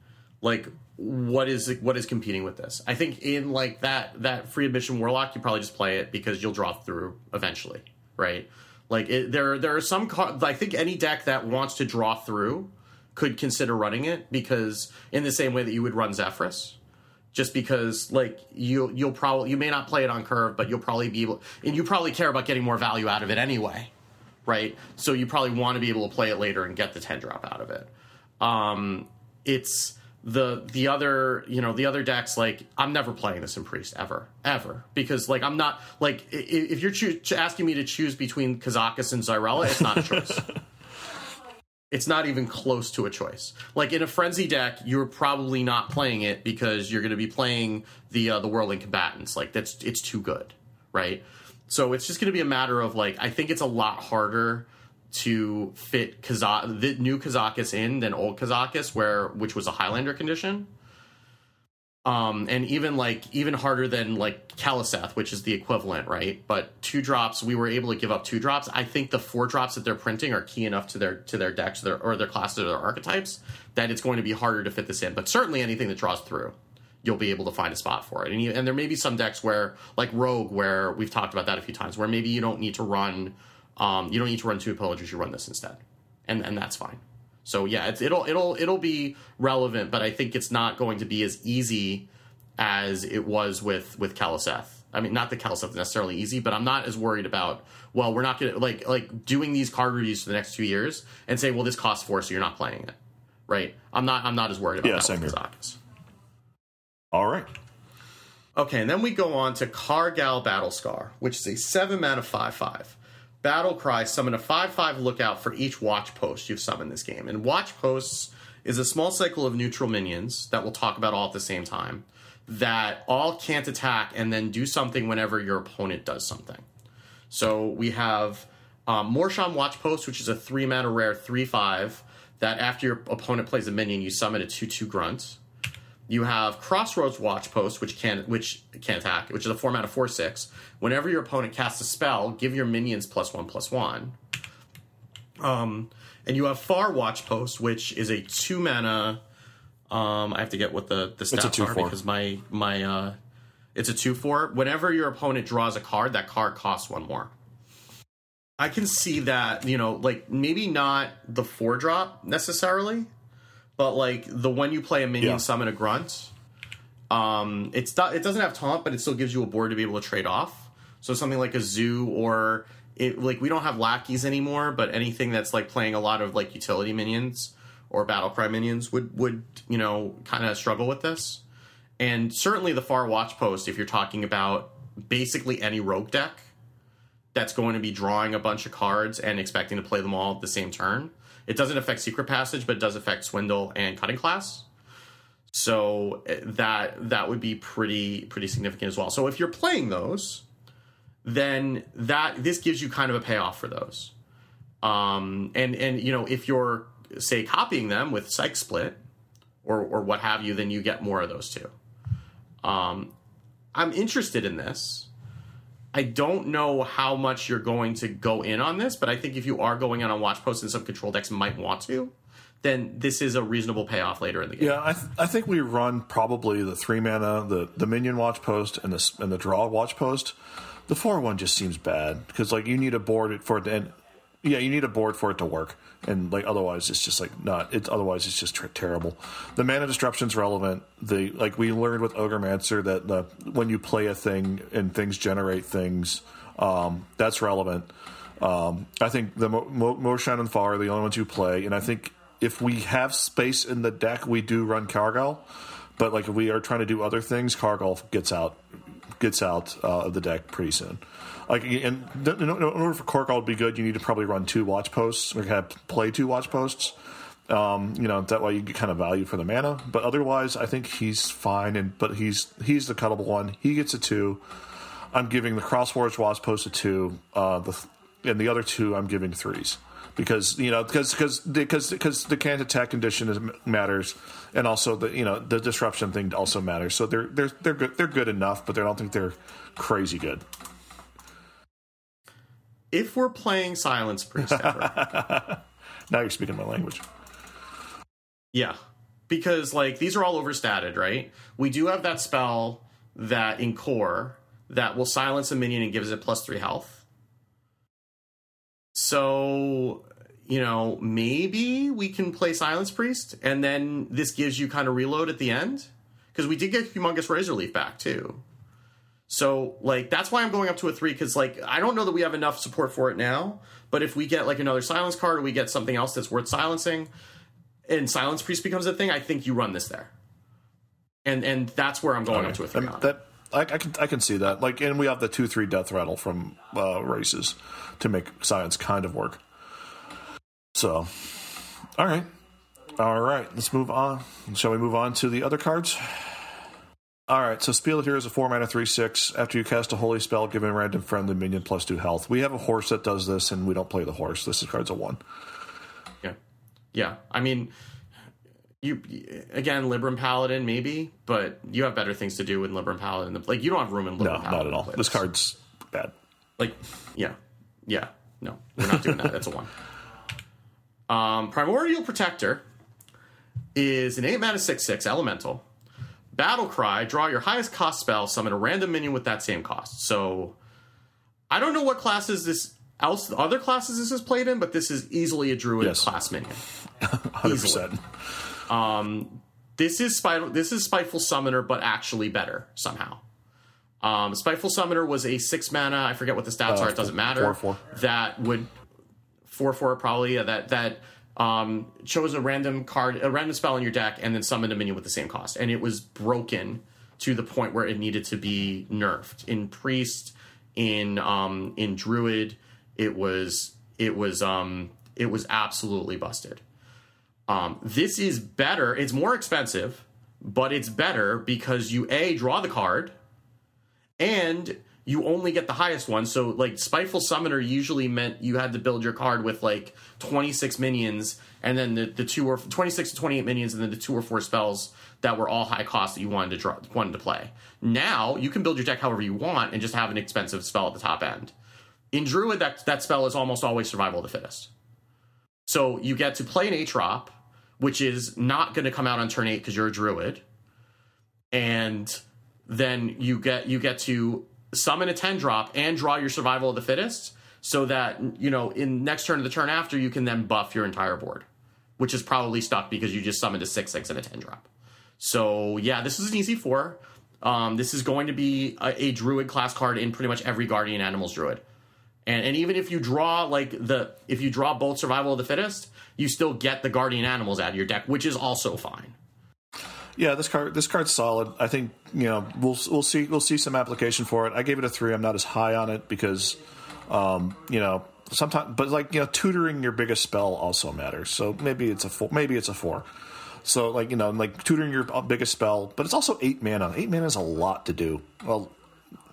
like, what is what is competing with this? I think in like that that free admission warlock, you probably just play it because you'll draw through eventually, right? Like it, there there are some I think any deck that wants to draw through could consider running it because in the same way that you would run Zephyrus, Just because, like you, you'll probably you may not play it on curve, but you'll probably be able, and you probably care about getting more value out of it anyway, right? So you probably want to be able to play it later and get the 10 drop out of it. Um, it's the the other you know the other decks like I'm never playing this in priest ever ever because like I'm not like if you're choo- asking me to choose between Kazakus and Xyrella it's not a choice. it's not even close to a choice. Like in a frenzy deck, you're probably not playing it because you're going to be playing the uh, the whirling combatants. Like that's it's too good, right? So it's just going to be a matter of like I think it's a lot harder to fit Kazak the new Kazakus in than old Kazakus, where which was a Highlander condition. Um, and even like even harder than like Keleseth, which is the equivalent, right? But two drops, we were able to give up two drops. I think the four drops that they're printing are key enough to their to their decks, their, or their classes, or their archetypes, that it's going to be harder to fit this in. But certainly anything that draws through, you'll be able to find a spot for it. And, you, and there may be some decks where, like Rogue, where we've talked about that a few times, where maybe you don't need to run, um, you don't need to run two pillagers, you run this instead, and and that's fine. So yeah, it's, it'll it'll it'll be relevant, but I think it's not going to be as easy as it was with with Keleseth. I mean, not that Keleseth is necessarily easy, but I'm not as worried about. Well, we're not gonna like like doing these card reviews for the next two years and say, well, this costs four, so you're not playing it, right? I'm not I'm not as worried about Yeah, that same with here. All right. Okay, and then we go on to Kargal Battlescar, which is a seven mana five five. Battle Cry summon a five five lookout for each watch post you've summoned this game. And watch posts is a small cycle of neutral minions that we'll talk about all at the same time that all can't attack and then do something whenever your opponent does something. So we have um, Mor'shan Watch Post, which is a three mana rare three five that after your opponent plays a minion, you summon a two two grunt. You have Crossroads Watch Post, which can which can attack, which is a format of four six. Whenever your opponent casts a spell, give your minions plus one plus one. Um, and you have Far Watch Post, which is a two mana. Um, I have to get what the the stats two, are four. because my my uh, It's a 2 4. Whenever your opponent draws a card, that card costs one more. I can see that, you know, like maybe not the 4 drop necessarily, but like the when you play a minion Yeah. summon a grunt, um, it's not, it doesn't have taunt, but it still gives you a board to be able to trade off. So something like a zoo or it like we don't have lackeys anymore, but anything that's like playing a lot of like utility minions or battle cry minions would would you know kind of struggle with this. And certainly the far watch post, if you're talking about basically any rogue deck that's going to be drawing a bunch of cards and expecting to play them all at the same turn. It doesn't affect secret passage, but it does affect swindle and cutting class. So eh, that that would be pretty pretty significant as well. So if you're playing those, then that this gives you kind of a payoff for those. Um, and and you know if you're say copying them with Psyche Split or or what have you, then you get more of those too. Um, I'm interested in this. I don't know how much you're going to go in on this, but I think if you are going in on watch posts and some control decks might want to, then this is a reasonable payoff later in the game. Yeah, I, th- I think we run probably the three mana, the, the minion watch post, and the and the draw watch post. The four one just seems bad because like you need a board for it to end. Yeah, you need a board for it to work, and like otherwise it's just like not. It's otherwise it's just ter- terrible. The mana disruption's relevant. The like we learned with Ogremancer that the when you play a thing and things generate things, um, that's relevant. Um, I think the Mo- Mo- and Far are the only ones you play, and I think if we have space in the deck, we do run Kargal. But like if we are trying to do other things, Kargal gets out gets out uh, of the deck pretty soon. Like and in order for Kargal to be good, you need to probably run two watch posts or have play two watch posts. Um, you know that way you get kind of value for the mana. But otherwise, I think he's fine. And but he's he's the cuttable one. He gets a two. I'm giving the Crossroads Watch Post a two. Uh, the and the other two I'm giving threes because you know because because because because the can't attack condition is, matters and also the you know the disruption thing also matters. So they're they're they're good they're good enough, but I don't think they're crazy good. If we're playing Silence Priest ever, Now you're speaking my language. Yeah. Because like these are all overstated, right? We do have that spell that in core that will silence a minion and gives it plus three health. So, you know, maybe we can play Silence Priest and then this gives you kind of reload at the end. Because we did get Humongous Razor Leaf back too. So, like, that's why I'm going up to a three, because, like, I don't know that we have enough support for it now. But if we get, like, another silence card or we get something else that's worth silencing, and Silence Priest becomes a thing, I think you run this there. And and that's where I'm going up to a three. On. that I, I can I can see that. Like, and we have the two three death rattle from uh, races to make science kind of work. So, all right, all right. Let's move on. Shall we move on to the other cards? All right. So, Spirit Healer is a four mana three six. After you cast a holy spell, give a random friendly minion plus two health. We have a horse that does this, and we don't play the horse. This card's a one. Yeah, yeah. I mean, you again, Libram Paladin maybe, but you have better things to do with Libram Paladin. Like you don't have room in Libram No, Paladin. not at all. This card's bad. Like, yeah, yeah. No, we're not doing that. That's a one. Um, Primordial Protector is an eight mana six six elemental. Battle Cry. Draw your highest cost spell. Summon a random minion with that same cost. So, I don't know what classes this else other classes this is played in, but this is easily a druid Yes. class minion. Hundred percent. This is spiteful. This is spiteful summoner, but actually better somehow. Um, spiteful summoner was a six mana. I forget what the stats are. It doesn't matter. Uh, four, four. That would four four probably. Yeah, that that um, chose a random card, a random spell in your deck, and then summoned a minion with the same cost, and it was broken to the point where it needed to be nerfed in priest, in um, in druid. It was it was um, it was absolutely busted. Um, this is better. It's more expensive, but it's better because you a draw the card, and you only get the highest one. So like spiteful summoner usually meant you had to build your card with like twenty six minions, and then the, the two or twenty six to twenty eight minions, and then the two or four spells that were all high cost that you wanted to draw wanted to play. Now you can build your deck however you want and just have an expensive spell at the top end. In Druid, that that spell is almost always survival of the fittest. So you get to play an Atrop, which is not going to come out on turn eight because you're a druid, and then you get you get to summon a 10 drop and draw your survival of the fittest so that you know in next turn of the turn after you can then buff your entire board which is probably stuck because you just summoned a 6 6 and a 10 drop. So yeah this is an easy 4 um, this is going to be a, a druid class card in pretty much every guardian animals druid. And, and even if you draw like the if you draw both survival of the fittest you still get the guardian animals out of your deck which is also fine Yeah, this card this card's solid. I think you know we'll we'll see we'll see some application for it. I gave it a three. I'm not as high on it because um, you know sometimes, but like you know, tutoring your biggest spell also matters. So maybe it's a four. Maybe it's a four. So like you know, like tutoring your biggest spell, but it's also eight mana. Eight mana is a lot to do. Well,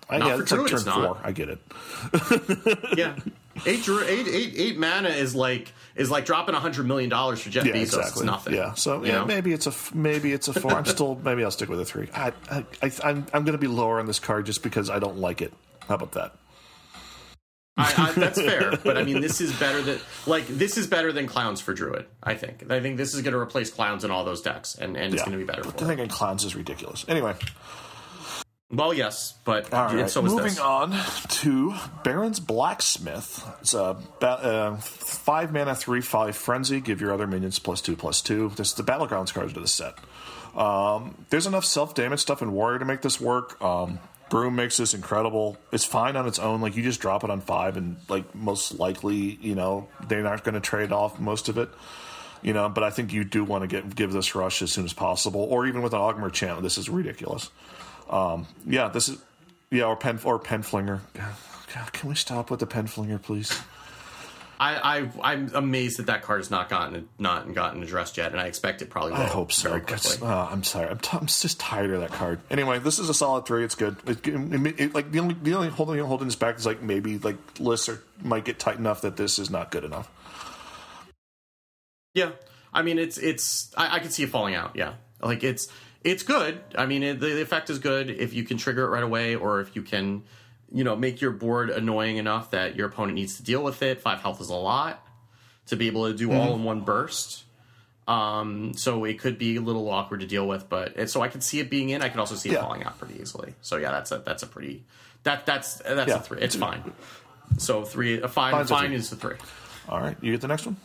I, yeah, it's like turn not. four. I get it. yeah eight, dru- eight, eight, eight mana is like is like dropping a hundred million dollars for Jeff Yeah, Bezos. exactly. It's nothing. Yeah, so yeah, know? maybe it's a maybe it's a four. I'm still maybe I'll stick with a three. I, I, I I'm I'm going to be lower on this card just because I don't like it. How about that? I, I, that's fair, but I mean, this is better than like this is better than clowns for Druid. I think. I think this is going to replace clowns in all those decks, and, and it's Yeah. going to be better I for. It. think in clowns is ridiculous. Anyway, Well, yes, but all right. so Moving this. on to Barrens Blacksmith. It's a ba- uh, five mana, three five frenzy. Give your other minions plus two plus two. This is the battlegrounds card to the set. Um, there's enough self damage stuff in Warrior to make this work. Um, Broom makes this incredible. It's fine on its own. Like you just drop it on five, and like most likely, you know, they're not going to trade off most of it. You know, but I think you do want to get give this rush as soon as possible, or even with an Augmer chant. This is ridiculous. Um, yeah, this is yeah, or pen or pen flinger. God, can we stop with the pen flinger, please? I, I I'm amazed that that card has not gotten not gotten addressed yet, and I expect it probably will. I hope so. Very quickly. uh, I'm sorry. I'm, t- I'm just tired of that card. Anyway, this is a solid three. It's good. It, it- it- like the only the only holding holding this back is like maybe like lists are, might get tight enough that this is not good enough. Yeah, I mean it's it's I, I can see it falling out. Yeah, like it's it's good. I mean it, the effect is good if you can trigger it right away, or if you can, you know, make your board annoying enough that your opponent needs to deal with it. Five health is a lot to be able to do all in one burst. Um, so it could be a little awkward to deal with, but so I could see it being in. I could also see it Yeah. falling out pretty easily. So yeah, that's a that's a pretty that that's that's Yeah. a three. It's fine. So three, a fine, Fine's fine three. is a three. All right, you get the next one.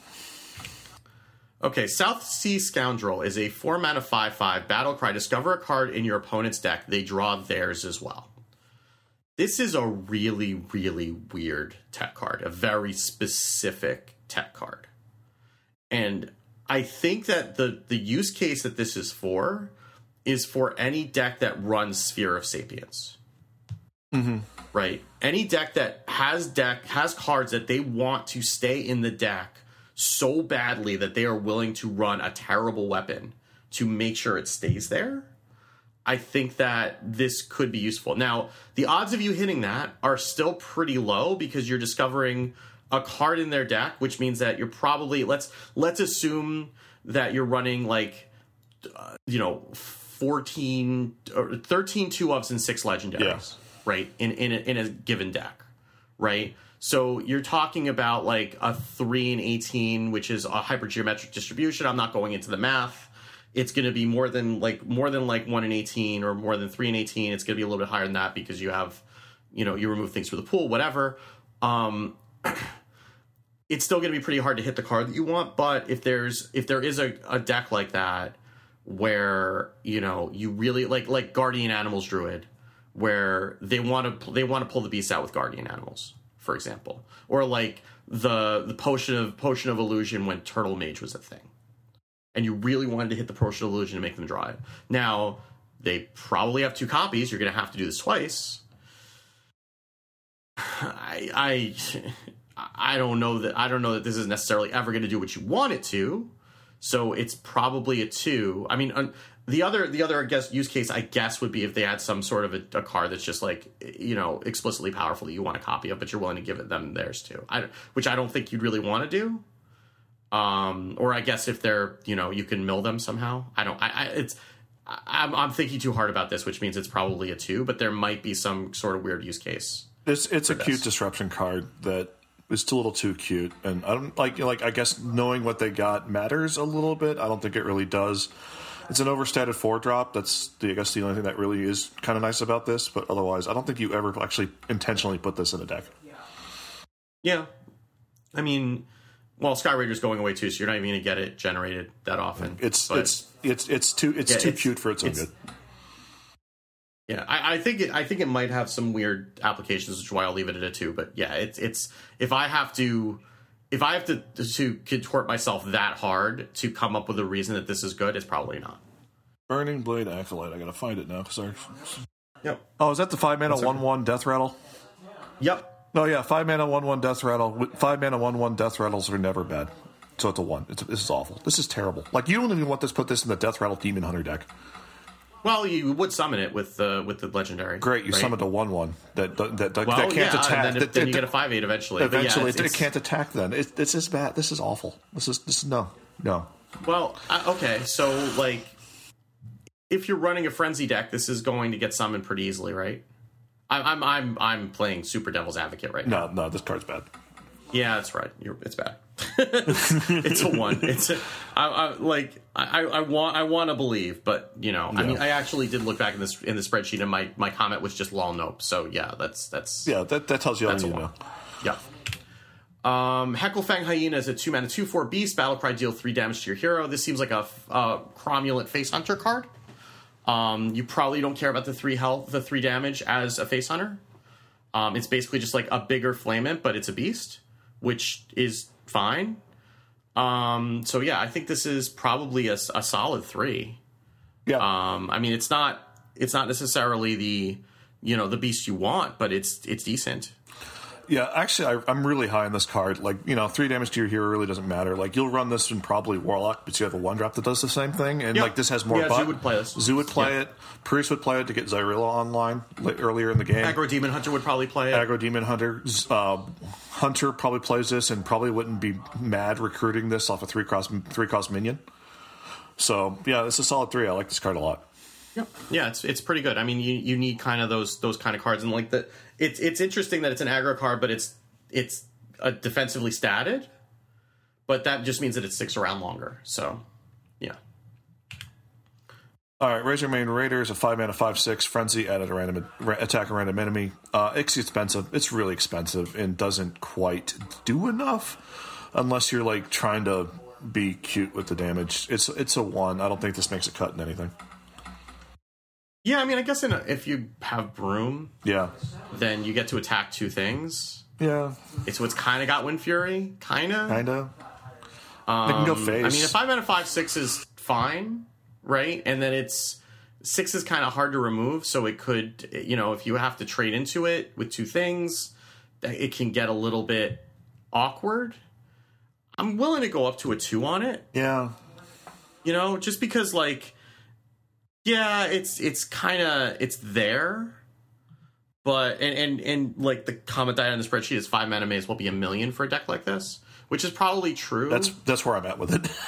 Okay, South Sea Scoundrel is a four mana five five battle cry. Discover a card in your opponent's deck. They draw theirs as well. This is a really, really weird tech card, a very specific tech card. And I think that the the use case that this is for is for any deck that runs Sphere of Sapience. Mm-hmm. Right? Any deck that has deck has cards that they want to stay in the deck so badly that they are willing to run a terrible weapon to make sure it stays there. I think that this could be useful. Now, the odds of you hitting that are still pretty low because you're discovering a card in their deck, which means that you're probably let's let's assume that you're running like uh, you know 14 or 13 two ofs and six legendaries, Yeah. right? In in a, in a given deck, right? So you're talking about like a 3 and 18, which is a hypergeometric distribution. I'm not going into the math. It's going to be more than like more than like 1 and 18 or more than 3 and 18 it's going to be a little bit higher than that because you have you know you remove things from the pool whatever. Um it's still going to be pretty hard to hit the card that you want but if there's if there is a, a deck like that where you know you really like like guardian animals druid where they want to they want to pull the beast out with guardian animals for example or like the the potion of potion of illusion when turtle mage was a thing and you really wanted to hit the potion of illusion to make them draw it. Now, they probably have two copies. You're going to have to do this twice. I, I, I don't know that I don't know that this is necessarily ever going to do what you want it to. So it's probably a two. I mean, the other the other I guess use case I guess would be if they had some sort of a, a card that's just like you know explicitly powerful that you want a copy of, but you're willing to give it them theirs too. I, which I don't think you'd really want to do um or i guess if they're you know you can mill them somehow i don't i, I it's I'm, I'm thinking too hard about this which means it's probably a two but there might be some sort of weird use case It's it's a this. cute disruption card that is a little too cute, and I don't like like I guess knowing what they got matters a little bit. I don't think it really does. It's an overstated four drop. That's the I guess the only thing that really is kind of nice about this. But otherwise, I don't think you ever actually intentionally put this in a deck. Yeah, I mean, well, Sky Raider's going away too, so you're not even going to get it generated that often. It's But- it's it's it's too it's Yeah, too it's- cute for its own it's- good. Yeah, I, I think it. I think it might have some weird applications, which is why I'll leave it at a two. But yeah, it's it's if I have to, if I have to to contort myself that hard to come up with a reason that this is good, it's probably not. Burning Blade Acolyte. I gotta find it now. Sorry. Yep. Oh, is that the five mana one one death rattle? Yep. No, yeah, five mana one one death rattle. Five mana one one death rattles are never bad. So it's a one. It's, this is awful. This is terrible. Like you don't even want this. Put this in the death rattle demon hunter deck. Well, you would summon it with the with the legendary. Great, you right? summoned a one one that that, that, that can't yeah, attack. and then, that, then you that- get a five eight eventually. Yeah, eventually, it's- it, it's- can't attack. Then it, this is bad. This is awful. This is this is no no. Well, uh, okay, so like, if you're running a frenzy deck, this is going to get summoned pretty easily, right? I'm I'm I'm, I'm playing super devil's advocate right now. No, no, this card's bad. Yeah, that's right. You're, it's bad. it's a one. It's a, I, I, like I, I want I want to believe, but you know, I mean, I actually did look back in this in the spreadsheet, and my my comment was just lol nope. So yeah, that's that's Yeah, that, that tells you all That's you a need one. know. yeah. Um, Hecklefang Hyena is a two mana two four beast. Battle cry deal three damage to your hero. This seems like a uh, cromulent face hunter card. Um, you probably don't care about the three health, the three damage as a face hunter. Um, it's basically just like a bigger Flame Imp, but it's a beast, which is fine. Um, so yeah, I think this is probably a, a solid three. Yeah, Um, I mean, it's not it's not necessarily the you know the beast you want, but it's it's decent. Yeah. Actually, I, I'm really high on this card. Like you know, three damage to your hero really doesn't matter. Like you'll run this in probably Warlock, but you have a one drop that does the same thing, and Yeah. like this has more. Yeah, butt. Zoo would play this. Zoo would play Yeah. it. Priest would play it to get Xyrella online li- earlier in the game. Aggro Demon Hunter would probably play it. Aggro Demon Hunter. Uh, Hunter probably plays this and probably wouldn't be mad recruiting this off a three cost three cost minion. So yeah, this is a solid three. I like this card a lot. Yeah, yeah, it's it's pretty good. I mean, you you need kind of those those kind of cards, and like the it's it's interesting that it's an aggro card, but it's it's defensively statted, but that just means that it sticks around longer. So, yeah, All right, Razormane Raider is a five mana five six frenzy added a random ra- attack a random enemy. Uh, it's expensive. It's really expensive and doesn't quite do enough unless you're like trying to be cute with the damage. It's it's a one. I don't think this makes a cut in anything. Yeah. I mean, I guess in a, if you have Broom, Yeah, then you get to attack two things. yeah, It's what's kind of got Wind Fury, kind of. kind of. they can go face. Um, I mean, a five out of five six is fine, right? And then it's six is kind of hard to remove, so it could, you know, if you have to trade into it with two things, it can get a little bit awkward. I'm willing to go up to a two on it, yeah, you know, just because like, yeah, it's it's kind of it's there. But and, and and like the comment that I had on the spreadsheet is five mana may as well be a million for a deck like this, which is probably true. that's that's where I'm at with it.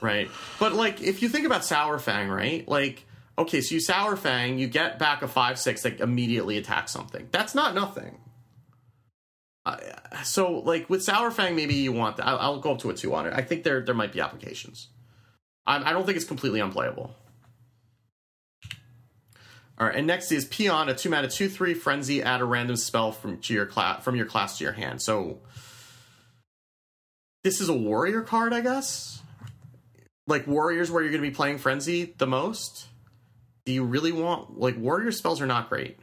Right. But like if you think about Saurfang, right? Like, okay, so you Saurfang, you get back a five six that immediately attacks something. That's not nothing. Uh, so like with Saurfang, maybe you want that. I'll, I'll go up to a two on it. I think there there might be applications. I, I don't think it's completely unplayable. All right, and next is Peon, a two mana two three frenzy. Add a random spell from to your class from your class to your hand. So this is a warrior card, I guess like warriors where you're going to be playing frenzy the most do you really want like warrior spells are not great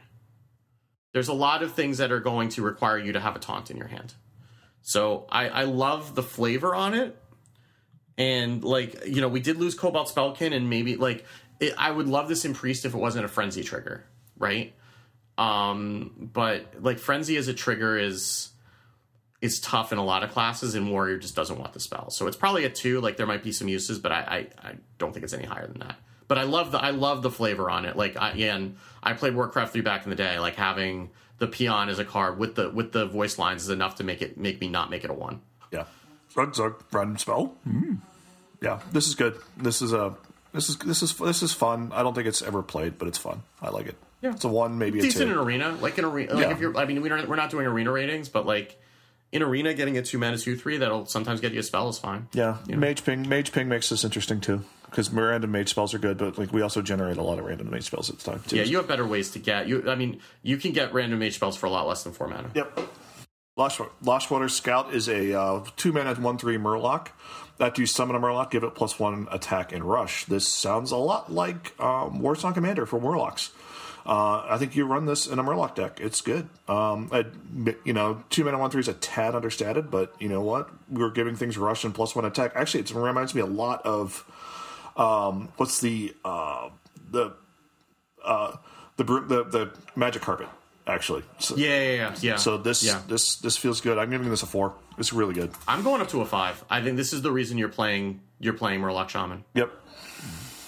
there's a lot of things that are going to require you to have a taunt in your hand so i i love the flavor on it and like you know we did lose cobalt spellkin and maybe like it, i would love this in priest if it wasn't a frenzy trigger right um but like frenzy as a trigger is is tough in a lot of classes, and Warrior just doesn't want the spell. So it's probably a two. Like there might be some uses, but I, I, I don't think it's any higher than that. But I love the I love the flavor on it. Like I, again, I played Warcraft three back in the day. Like having the peon as a card with the with the voice lines is enough to make it make me not make it a one. yeah, run zug, run spell. Mm. Yeah, this is good. This is a this is this is this is fun. I don't think it's ever played, but it's fun. I like it. Yeah. it's a one, maybe a Decent two. in arena, like in arena. Like Yeah. if you're, I mean, we don't, we're not doing arena ratings, but like in arena, getting a two mana two three that'll sometimes get you a spell is fine. Yeah, Mage Ping. Mage Ping makes this interesting too. because random mage spells are good, but like we also generate a lot of random mage spells at the time. Too. Yeah, you have better ways to get you. I mean, you can get random mage spells for a lot less than four mana. Yep. Lost, Lushwater Scout is a uh, two mana one three Murloc. After you summon a Murloc, give it plus one attack and rush. This sounds a lot like um, Warsong Commander for Warlocks. Uh, I think you run this in a Murloc deck. It's good. Um, I, you know, two mana one three is a tad understated, but you know what? We're giving things rush and plus one attack. Actually, it reminds me a lot of um, what's the uh, the uh, the the the magic carpet actually. So, Yeah, yeah, yeah. yeah. so this yeah. this this feels good. I'm giving this a four. It's really good. I'm going up to a five. I think this is the reason you're playing. You're playing Murloc Shaman. Yep.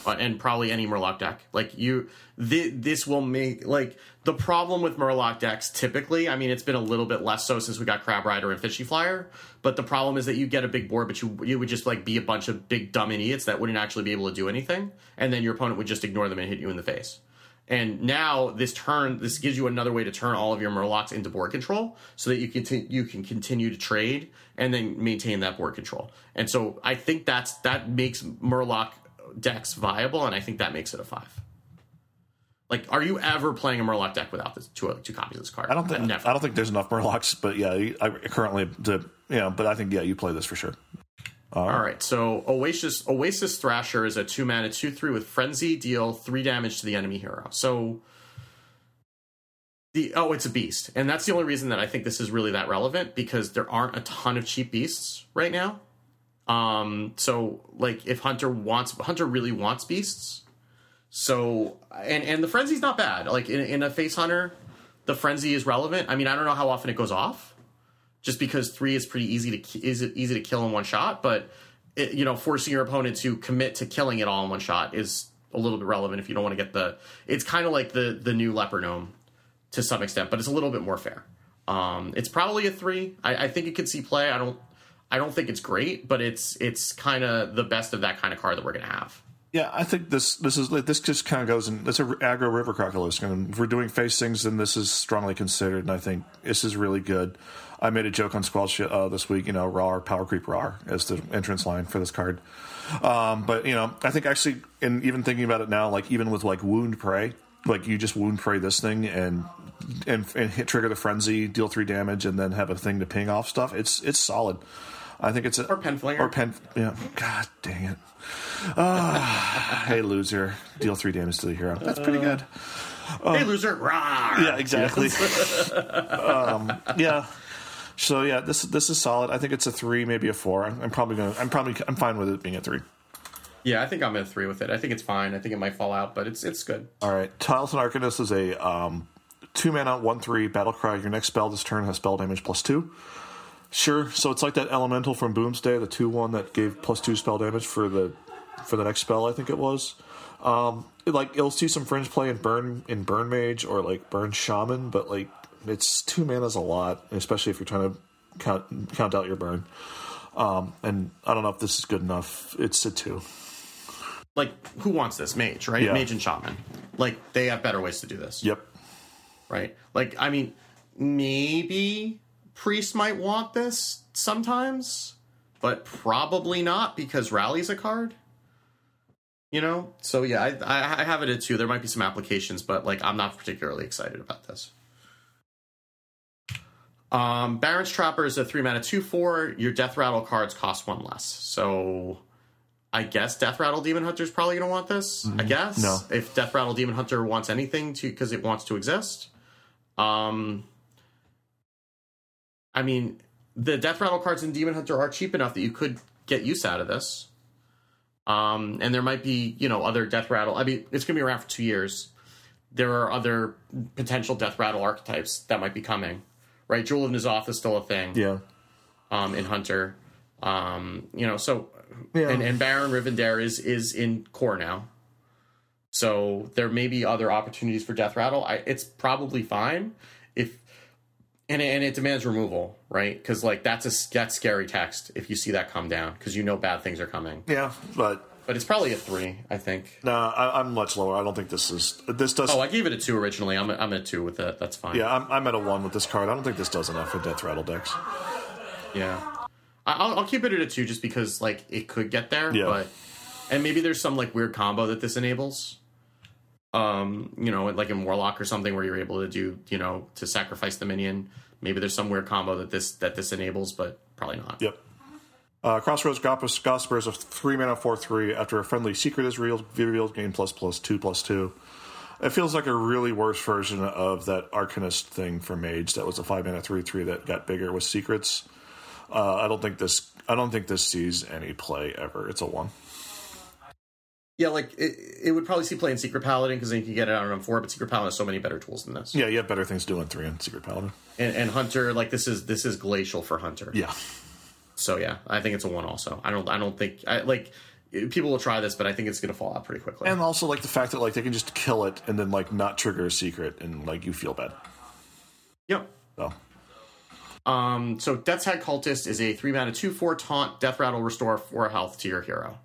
uh, and probably any Murloc deck. Like you, thi- this will make like the problem with Murloc decks. Typically, I mean, it's been a little bit less so since we got Crab Rider and Fishy Flyer. But the problem is that you get a big board, but you you would just like be a bunch of big dumb idiots that wouldn't actually be able to do anything, and then your opponent would just ignore them and hit you in the face. And now this turn, this gives you another way to turn all of your Murlocs into board control, so that you can t- you can continue to trade and then maintain that board control. And so I think that's that makes Murloc decks viable, and I think that makes it a five. Like, are you ever playing a Murloc deck without this two two copies of this card? I don't think never. I don't think there's enough Murlocs, but yeah, I currently to yeah, but I think yeah, you play this for sure. All right, so Oasis Oasis Thrasher is a two mana two three with frenzy, deal three damage to the enemy hero. So the oh, it's a beast, and that's the only reason that I think this is really that relevant because there aren't a ton of cheap beasts right now. Um, so like if Hunter wants Hunter really wants beasts, so and and the frenzy's not bad. Like in, in a face hunter, the frenzy is relevant. I mean, I don't know how often it goes off just because three is pretty easy to is easy to kill in one shot, but it, you know forcing your opponent to commit to killing it all in one shot is a little bit relevant if you don't want to get the. It's kind of like the the new leper gnome to some extent, but it's a little bit more fair. Um, it's probably a three. I, I think it could see play. I don't. I don't think it's great, but it's it's kind of the best of that kind of card that we're gonna have. Yeah, I think this this is this just kind of goes in. It's a aggro river crocodile, and if we're doing face things, then this is strongly considered. And I think this is really good. I made a joke on Squelch uh, this week, you know, raw power creep raw as the entrance line for this card. Um, but you know, I think actually, and even thinking about it now, like even with like wound prey, like you just wound prey this thing and and, and hit, trigger the frenzy, deal three damage, and then have a thing to ping off stuff. It's it's solid. I think it's a Or Penflinger. or pen. Yeah, God dang it. Ah, hey loser, deal three damage to the hero. That's pretty good. hey loser! Rawr! Yeah, exactly. um, yeah. So yeah, this this is solid. I think it's a three, maybe a four. I'm, probably gonna. I'm probably. I'm fine with it being a three. Yeah, I think I'm at three with it. I think it's fine. I think it might fall out, but it's it's good. All right. Talented Arcanist is a um, two mana, one three battle cry. Your next spell this turn has spell damage plus two. Sure. So it's like that elemental from Boomsday, the two one that gave plus two spell damage for the for the next spell. I think it was. Um, it, like you'll see some fringe play in burn in burn mage or like burn shaman, but like it's two mana's a lot, especially if you're trying to count count out your burn. Um, and I don't know if this is good enough. It's a two. Like, who wants this? Mage, right? Yeah. Mage and shaman. Like, they have better ways to do this. Yep. right? Like, I mean, maybe priest might want this sometimes, but probably not because rally's a card. You know, so yeah, I, I I have it at two. There might be some applications, but like I'm not particularly excited about this. Um, Barrens Trapper is a three mana two four. Your Death Rattle cards cost one less, so I guess Death Rattle Demon Hunter is probably going to want this. I guess No. if Death Rattle Demon Hunter wants anything to because it wants to exist. Um, I mean, the Death Rattle cards in Demon Hunter are cheap enough that you could get use out of this. Um, and there might be, you know, other Death Rattle. I mean, it's going to be around for two years. There are other potential Death Rattle archetypes that might be coming, right? Jewel of N'Zoth is still a thing Yeah. um, in Hunter. Um, you know, so Yeah. and, and Baron Rivendare is is in core now. So there may be other opportunities for Death Rattle. I, it's probably fine if and it, and it demands removal, right? Because like that's a that's scary text if you see that come down because you know bad things are coming. Yeah, but But it's probably a three, I think. no, I, I'm much lower. I don't think this is. This does. Oh, I gave it a two originally. I'm a, I'm at two with it. That's fine. yeah, I'm, I'm at a one with this card. I don't think this does enough for Death Rattle decks. yeah. I- I'll, I'll keep it at a two just because like it could get there, Yeah. but and maybe there's some like weird combo that this enables. Um, you know, like in Warlock or something where you're able to do, you know, to sacrifice the minion. Maybe there's some weird combo that this that this enables, but probably not. Yep. Uh, Crossroads Gossiper is a three mana four three. After a friendly secret is revealed, revealed gain plus plus two plus two. It feels like a really worse version of that Arcanist thing for Mage that was a five mana three three that got bigger with secrets. Uh, I don't think this. I don't think this sees any play ever. It's a one. Yeah, like it, it would probably see play in Secret Paladin because then you can get it out on four, but Secret Paladin has so many better tools than this. Yeah, you have better things to do in three in Secret Paladin. And, and Hunter, like this is this is glacial for Hunter. Yeah. So yeah, I think it's a one. Also, I don't I don't think I like people will try this, but I think it's going to fall out pretty quickly. And also like the fact that like they can just kill it and then like not trigger a secret and like you feel bad. yep. So Um, so Death's Head Cultist is a three mana two four taunt. Death Rattle restore four health to your hero.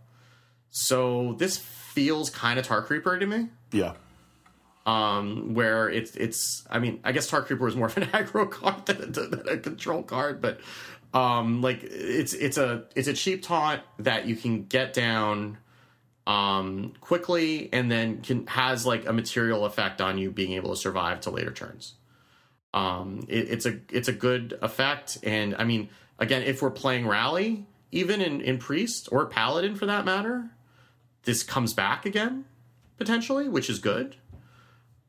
So this feels kind of Tar Creeper to me. yeah. Um, where it's it's I mean I guess Tar Creeper is more of an aggro card than a, than a control card, but um, like it's it's a it's a cheap taunt that you can get down um quickly and then can has like a material effect on you being able to survive to later turns. Um, it, it's a it's a good effect, and I mean again if we're playing rally, even in in priest or paladin for that matter, this comes back again potentially, which is good.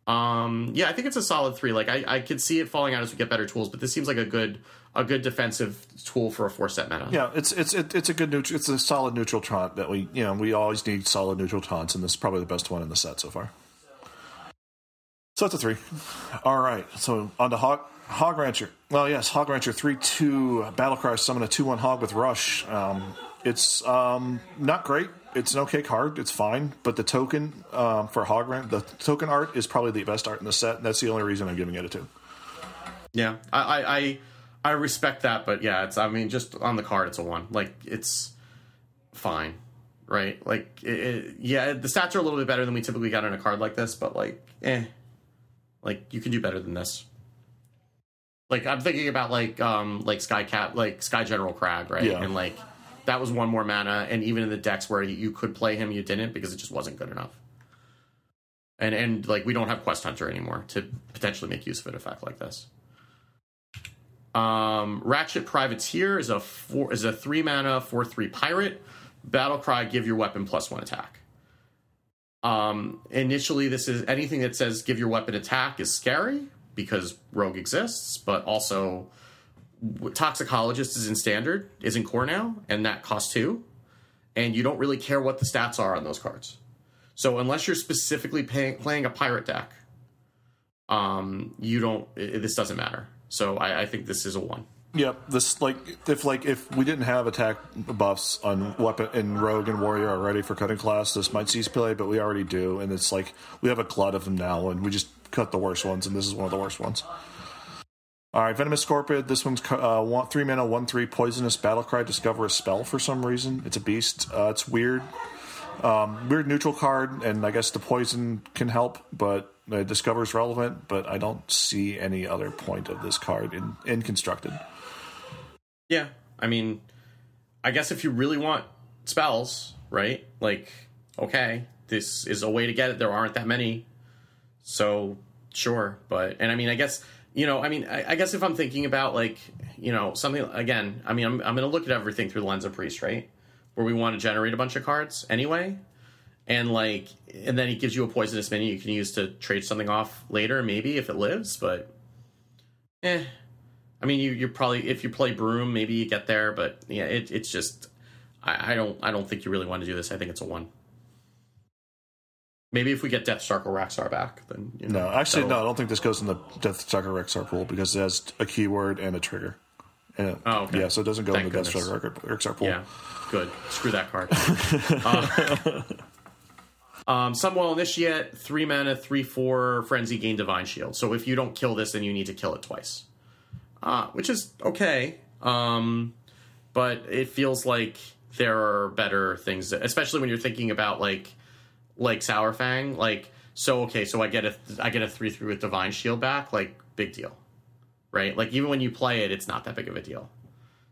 Um, yeah, I think it's a solid three. Like I, I could see it falling out as we get better tools, but this seems like a good a good defensive tool for a four set meta. Yeah, it's it's it, it's a good neutral. It's a solid neutral taunt that we you know we always need solid neutral taunts, and this is probably the best one in the set so far. So that's a three. All right, so on to Hog Hog Rancher. Well, yes, Hog Rancher three two Battlecry summon a two one hog with rush. Um, it's um, not great. It's an okay card. It's fine, but the token um, for Hog Rancher, the token art is probably the best art in the set. And that's the only reason I'm giving it a two. Yeah, I, I, I, I respect that, but yeah, it's. I mean, just on the card, it's a one. Like it's fine, right? Like, it, it, yeah, the stats are a little bit better than we typically get on a card like this, but like, eh, like you can do better than this. Like I'm thinking about like um like Sky Cat like Sky General Kragg, right? Yeah. And like that was one more mana, and even in the decks where you, you could play him, you didn't because it just wasn't good enough. And and like we don't have Quest Hunter anymore to potentially make use of an effect like this. Um, Ratchet Privateer is a four is a three mana four three pirate. Battle cry, give your weapon plus one attack. Um, initially, this is anything that says give your weapon attack is scary because rogue exists, but also toxicologist is in standard, is in core now, and that costs two. And you don't really care what the stats are on those cards. So unless you're specifically pay, playing a pirate deck, um, you don't. It, this doesn't matter. So I, I think this is a one. Yep. This like if like if we didn't have attack buffs on weapon in rogue and warrior already for cutting class, this might cease play, but we already do, and it's like we have a glut of them now, and we just cut the worst ones, and this is one of the worst ones. All right, venomous scorpid. This one's uh, one, three mana, one three poisonous battle cry. Discover a spell for some reason. It's a beast. Uh, it's weird. Um, weird neutral card, and I guess the poison can help, but uh, discover is relevant. But I don't see any other point of this card in, in constructed. Yeah, I mean, I guess if you really want spells, right? Like, okay, this is a way to get it. There aren't that many, so sure. But and I mean, I guess you know, I mean, I, I guess if I'm thinking about like you know something again, I mean, I'm I'm going to look at everything through the lens of priest, right? Where we want to generate a bunch of cards anyway. And like, and then he gives you a poisonous minion you can use to trade something off later, maybe if it lives. But, eh, I mean, you you probably if you play Broom, maybe you get there, but yeah, it, it's just I, I don't I don't think you really want to do this. I think it's a one. Maybe if we get Death Stalker Rexxar back, then you know, No, actually, no. I don't think this goes in the Death Stalker Rexxar pool because it has a keyword and a trigger. And Oh, okay. Yeah, so it doesn't go Thank in the Death goodness. Stalker Rexxar pool. Yeah, good. Screw that card. uh, um, Sunwell Initiate, three mana, three four frenzy, gain divine shield. So if you don't kill this, then you need to kill it twice, uh, which is okay. Um, but it feels like there are better things, especially when you're thinking about like like Saurfang. Like so, okay, so I get a I get a three three with divine shield back. Like big deal, right? Like even when you play it, it's not that big of a deal.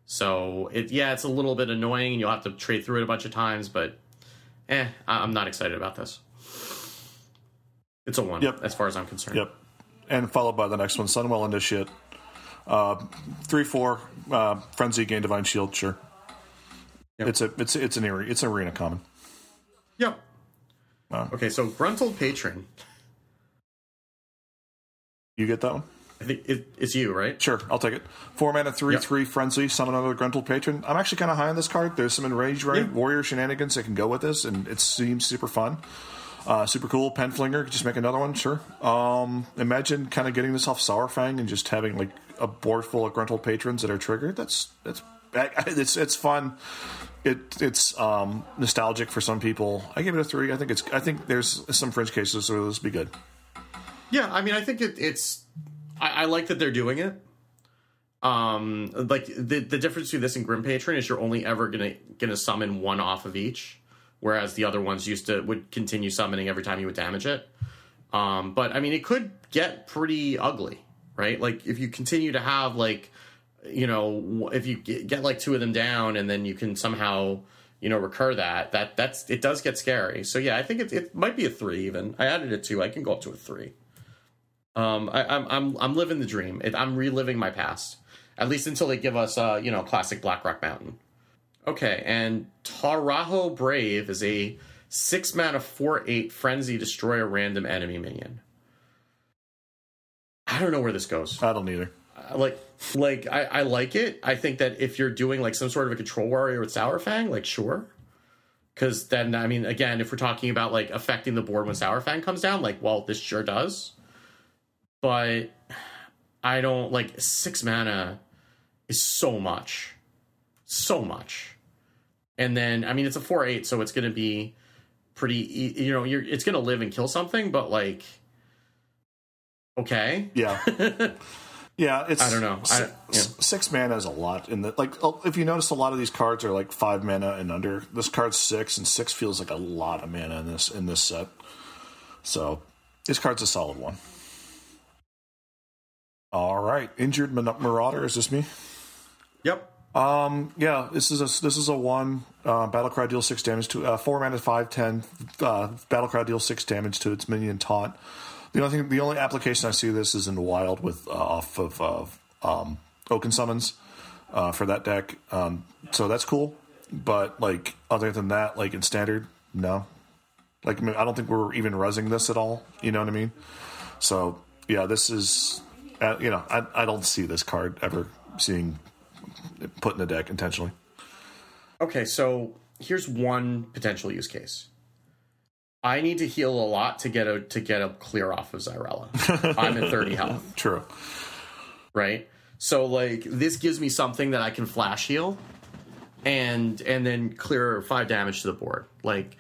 So it yeah, it's a little bit annoying, and you'll have to trade through it a bunch of times. But eh, I- I'm not excited about this. It's a one, Yep. as far as I'm concerned. Yep. And followed by the next one, Sunwell Initiate. Uh, three four uh, Frenzy Gain Divine Shield. Sure. Yep. It's a it's it's an area it's an arena common. Yep. Okay, so Gruntled Patron. You get that one? I think it, it's you, right? Sure, I'll take it. Four mana, three Yep. three frenzy, summon another Gruntled Patron. I'm actually kind of high on this card. There's some enraged Yeah. warrior shenanigans that can go with this, and it seems super fun. Uh, super cool. Penflinger, just make another one, sure. Um, imagine kind of getting this off Saurfang and just having like a board full of Gruntled patrons that are triggered. That's that's it's it's fun. It it's um, nostalgic for some people. I give it a three. I think it's I think there's some fringe cases where this would be good. Yeah, I mean, I think it, it's. I, I like that they're doing it. Um, like the the difference between this and Grim Patron is you're only ever gonna gonna summon one off of each, whereas the other ones used to would continue summoning every time you would damage it. Um, but I mean, it could get pretty ugly, right? Like if you continue to have like, you know, if you get, like two of them down and then you can somehow you know recur that that that's it does get scary. So yeah, I think it it might be a three even. I added a two. I can go up to a three. Um, I, I'm I'm I'm living the dream. I'm reliving my past, at least until they give us, uh, you know, classic Blackrock Mountain. Okay, and Taurajo Brave is a six mana four eight frenzy destroy a random enemy minion. I don't know where this goes. I don't either. Uh, Like, like I, I like it. I think that if you're doing like some sort of a control warrior with Saurfang, like sure, because then I mean, again, if we're talking about like affecting the board when Saurfang comes down, like, well, this sure does. But I don't like six mana is so much, so much, and then I mean it's a four eight, so it's going to be pretty. You know, you're it's going to live and kill something, but like, okay, Yeah. Yeah, it's I don't know. I- s- s- six mana is a lot. In the like, oh, if you notice, a lot of these cards are like five mana and under. This card's six, and six feels like a lot of mana in this in this set. So this card's a solid one. All right, injured Marauder. Is this me? yep. Um, yeah, this is a this is a one. Uh, Battlecry deals six damage to uh, four mana five ten. Uh, Battlecry deals six damage to its minion taunt. The only thing, the only application I see this is in the wild with uh, off of uh, um, Oaken summons uh, for that deck. Um, so that's cool. But like other than that, like in standard, no. Like I, mean, I don't think we're even resing this at all. You know what I mean? So yeah, this is uh, you know I I don't see this card ever seeing put in the deck intentionally. Okay, so here's one potential use case. I need to heal a lot to get a to get a clear off of Xyrella. I'm at 30 health, True. right? So like this gives me something that I can flash heal and and then clear 5 damage to the board. Like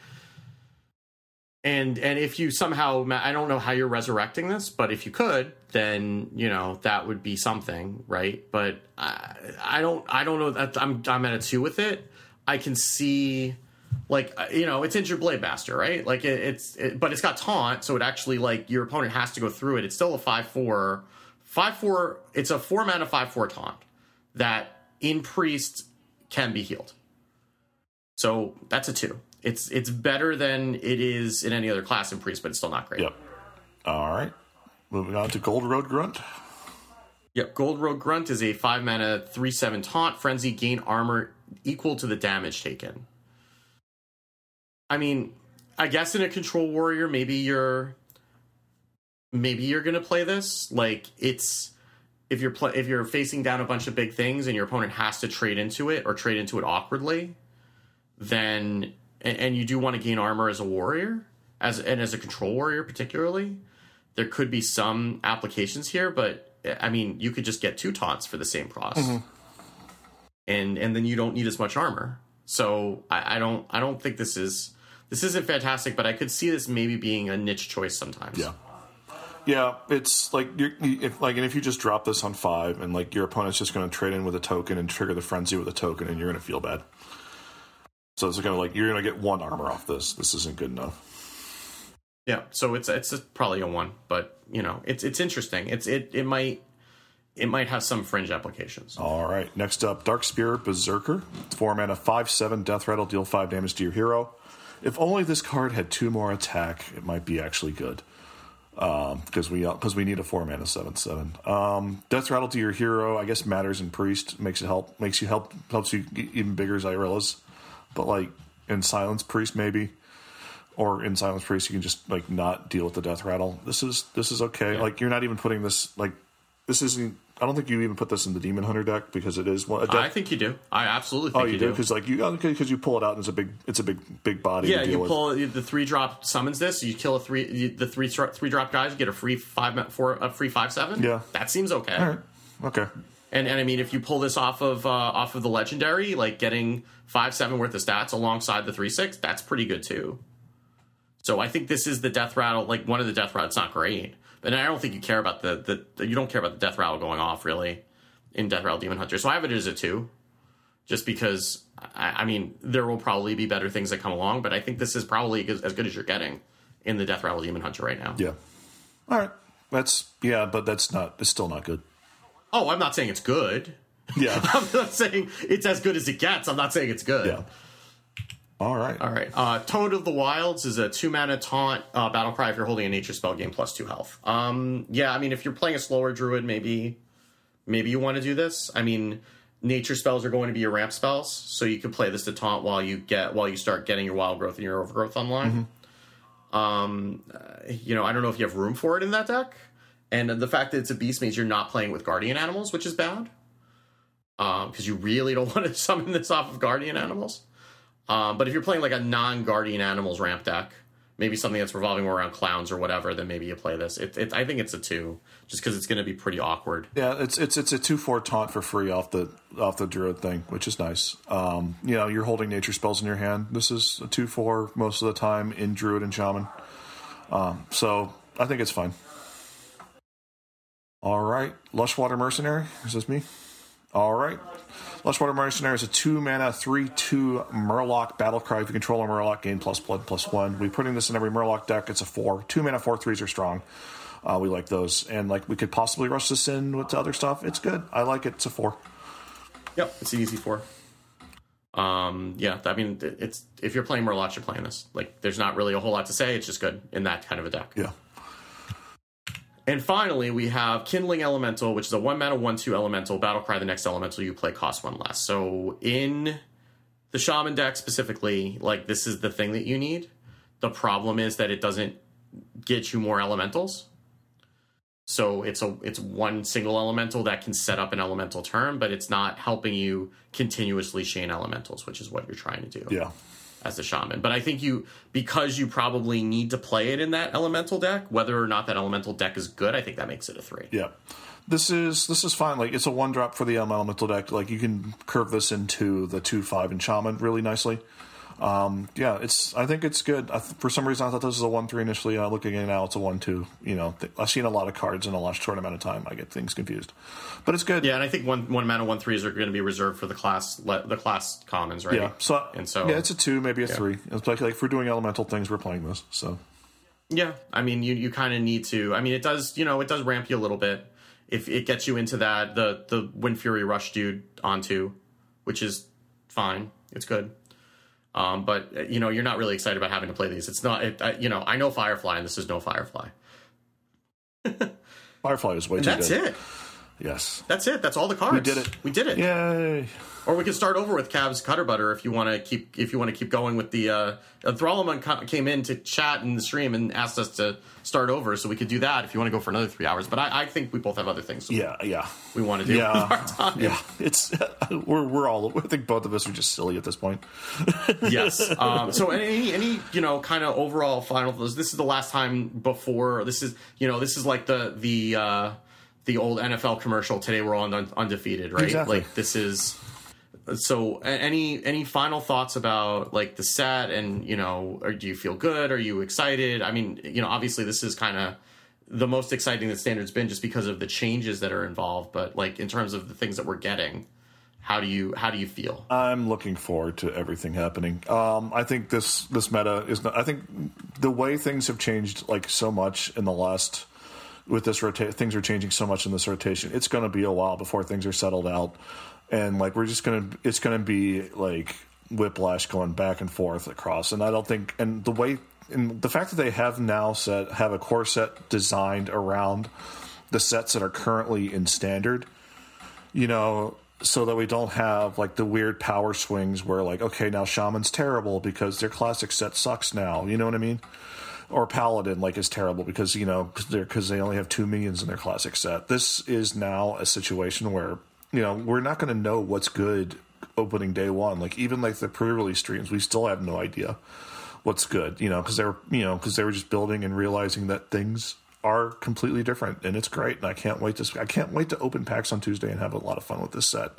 and and if you somehow I don't know how you're resurrecting this, but if you could, then you know that would be something, right? But I, I don't I don't know that I'm I'm at a two with it. I can see like uh, you know it's injured blade master right like it, it's it, but it's got taunt so it actually like your opponent has to go through it it's still a 5-4 5-4 it's a 4 mana 5-4 taunt that in priest can be healed so that's a 2 it's it's better than it is in any other class in priest but it's still not great Yep. All right. Moving on to Gold Road Grunt. Yep, Gold Road Grunt is a 5 mana 3 7 taunt, frenzy, gain armor equal to the damage taken. I mean, I guess in a control warrior, maybe you're maybe you're gonna play this. Like it's if you're play, if you're facing down a bunch of big things and your opponent has to trade into it or trade into it awkwardly, then and, and you do want to gain armor as a warrior, as and as a control warrior particularly, there could be some applications here, but I mean, you could just get two taunts for the same cost, mm-hmm. and and then you don't need as much armor. So I, I don't I don't think this is this isn't fantastic, but I could see this maybe being a niche choice sometimes. Yeah. Yeah, it's like you're, if like, and if you just drop this on five, and like your opponent's just going to trade in with a token and trigger the frenzy with a token, and you're going to feel bad. So it's kind of like you're going to get one armor off this. This isn't good enough. Yeah, so it's it's probably a one, but you know, it's it's interesting. It's it it might it might have some fringe applications. All right. Next up, Darkspear Berserker. Four mana, five seven death rattle, deal five damage to your hero. If only this card had two more attack, it might be actually good. Because we because we need a four mana seven seven. Um, Death rattle to your hero, I guess matters in priest makes it help makes you help helps you get even bigger Xyrellas, but like in silence priest maybe, or in silence priest you can just like not deal with the death rattle. This is this is okay. Like you're not even putting this like this isn't. I don't think you even put this in the demon hunter deck because it is one. I think you do. I absolutely oh, think Oh, you, you do because like you because you pull it out and it's a big it's a big big body. Yeah, you with. pull the three drop summons this. You kill a three the three three drop guys. You get a free five four a free five seven. Yeah. that seems okay. Right. Okay. And and I mean, if you pull this off of uh, off of the legendary, like getting five seven worth of stats alongside the three six, that's pretty good too. So I think this is the death rattle, like one of the death rattles. It's not great, but I don't think you care about the the you don't care about the death rattle going off really in Death Rattle Demon Hunter. So I have it as a two, just because I, I mean there will probably be better things that come along, but I think this is probably as good as you're getting in the Death Rattle Demon Hunter right now. Yeah. All right. That's yeah, but that's not. It's still not good. Oh, I'm not saying it's good. Yeah. I'm not saying it's as good as it gets. I'm not saying it's good. yeah. All right. All right. Uh, Toad of the Wilds is a two mana taunt uh, battle cry if you're holding a nature spell game plus two health. Um, yeah, I mean, if you're playing a slower druid, maybe maybe you want to do this. I mean, nature spells are going to be your ramp spells, so you can play this to taunt while you get while you start getting your wild growth and your overgrowth online. Um, uh, you know, I don't know if you have room for it in that deck, and the fact that it's a beast means you're not playing with guardian animals, which is bad. Um, because you really don't want to summon this off of guardian animals. Um, but if you're playing like a non-guardian animals ramp deck, maybe something that's revolving around clowns or whatever, then maybe you play this. It, it, I think it's a two, just because it's going to be pretty awkward. Yeah, it's it's it's a two four taunt for free off the off the druid thing, which is nice. Um, you know, you're holding nature spells in your hand. This is a two four most of the time in druid and shaman. Um, so I think it's fine. All right, Lushwater Mercenary. Is this me? All right. Lushwater Mercenary is a two mana, three two Murloc battle cry. If you control a Murloc, gain plus blood plus one. We're putting this in every Murloc deck. It's a four. Two mana, four threes are strong. Uh, we like those, and like we could possibly rush this in with the other stuff. It's good. I like it. It's a four. Yep, it's an easy four. Um, yeah, I mean, it's if you're playing Murlocs, you're playing this. Like, there's not really a whole lot to say. It's just good in that kind of a deck. Yeah. And finally, we have Kindling Elemental, which is a one mana, one two elemental. Battle cry the next elemental you play costs one less. So in the Shaman deck specifically, like this is the thing that you need. The problem is that it doesn't get you more elementals. So it's a it's one single elemental that can set up an elemental turn, but it's not helping you continuously chain elementals, which is what you're trying to do Yeah. As a shaman. But I think you because you probably need to play it in that elemental deck, whether or not that elemental deck is good, I think that makes it a three. Yeah. This is this is fine. Like it's a one drop for the um, elemental deck. Like you can curve this into the two five and shaman really nicely. Um, yeah, it's. I think it's good. I th- for some reason, I thought this was a one three initially. Uh, looking at it now, it's a one two. You know, th- I've seen a lot of cards in a lot short amount of time. I get things confused, but it's good. Yeah, and I think one one mana one threes are going to be reserved for the class le- the class commons, right? Yeah. So and so yeah, it's a two, maybe a three. It's like like if we're doing elemental things, we're playing this. So Yeah, I mean, you you kind of need to. I mean, it does. You know, it does ramp you a little bit if it gets you into that the the Wind Fury Rush dude onto, which is fine. It's good. Um, but uh, you know, you're not really excited about having to play these. It's not. It, uh, you know, I know Firefly, and this is no Firefly. Firefly is way And too that's good. That's it. Yes. That's it. That's all the cards. We did it. We did it. Yay. Or we can start over with Scabbs Cutterbutter if you want to keep if you want to keep going with the. Uh, Thrallman came in to chat in the stream and asked us to start over, so we could do that if you want to go for another three hours. But I, I think we both have other things Yeah. Yeah. we want to do. Yeah. time. yeah. It's we're we're all. I think both of us are just silly at this point. yes. Um, so any any you know kind of overall final this is the last time before this is you know this is like the the uh, the old NFL commercial. Today we're all un- undefeated, right? Exactly. Like this is. So any any final thoughts about like the set and you know or do you feel good? Are you excited? I mean you know obviously this is kind of the most exciting that standard's been just because of the changes that are involved. But like in terms of the things that we're getting, how do you how do you feel? I'm looking forward to everything happening. Um, I think this this meta is. Not, I think the way things have changed like so much in the last with this rotation, things are changing so much in this rotation. It's going to be a while before things are settled out, and like we're just gonna. It's going to be like whiplash going back and forth across. And I don't think, and the way, and the fact that they have now set have a core set designed around the sets that are currently in standard, you know, so that we don't have like the weird power swings where like, okay, now Shaman's terrible because their classic set sucks now. You know what I mean? Or Paladin like is terrible because you know because they only have two minions in their classic set. This is now a situation where you know we're not going to know what's good opening day one. Like even like the pre-release streams, we still have no idea what's good. You know because they were you know because they were just building and realizing that things are completely different, and it's great. And I can't wait to I can't wait to open packs on Tuesday and have a lot of fun with this set.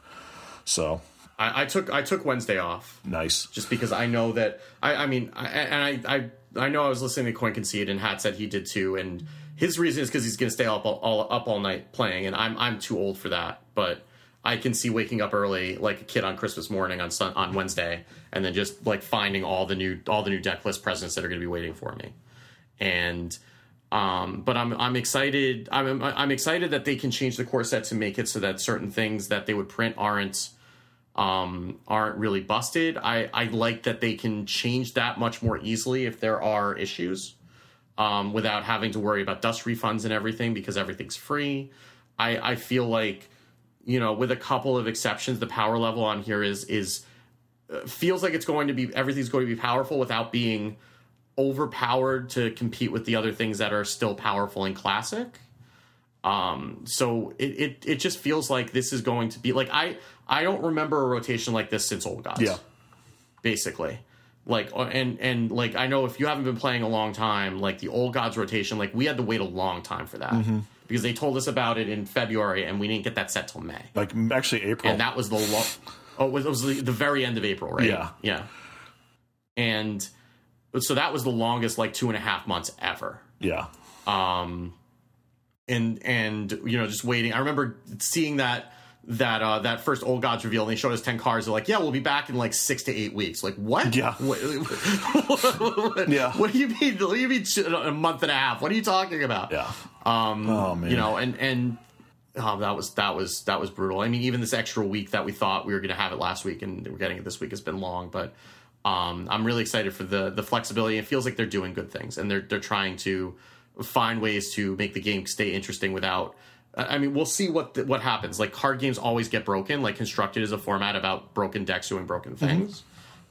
So I, I took I took Wednesday off nice. just because I know that I, I mean I, and I, I I know I was listening to Coin Concede and Hat said he did too, and his reason is because he's going to stay up all, all up all night playing, and I'm I'm too old for that, but. I can see waking up early like a kid on Christmas morning on sun, on Wednesday, and then just like finding all the new all the new deck list presents that are going to be waiting for me, and um, but I'm I'm excited. I'm I'm excited that they can change the core set to make it so that certain things that they would print aren't um, aren't really busted. I, I like that they can change that much more easily if there are issues um, without having to worry about dust refunds and everything because everything's free. I, I feel like, you know, with a couple of exceptions, the power level on here is is uh, feels like it's going to be everything's going to be powerful without being overpowered to compete with the other things that are still powerful in classic. Um, so it, it it just feels like this is going to be like I I don't remember a rotation like this since Old Gods. Yeah. basically. Like uh, and and like I know if you haven't been playing a long time, like the Old Gods rotation, like we had to wait a long time for that because they told us about it in February and we didn't get that set till May, Like actually April. and that was the lo- oh it was, it was the, the very end of April, right? Yeah. yeah, and so that was the longest like two and a half months ever yeah. um and and you know just waiting i remember seeing that that uh that first old gods reveal and they showed us 10 cards they're like yeah we'll be back in like six to eight weeks like what Yeah. what, Yeah. what do you mean what do you mean a month and a half what are you talking about Yeah. um Oh, man. you know and and oh, that was that was that was brutal i mean even this extra week that we thought we were going to have it last week and we're getting it this week has been long but um, I'm really excited for the the flexibility. It feels like they're doing good things, and they're they're trying to find ways to make the game stay interesting without. I mean, we'll see what the, what happens. Like card games always get broken. Like constructed is a format about broken decks doing broken mm-hmm. things.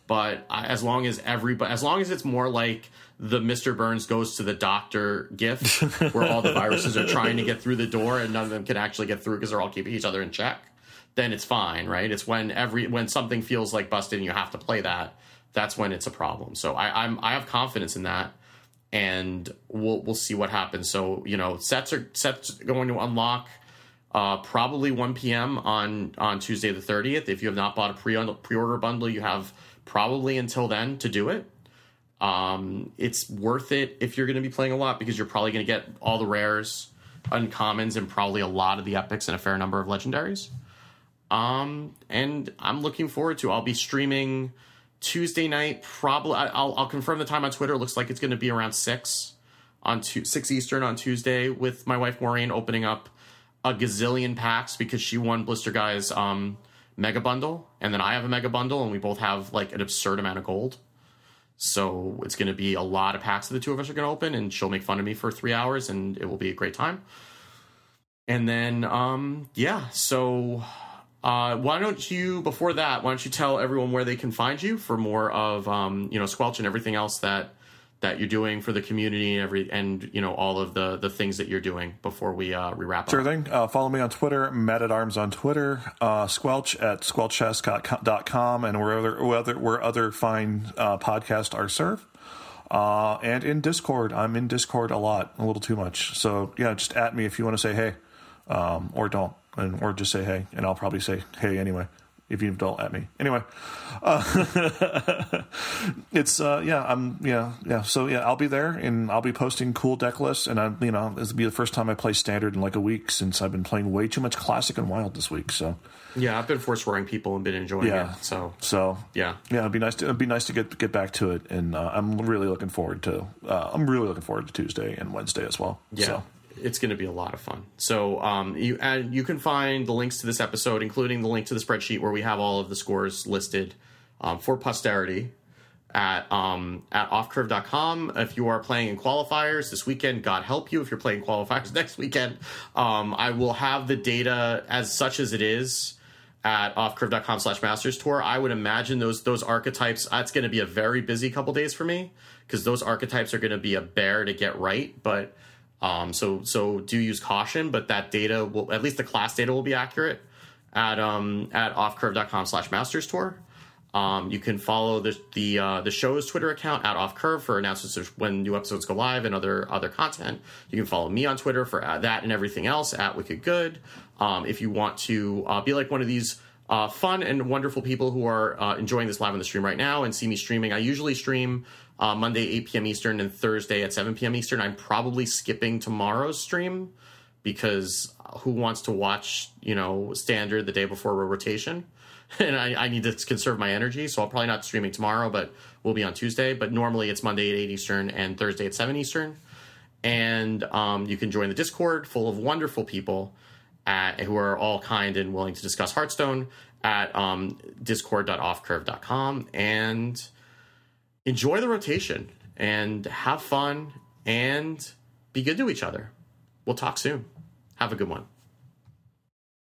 But I, as long as everybody, as long as it's more like the Mr. Burns goes to the doctor gift, where all the viruses are trying to get through the door and none of them can actually get through because they're all keeping each other in check, then it's fine, right? It's when every when something feels like busted and you have to play that, that's when it's a problem. So I, I'm I have confidence in that, and we'll we'll see what happens. So you know, sets are sets going to unlock. Uh, probably 1 p.m. on on Tuesday the 30th. If you have not bought a pre pre order bundle, you have probably until then to do it. Um, it's worth it if you're going to be playing a lot because you're probably going to get all the rares, uncommons, and probably a lot of the epics and a fair number of legendaries. Um, and I'm looking forward to. I'll be streaming Tuesday night. Probably I'll I'll confirm the time on Twitter. It looks like it's going to be around six on two, six Eastern on Tuesday with my wife Maureen opening up a gazillion packs because she won Blister Guy's um, mega bundle, and then I have a mega bundle, and we both have like an absurd amount of gold. So it's going to be a lot of packs that the two of us are going to open, and she'll make fun of me for three hours, and it will be a great time. And then, um, yeah, so uh, why don't you, before that, why don't you tell everyone where they can find you for more of, um, you know, Squelch and everything else that that you're doing for the community and every and you know all of the the things that you're doing before we uh we wrap Sure up. thing. Uh, follow me on Twitter, Matt at Arms on Twitter, uh, Squelch at squelchchess.com, and where other, where other, where other fine uh, podcasts are served. Uh, and in Discord, I'm in Discord a lot, a little too much. So yeah, just at me if you want to say hey, um, or don't, and or just say hey, and I'll probably say hey anyway. If you don't at me, anyway, uh, it's uh, yeah, I'm yeah, yeah. So yeah, I'll be there, and I'll be posting cool deck lists, and I, you know, this will be the first time I play standard in like a week since I've been playing way too much classic and wild this week. So Yeah, I've been forswearing people and been enjoying Yeah. it. So so yeah, yeah, it'd be nice to it'd be nice to get get back to it, and uh, I'm really looking forward to uh, I'm really looking forward to Tuesday and Wednesday as well. Yeah. So. It's going to be a lot of fun. So, um, you and you can find the links to this episode, including the link to the spreadsheet where we have all of the scores listed um, for posterity at um, at offcurve.com. If you are playing in qualifiers this weekend, God help you. If you're playing qualifiers next weekend, um, I will have the data as such as it is at offcurve.com slash masters tour. I would imagine those those archetypes, that's going to be a very busy couple days for me because those archetypes are going to be a bear to get right. But um, so so do use caution, but that data will at least the class data will be accurate at um at offcurve.com slash masters tour. Um, you can follow the the uh, the show's Twitter account at Off Curve for announcements of when new episodes go live and other other content. You can follow me on Twitter for uh, that and everything else at Wicked Good. Um, if you want to uh, be like one of these uh, fun and wonderful people who are uh, enjoying this live on the stream right now and see me streaming, I usually stream uh, Monday 8 p.m. Eastern and Thursday at 7 p.m. Eastern. I'm probably skipping tomorrow's stream because who wants to watch you know standard the day before a rotation? and I, I, need to conserve my energy, so I'll probably not streaming tomorrow, but we'll be on Tuesday. But normally it's Monday at 8 Eastern and Thursday at 7 Eastern. And um, you can join the Discord full of wonderful people at, who are all kind and willing to discuss Hearthstone at um, discord.offcurve.com and enjoy the rotation and have fun and be good to each other. We'll talk soon. Have a good one.